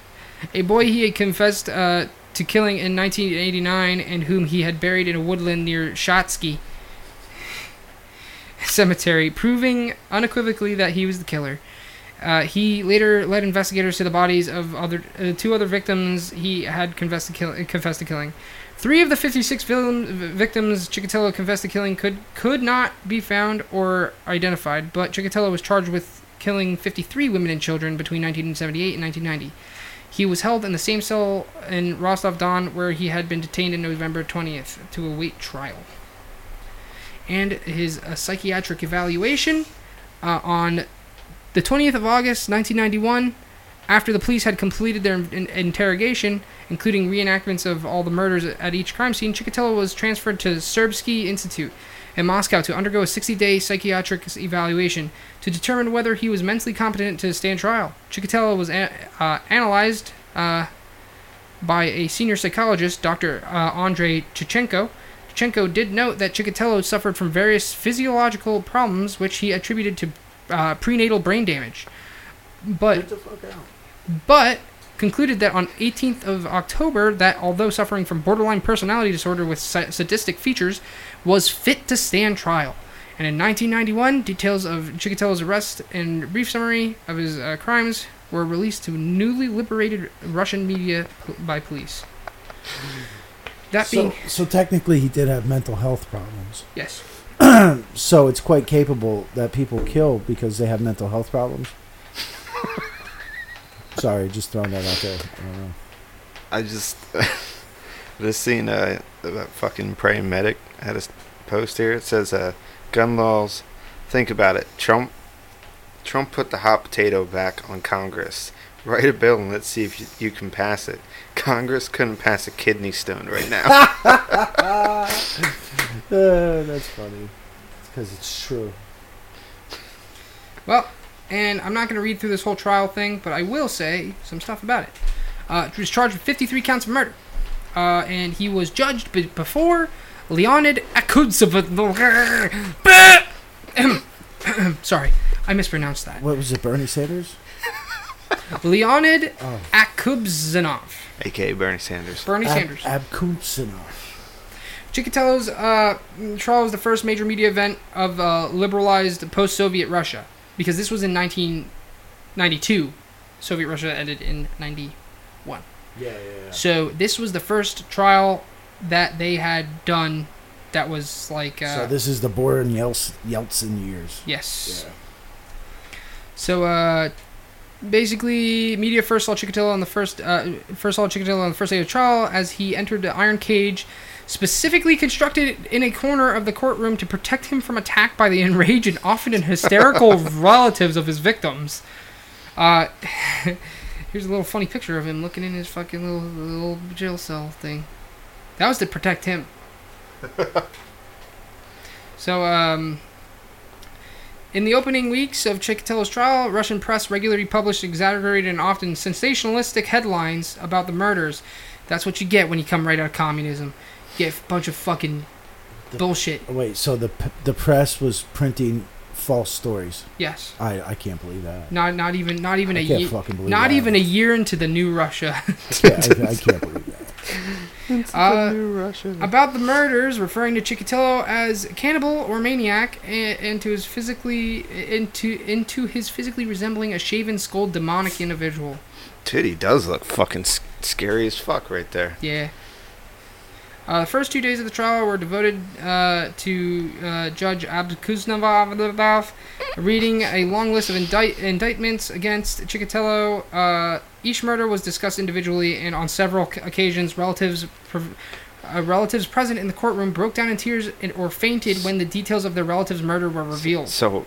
a boy he had confessed uh, to killing in 1989 and whom he had buried in a woodland near Shatsky Cemetery, proving unequivocally that he was the killer. Uh, he later led investigators to the bodies of other uh, two other victims he had confessed to, kill- confessed to killing. Three of the 56 vil- victims Chikatilo confessed to killing could could not be found or identified, but Chikatilo was charged with killing 53 women and children between 1978 and 1990. He was held in the same cell in Rostov-Don where he had been detained in November 20th to await trial. And his uh, psychiatric evaluation uh, on the 20th of August 1991, after the police had completed their in- interrogation, including reenactments of all the murders at each crime scene, Chikatilo was transferred to Serbsky Institute in Moscow to undergo a 60-day psychiatric evaluation to determine whether he was mentally competent to stand trial. Chikatilo was uh, analyzed uh, by a senior psychologist, Dr. Uh, Andrei Chichenko. Chichenko did note that Chikatilo suffered from various physiological problems, which he attributed to uh, prenatal brain damage. But but concluded that on 18th of October that although suffering from borderline personality disorder with sadistic features was fit to stand trial. And in 1991, details of Chikatilo's arrest and brief summary of his uh, crimes were released to newly liberated Russian media p- by police. That being So, so technically, he did have mental health problems. yes, So it's quite capable that people kill because they have mental health problems. Sorry, just throwing that out there. I don't know. I just just seen uh, that fucking praying medic had a post here. It says uh, gun laws. Think about it. Trump Trump put the hot potato back on Congress. Write a bill and let's see if you, you can pass it. Congress couldn't pass a kidney stone right now. Uh, that's funny. Because it's true. Well, and I'm not going to read through this whole trial thing, but I will say some stuff about it. Uh, he was charged with 53 counts of murder, uh, and he was judged be- before Leonid Akudzov. Sorry, I mispronounced that. What was it, Bernie Sanders? Leonid Oh. Akubzanov. AKA Bernie Sanders. Bernie Ab- Sanders. Abkunsanov. Chikatilo's uh, trial was the first major media event of uh, liberalized post-Soviet Russia, because this was in 1992. Soviet Russia ended in 90. Yeah, yeah, yeah. So this was the first trial that they had done that was like uh, so this is the Boris Yeltsin, Yeltsin years. yes. Yeah. So uh, basically, media first saw Chikatilo on the first uh, first saw Chikatilo on the first day of trial as he entered the iron cage, specifically constructed in a corner of the courtroom to protect him from attack by the enraged and often hysterical relatives of his victims. Uh, here's a little funny picture of him looking in his fucking little little jail cell thing. That was to protect him. so, um, in the opening weeks of Chikatilo's trial, Russian press regularly published exaggerated and often sensationalistic headlines about the murders. That's what you get when you come right out of communism. You get a bunch of fucking The- bullshit. Oh, Wait, so the the press was printing false stories. Yes. I I can't believe that. Not not even not even I a year. Not that. even a year into the new Russia. Yeah, I, I can't believe that. Uh, about the murders, referring to Chikatilo as cannibal or maniac, and, and to his physically into into his physically resembling a shaven, skulled demonic individual. Dude, he does look fucking scary as fuck right there. Yeah. Uh, the first two days of the trial were devoted uh, to uh, Judge Abdukuznavov reading a long list of indict- indictments against Chikatilo. Uh, each murder was discussed individually, and on several occasions, relatives prov- uh, relatives present in the courtroom broke down in tears and, or fainted when the details of their relative's murder were revealed. So,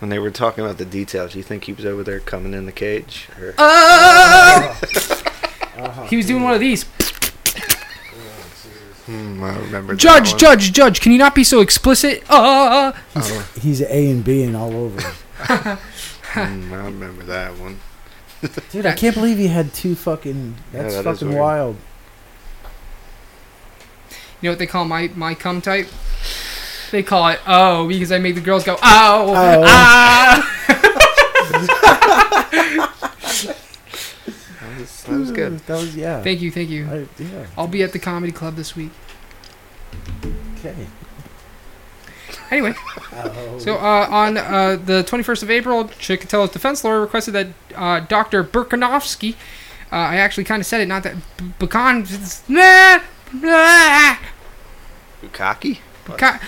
when they were talking about the details, you think he was over there coming in the cage? Or? Ah! Uh-huh. He was doing one of these. Hmm, I remember that Judge, one. judge, judge! Can you not be so explicit? Uh, Oh, He's A and B and all over. hmm, I remember that one. Dude, I can't believe he had two fucking. Yeah, That's fucking wild. You know what they call my my cum type? They call it oh because I make the girls go oh, Oh. ah. That was, that was good. That was yeah. thank you, thank you. I, yeah. I'll be at the comedy club this week. Okay. Anyway, Oh. so uh, on uh, the 21st of April, Chikatilo's defense lawyer requested that uh, Dr. Burkanovsky, uh, I actually kind of said it, not that Bukan, Bukaki? Buka-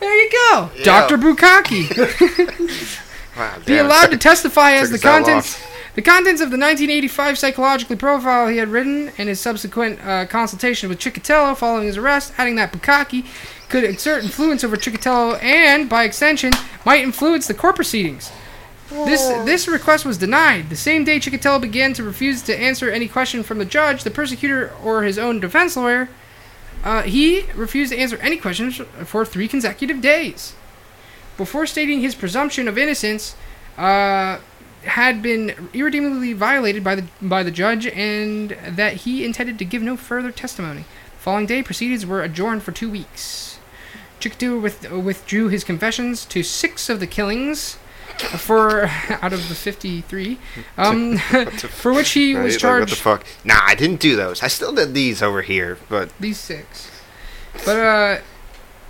there you go, Yeah. Dr. Bukaki. Wow, be allowed to testify as the contents the contents of the 1985 psychological profile he had written and his subsequent uh, consultation with Chikatilo following his arrest, adding that Bukaki could exert influence over Chikatilo and, by extension, might influence the court proceedings. This this request was denied. The same day Chikatilo began to refuse to answer any question from the judge, the prosecutor, or his own defense lawyer, uh, he refused to answer any questions for three consecutive days. Before stating his presumption of innocence, uh, had been irredeemably violated by the by the judge, and that he intended to give no further testimony. The following day, proceedings were adjourned for two weeks. Chikatilo with, withdrew his confessions to six of the killings, for out of the fifty-three, um, for which he Right? was Like, what the charged. fuck? Nah, I didn't do those. I still did these over here, but these six. But uh,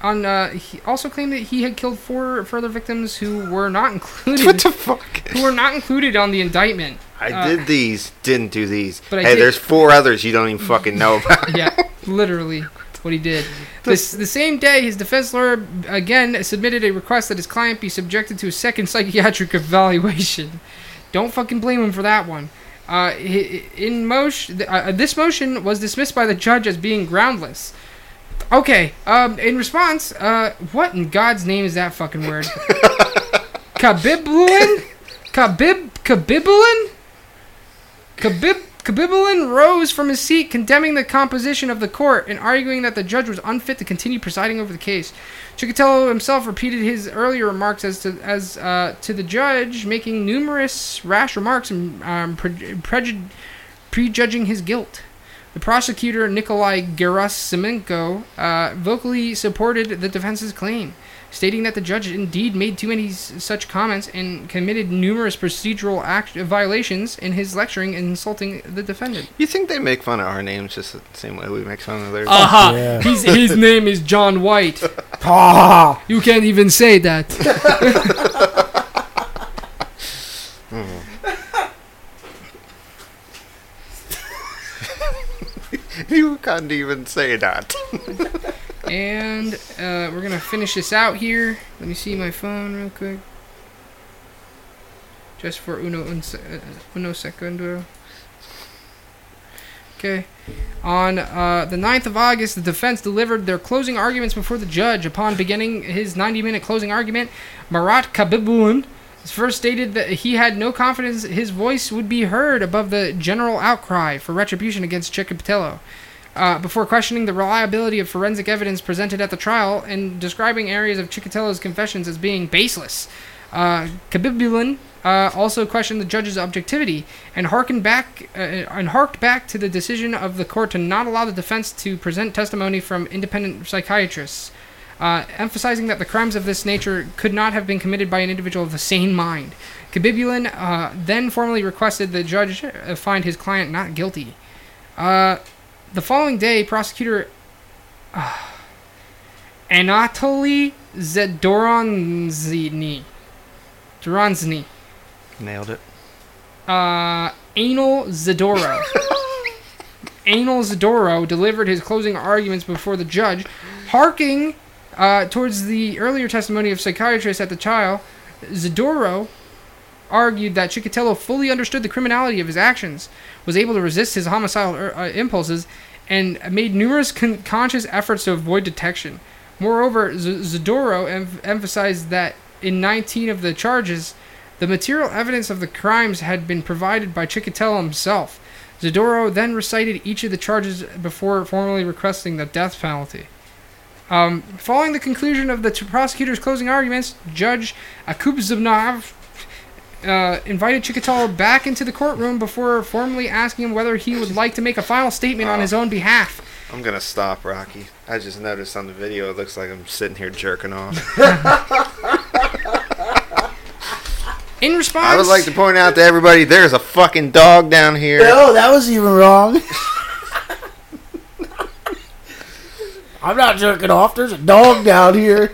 on uh, he also claimed that he had killed four further victims who were not included What the fuck? who were not included on the indictment. I Uh, did these, didn't do these. But I hey, there's four others you don't even fucking know about. yeah, literally what he did. This the same day, his defense lawyer again submitted a request that his client be subjected to a second psychiatric evaluation. Don't fucking blame him for that one. Uh, in motion, uh, this motion was dismissed by the judge as being groundless. Okay. Um. In response, uh, what in God's name is that fucking word? Kabibulin? Kabib? Kabibulin? Kabib? Kabibalin rose from his seat, condemning the composition of the court and arguing that the judge was unfit to continue presiding over the case. Chikatilo himself repeated his earlier remarks as to as uh, to the judge, making numerous rash remarks and um, pre- prejud- prejudging his guilt. The prosecutor Nikolai Gerasimenko uh, vocally supported the defense's claim, stating that the judge indeed made too many s- such comments and committed numerous procedural act- violations in his lecturing and insulting the defendant. You think they make fun of our names just the same way we make fun of theirs? Aha! yeah. He's, his name is John White. Ah, You can't even say that. you can't even say that. And uh, we're gonna finish this out here. Let me see my phone real quick. Just for uno un uh, uno segundo. Okay. On uh, the 9th of August, the defense delivered their closing arguments before the judge. Upon beginning his 90-minute closing argument, Marat Kabibulin first stated that he had no confidence his voice would be heard above the general outcry for retribution against Chikapatello uh, before questioning the reliability of forensic evidence presented at the trial and describing areas of Chikatilo's confessions as being baseless. Uh, Kabibulin uh, also questioned the judge's objectivity and harkened back uh, and harked back to the decision of the court to not allow the defense to present testimony from independent psychiatrists, uh, emphasizing that the crimes of this nature could not have been committed by an individual of the sane mind. Kabibulin uh, then formally requested the judge uh, find his client not guilty. The following day, prosecutor uh, Anatoly Zedoranzny, Doranzny, Nailed it. uh, Anal Zadoro. Anal Zadoro delivered his closing arguments before the judge, harking uh, towards the earlier testimony of psychiatrists at the trial. Zadoro argued that Chikatilo fully understood the criminality of his actions, was able to resist his homicidal uh, impulses, and made numerous con- conscious efforts to avoid detection. Moreover, Z- Zadoro em- emphasized that in 19 of the charges, the material evidence of the crimes had been provided by Chikatilo himself. Zadoro then recited each of the charges before formally requesting the death penalty. Um, following the conclusion of the prosecutor's closing arguments, Judge Akub Zubnov uh, invited Chikatilo back into the courtroom before formally asking him whether he would like to make a final statement on his own behalf. I'm gonna stop, Rocky. I just noticed on the video it looks like I'm sitting here jerking off. In response, I would like to point out to everybody there's a fucking dog down here. no, that was even wrong. I'm not jerking off. There's a dog down here.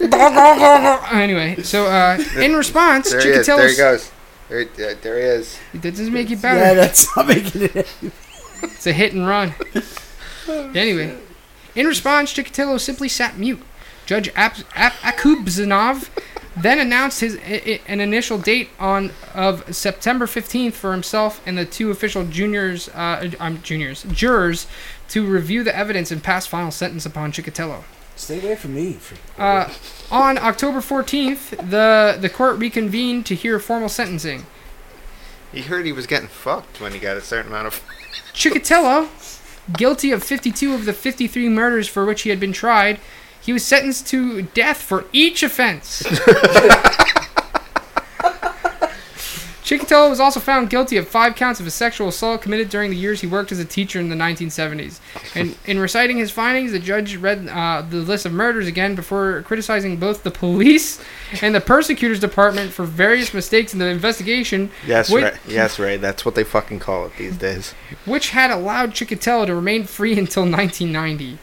anyway, so uh, in response, There he is. There he Chikatilo's goes. There, there, there he is. that doesn't make it better. yeah, that's not making it. It's a hit and run. anyway, in response, Chikatilo simply sat mute. Judge Ap- Ap- Akubzanov then announced his i- i- an initial date on of September 15th for himself and the two official juniors, uh, um, juniors jurors to review the evidence and pass final sentence upon Chikatilo. Stay away from me. Uh, on October 14th, the the court reconvened to hear formal sentencing. He heard he was getting fucked when he got a certain amount of. Chikatilo, guilty of 52 of the 53 murders for which he had been tried, he was sentenced to death for each offense. Chikatilo was also found guilty of five counts of a sexual assault committed during the years he worked as a teacher in the 1970s. And in reciting his findings, the judge read uh, the list of murders again before criticizing both the police and the prosecutor's department for various mistakes in the investigation, Yes, Wait. Ray. Yes, Ray. That's what they fucking call it these days. which had allowed Chikatilo to remain free until 1990.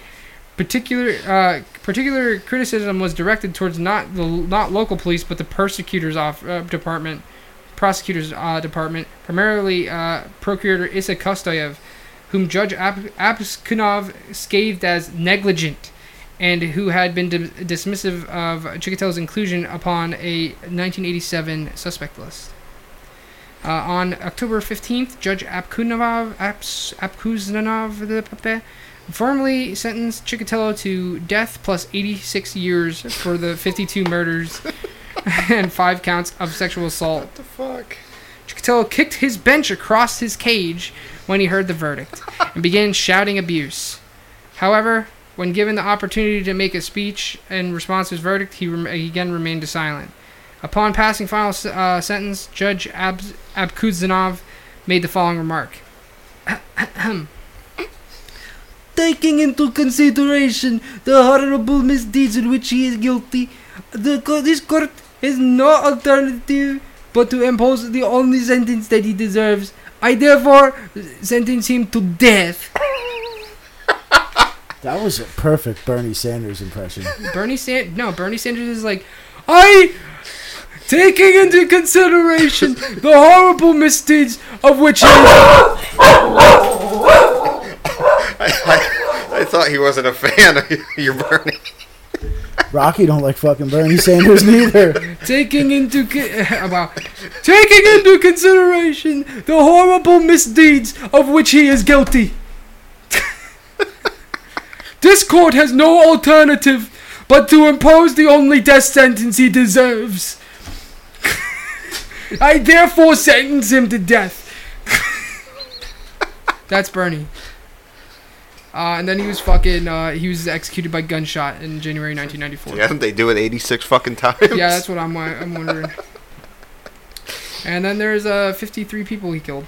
Particular uh, particular criticism was directed towards not the not local police, but the persecutors off uh, department, prosecutors uh, department, primarily uh, Procurator Issa Kostoyev, whom Judge Ab- Abskunov scathed as negligent, and who had been di- dismissive of Chikatilo's inclusion upon a 1987 suspect list. Uh, on October 15th, Judge Apkunov, Aps, Apkuznanov formally sentenced Chikatilo to death plus 86 years for the 52 murders and five counts of sexual assault. What the fuck? Chikatilo kicked his bench across his cage when he heard the verdict and began shouting abuse. However, when given the opportunity to make a speech in response to his verdict, he, rem- he again remained silent. Upon passing final s- uh, sentence, Judge Ab- Abkuzanov made the following remark. Taking into consideration the horrible misdeeds in which he is guilty, the co- this court has no alternative but to impose the only sentence that he deserves. I therefore sentence him to death. That was a perfect Bernie Sanders impression. Bernie Sanders, no, Bernie Sanders is like, I, taking into consideration the horrible misdeeds of which he I, I, I thought he wasn't a fan of your Bernie. Rocky don't like fucking Bernie Sanders neither. taking into about taking into consideration the horrible misdeeds of which he is guilty. this court has no alternative but to impose the only death sentence he deserves. I therefore sentence him to death. That's Bernie. Uh, and then he was fucking. Uh, he was executed by gunshot in January 1994. Yeah, they do it 86 fucking times. Yeah, that's what I'm I'm wondering. and then there's uh 53 people he killed.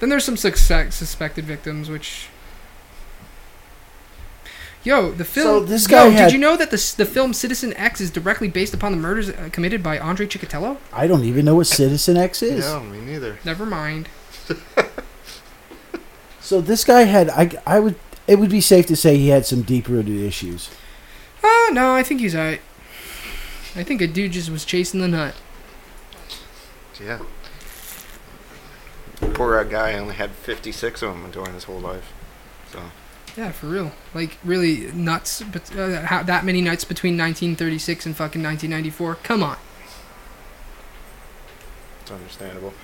Then there's some suspect suspected victims, which. Yo, the film. So this guy Yo, had- did you know that the the film Citizen X is directly based upon the murders uh, committed by Andre Chikatilo? I don't even know what Citizen X is. No, me neither. Never mind. So this guy had I I would it would be safe to say he had some deep rooted issues. Oh no, I think he's alright. I think a dude just was chasing the nut. Yeah. Poor guy only had 56 of them during his whole life. So, Yeah, for real. Like really nuts. But uh, how, that many nights between 1936 and fucking 1994. Come on. it's understandable.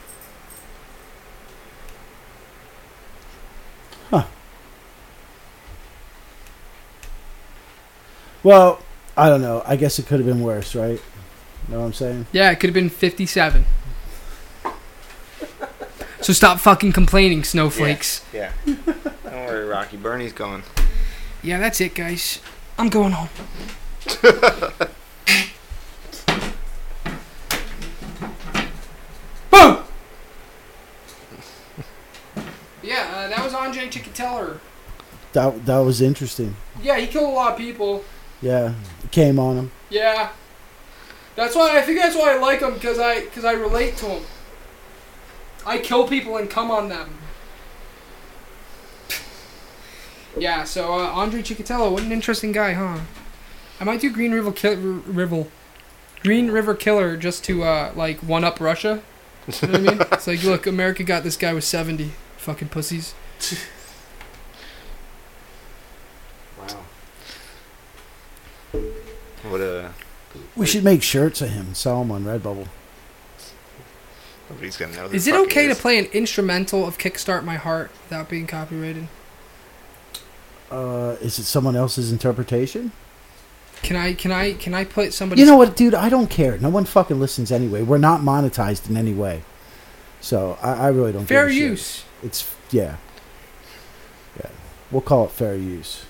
Well, I don't know. I guess it could have been worse, right? You know what I'm saying? Yeah, it could have been 57. so stop fucking complaining, snowflakes. Yeah. Don't worry, Rocky. Bernie's going. Yeah. that's it, guys. I'm going home. Boom! Yeah, uh, that was Andre Chikatilo. That that was interesting. Yeah, he killed a lot of people. Yeah, came on him. Yeah. That's why I think that's why I like him because I because I relate to him. I kill people and come on them. yeah. So uh, Andre Chikatilo, what an interesting guy, huh? I might do Green River Kill River, Green River Killer just to uh, like one up Russia. You know what I mean? It's like, look, America got this guy with seventy fucking pussies. Wow. What a. We should make shirts of him and sell them on Redbubble. Nobody's gonna know. who Is the it fuck he okay to play an instrumental of "Kickstart My Heart" without being copyrighted? Uh, is it someone else's interpretation? Can I can I can I put somebody? You know what, dude? I don't care. No one fucking listens anyway. We're not monetized in any way, so I, I really don't. give fair a shit. use. It's yeah, yeah. We'll call it fair use.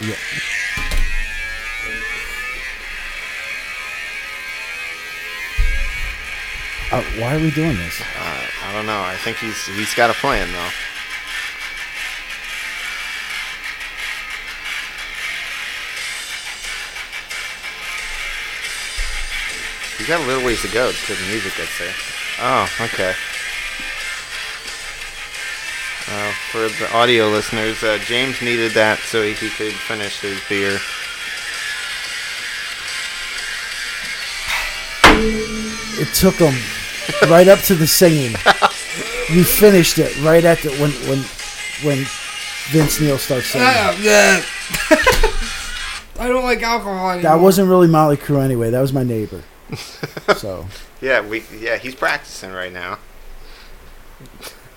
Yeah. Uh, why are we doing this? Uh, I don't know. I think he's he's got a plan though. He's got a little ways to go till the music gets there. Oh, okay. Uh, for the audio listeners, uh, James needed that so he could finish his beer. It took him right up to the singing. You finished it right at the when when when Vince Neil starts singing. yeah. I don't like alcohol anymore. That wasn't really Mötley Crüe anyway. That was my neighbor. So Yeah, we yeah he's practicing right now.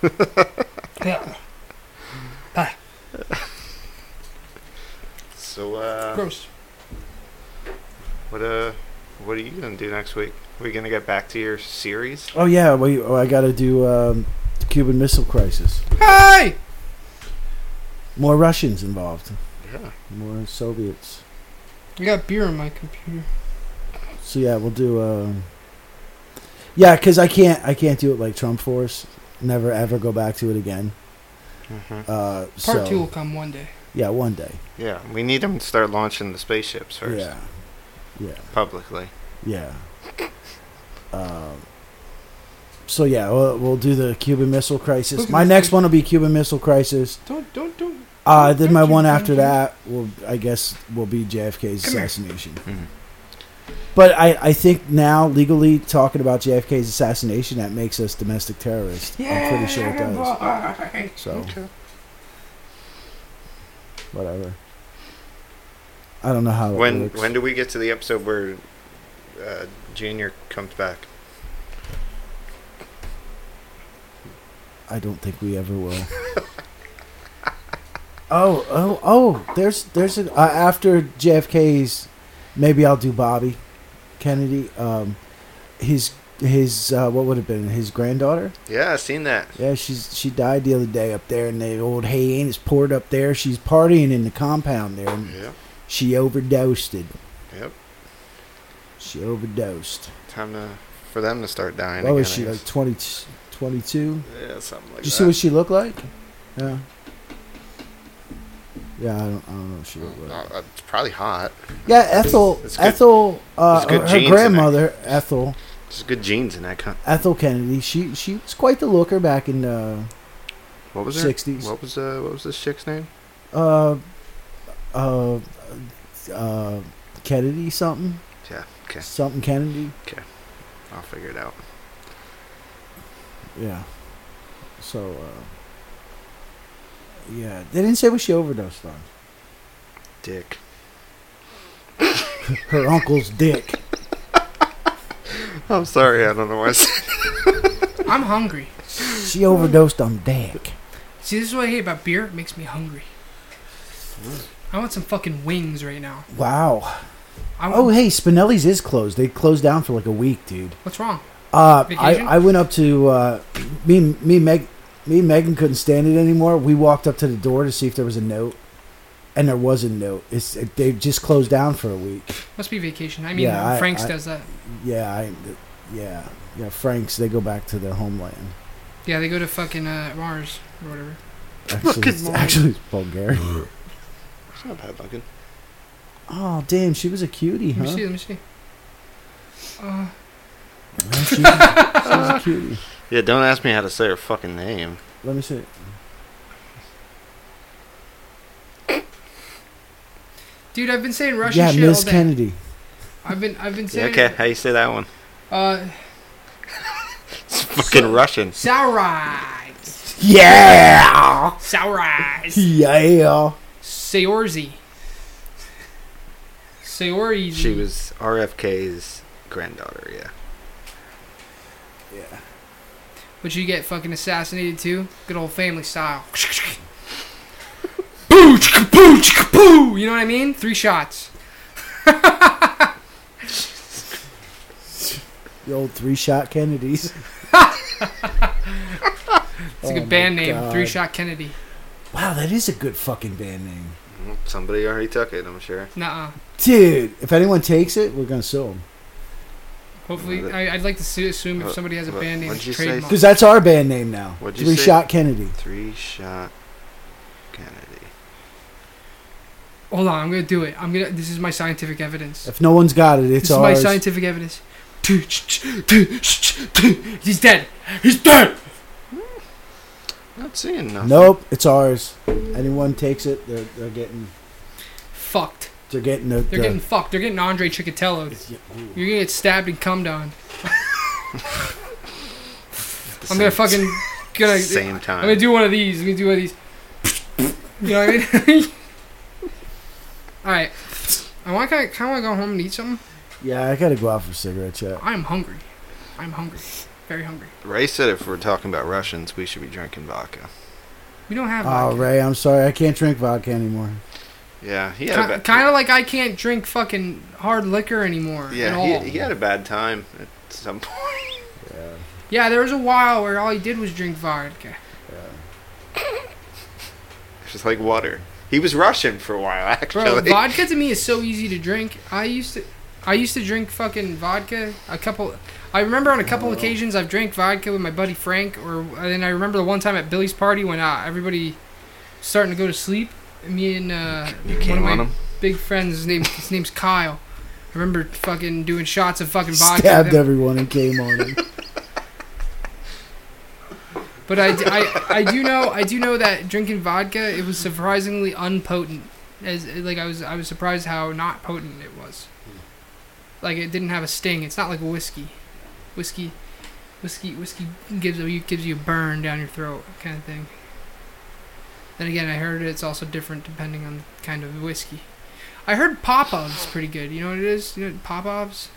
Yeah. Ah, So uh, gross. what uh, what are you gonna do next week? Are we gonna get back to your series? oh yeah, we oh, I got to do um, the Cuban Missile Crisis. Hey! More Russians involved. Yeah. More Soviets. I got beer on my computer. So yeah, we'll do. Um, yeah, because I can't I can't do it like Trump Force. Never ever go back to it again. hmm Uh, Part so, two will come one day. Yeah, one day. Yeah, we need them to start launching the spaceships first Yeah, yeah, publicly. yeah. Um, so yeah, we'll, we'll do the Cuban Missile Crisis. Look My next one will be Cuban Missile Crisis. Don't, don't, don't. Uh, then my one after that will, I guess, will be JFK's Come here. assassination. Mhm. But I, I think now legally talking about JFK's assassination that makes us domestic terrorists. I'm pretty sure it does. boy. So whatever. I don't know how it When works. when do we get to the episode where uh, Junior comes back? I don't think we ever will. oh, oh, oh! There's, there's a, uh, after JFK's. Maybe I'll do Bobby Kennedy. Um, his, his, uh, what would have been his granddaughter? Yeah, I seen that. Yeah, she's she died the other day up there, and the old Hyannis Port up there. She's partying in the compound there, and Yep, she overdosed. yep. She overdosed. Time to for them to start dying. What was she like? guess. 20, 22? Yeah, something like Did you see what she looked like? Yeah. Yeah, I don't, I don't know what she looked. Uh, it's probably hot. Yeah, Ethel. It's good- Ethel. Uh, it's good her grandmother, Ethel. There's good genes in that. Con- Ethel Kennedy. She she was quite the looker back in the what was sixties. What was uh, what was this chick's name? Uh, uh, uh, Kennedy something. Yeah. Okay, Something Kennedy. Okay. I'll figure it out. Yeah. So. uh Yeah, they didn't say what she overdosed on. Dick. Her uncle's dick. I'm sorry. I don't know why. I said I'm hungry. She overdosed on dick. See, this is what I hate about beer. It makes me hungry. I want some fucking wings right now. Wow. I want, Oh, hey, Spinelli's is closed. They closed down for like a week, dude. What's wrong? Uh, I, Vacation? I went up to uh, me, me, Meg, me, and Megan couldn't stand it anymore. We walked up to the door to see if there was a note, and there was a note. It's it, they just closed down for a week. Must be vacation. I mean, Yeah, I- Frank's I- does that. Yeah, I, yeah, yeah. Franks they go back to their homeland. Yeah, they go to fucking uh, Mars or whatever. Actually, Fucking it's, Lord. actually, it's Bulgaria. it's not bad looking. oh, damn, she was a cutie, huh? Let me see. Let me see. Uh, Yeah, she, she was a cutie. Yeah, don't ask me how to say her fucking name. Let me see. dude, I've been saying Russian yeah, shit Miss all day. Kennedy. I've been, I've been Yeah, saying. okay, how you say that one? Uh, It's fucking Russian. Saurise. Yeah, Saurise. yeah. Sayorzi. Sayorzi. She was RFK's granddaughter. Yeah. Yeah. Would you get fucking assassinated too? Good old family style. Boo, chicka, boo, chicka, boo. You know what I mean? Three shots. The old three shot Kennedys. It's a Oh good my band name. God. Three Shot Kennedy. Wow, that is a good fucking band name. Somebody already took it, I'm sure. Nuh-uh. Dude, if anyone takes it, we're gonna sue them. Hopefully, I, I'd like to su- assume if somebody has a what- band name, what'd trademark. Because that's our band name now. What'd you Three say? Shot Kennedy. Three shot Kennedy. Hold on, I'm gonna do it. I'm gonna. This is my scientific evidence. If no one's got it, it's ours. this is my scientific evidence. He's dead. He's dead. Not seeing nothing. Nope, it's ours. Anyone takes it, they're they're getting Fucked. They're getting the, They're the- getting fucked. They're getting Andre Chikatilo. You're gonna get stabbed and cummed on. I'm gonna fucking gonna Same I'm time. gonna do one of these. I'm gonna do one of these. You know what I mean? All right. I want to kind of want to go home and eat something. Yeah, I gotta go out for a cigarette chat. I'm hungry. I'm hungry. Very hungry. Ray said if we're talking about Russians, we should be drinking vodka. We don't have. Oh, vodka. Ray, I'm sorry, I can't drink vodka anymore. Yeah, he had a bad, kind of like I can't drink fucking hard liquor anymore at Yeah, all. he, he had a bad time at some point. Yeah, yeah, there was a while where all he did was drink vodka. It's just like water. He was Russian for a while, Bro, actually. vodka to me is so easy to drink. I used to, I used to drink fucking vodka a couple. I remember on a couple occasions I've drank vodka with my buddy Frank, or and then I remember the one time at Billy's party when uh, everybody starting to go to sleep. Me and uh, you one of my on him. big friends, his name his name's Kyle. I remember fucking doing shots of fucking vodka. with stabbed him. everyone and came on him. But I, I, I do know I do know that drinking vodka it was surprisingly unpotent. As like I was I was surprised how not potent it was. Like it didn't have a sting. It's not like whiskey. Whiskey, whiskey, whiskey gives you gives you a burn down your throat kind of thing. Then again, I heard it's also different depending on the kind of whiskey. I heard Popov's pretty good. You know what it is? You know Popov's?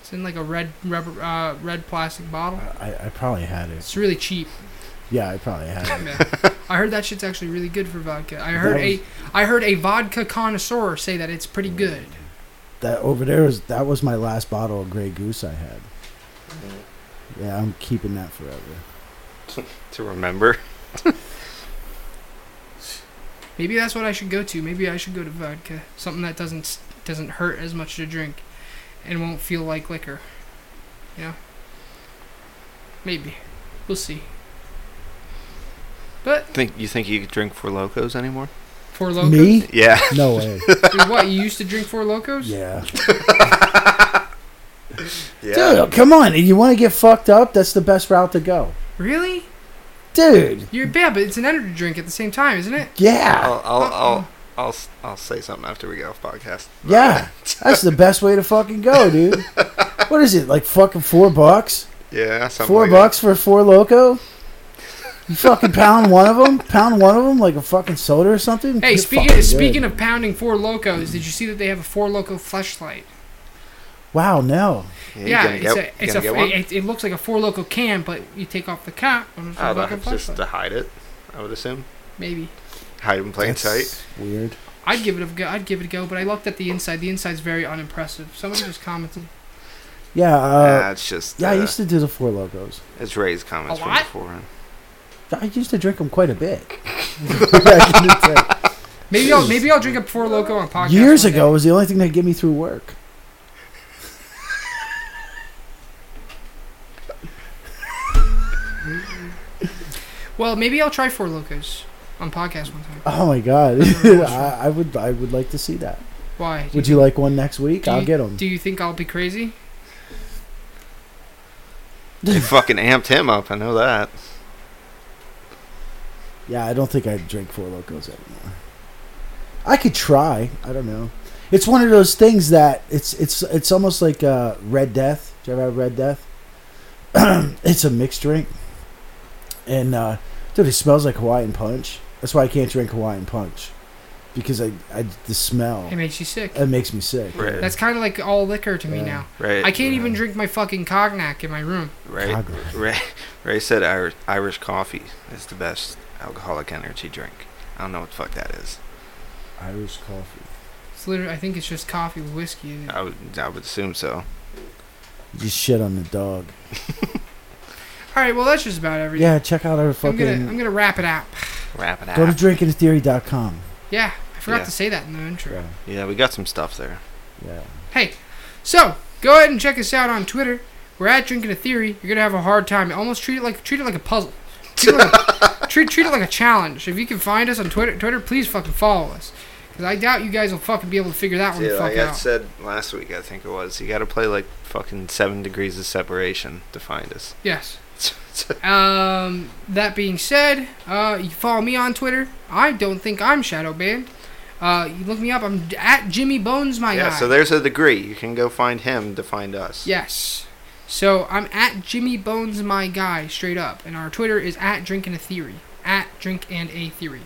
It's in like a red rubber, uh, red plastic bottle. I, I probably had it. It's really cheap. Yeah, I probably had it. Yeah. I heard that shit's actually really good for vodka. I heard That a was- I heard a vodka connoisseur say that it's pretty good. That over there was that was my last bottle of Grey Goose I had. Yeah, I'm keeping that forever. To remember. Maybe that's what I should go to. Maybe I should go to vodka. Something that doesn't doesn't hurt as much to drink, and won't feel like liquor. You know. Maybe. We'll see. But Think you think you could drink Four Locos anymore? Four Locos. Me? Yeah. No way. Wait, what you used to drink Four Locos? Yeah. Yeah. Dude, come on. You want to get fucked up? That's the best route to go. Really? Dude. You're yeah, but it's an energy drink at the same time, isn't it? Yeah. I'll, I'll, I'll, I'll, s- I'll say something after we get off podcast. Yeah. That's the best way to fucking go, dude. What is it? Like fucking four bucks? Yeah, something Four like bucks for a four loco? You fucking pound one of them? Pound one of them like a fucking soda or something? Hey, You're speaking speaking good. of pounding Four Locos, did you see that they have a Four Loco fleshlight? Wow, no. Yeah, Yeah, it's get, a it's gonna a it, it looks like a Four Loco can, but you take off the cap and it's Oh, fucking just to hide it. I would assume Maybe hide in plain That's sight. Weird. I'd give it a go. I'd give it a go, but I looked at the inside. The inside's very unimpressive. Somebody just commented. Yeah, Uh, uh, it's just. yeah, I uh, used to do the four locos. It's Ray's comments A from lot? before. I used to drink them quite a bit. Back in. Maybe I'll maybe I'll drink a Four Loco on podcast. Years one day. ago was the only thing that get me through work. Well, maybe I'll try Four Locos on podcast one time. Oh my god, I, I would I would like to see that. Why? Do Would you like one next week? I'll you- get them. Do you think I'll be crazy? They fucking amped him up. I know that. Yeah, I don't think I'd drink four locos anymore. I could try. I don't know. It's one of those things that it's it's it's almost like uh, Red Death. Do you ever have Red Death? it's a mixed drink, and uh, dude, it smells like Hawaiian Punch. That's why I can't drink Hawaiian Punch because I, I the smell It makes you sick. it makes me sick. Right. That's kind of like all liquor to me Yeah. now. Right. I can't even drink my fucking cognac in my room. Right. Cognac. Ray, Ray said Irish, Irish coffee is the best alcoholic energy drink. I don't know what the fuck that is. Irish coffee. It's literally, I think it's just coffee with whiskey in it. I would, I would assume so. You just shit on the dog. All right, well that's just about everything. Yeah, check out our I'm fucking. gonna I'm gonna wrap it up. Wrap it up. go to up. drinkingtheory.com. Yeah, I forgot Yeah. to say that in the intro. Yeah, Yeah, we got some stuff there. yeah. Hey, so go ahead and check us out on Twitter. We're at Drinking a Theory. You're gonna have a hard time. Almost treat it like treat it like a puzzle. Treat it like a, treat, treat it like a challenge. If you can find us on Twitter, Twitter, please fucking follow us. Because I doubt you guys will fucking be able to figure that one Yeah, the fuck like I out. said last week, I think it was. You got to play like fucking seven degrees of separation to find us. Yes. Um, that being said, uh, you follow me on Twitter. I don't think I'm shadow banned. Uh, you look me up. I'm at Jimmy Bones, my yeah, guy. so there's a degree. You can go find him to find us. Yes. So I'm at Jimmy Bones, my guy, straight up, and our Twitter is at Drinking a Theory. At Drink and a Theory.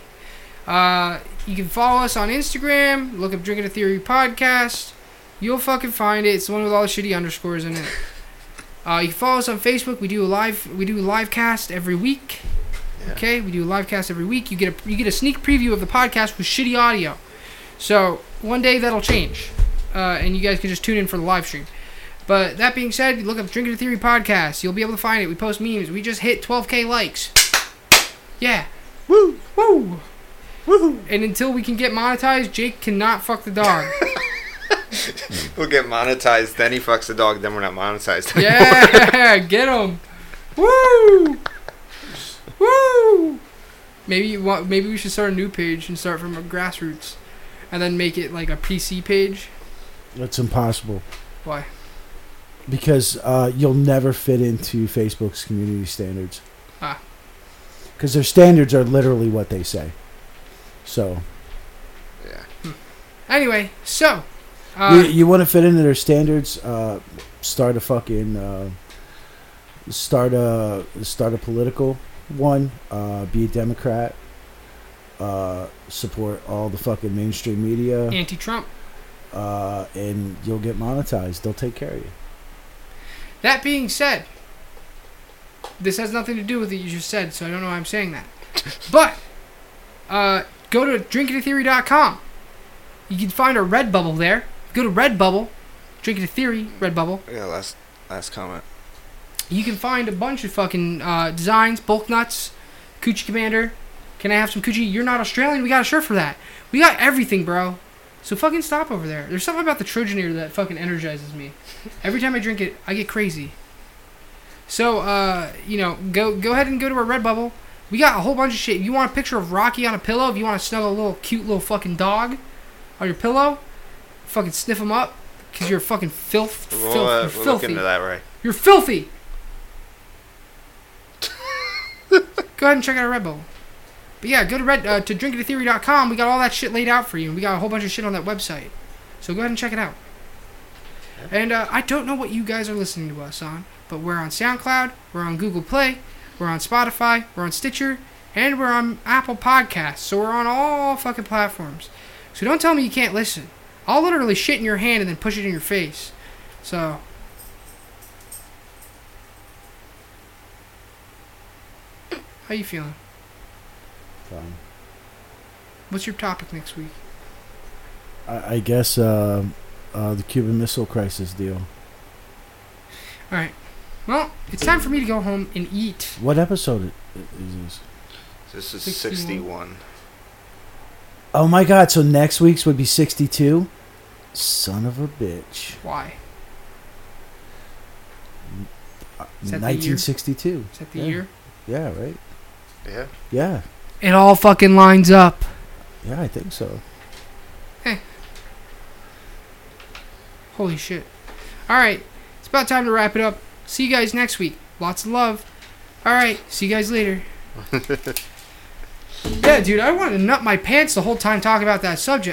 Uh, you can follow us on Instagram. Look up Drinking a Theory podcast. You'll fucking find it. It's the one with all the shitty underscores in it. Uh, you can follow us on Facebook. We do a live we do a live cast every week. Yeah. Okay, we do a live cast every week. You get a you get a sneak preview of the podcast with shitty audio. So one day that'll change, uh, and you guys can just tune in for the live stream. But that being said, look up the Drinking Theory podcast. You'll be able to find it. We post memes. We just hit 12k likes. Yeah. Woo! Woo! Woo! And until we can get monetized, Jake cannot fuck the dog. We'll get monetized. Then he fucks the dog. Then we're not monetized. yeah, get him. Woo! Woo! Maybe you want. Maybe we should start a new page and start from a grassroots, and then make it like a PC page. That's impossible Why? because uh, you'll never fit into Facebook's community standards. Ah. Because their standards are literally what they say. So yeah. Anyway, so. Uh, you, you want to fit into their standards? Uh, start a fucking uh, start a start a political one. Uh, be a Democrat. Uh, support all the fucking mainstream media, anti-Trump. uh, and you'll get monetized. They'll take care of you. That being said, this has nothing to do with what you just said, so I don't know why I'm saying that. but uh, go to drinkingatheory.com. You can find a Redbubble there. Go to Redbubble, Drinking a Theory, Redbubble. Yeah. Last last comment. You can find a bunch of fucking uh, designs, bulk nuts, Coochie Commander. Can I have some Coochie? You're not Australian. We got a shirt for that. We got everything, bro. So fucking stop over there. There's something about the Trojaneer that fucking energizes me. Every time I drink it, I get crazy. So, uh, you know, go go ahead and go to our Redbubble. We got a whole bunch of shit. If you want a picture of Rocky on a pillow, if you want to snuggle a little cute little fucking dog on your pillow, fucking sniff them up because you're fucking filth. We'll, filth uh, you're we'll look filthy. into that, right? You're filthy. go ahead and check out our Bull. But yeah, go to red uh, to drinkingatheory.com. We got all that shit laid out for you, and we got a whole bunch of shit on that website. So go ahead and check it out. And uh, I don't know what you guys are listening to us on, but we're on SoundCloud, we're on Google Play, we're on Spotify, we're on Stitcher, and we're on Apple Podcasts. So we're on all fucking platforms. So don't tell me you can't listen. I'll literally shit in your hand and then push it in your face. So How you feeling? Fine. What's your topic next week? I, I guess uh, uh, the Cuban Missile Crisis deal. All right. Well, it's time for me to go home and eat. What episode is this? This is 61. 61. Oh my god! So next week's would be sixty-two. Son of a bitch. Why? Is that the? Nineteen sixty-two. Is that the Yeah. year? Yeah. Right. Yeah. Yeah. It all fucking lines up. Yeah. I think so. Hey. Holy shit. All right. It's about time to wrap it up. See you guys next week. Lots of love. All right. See you guys later. yeah, dude, I wanted to nut my pants the whole time talking about that subject.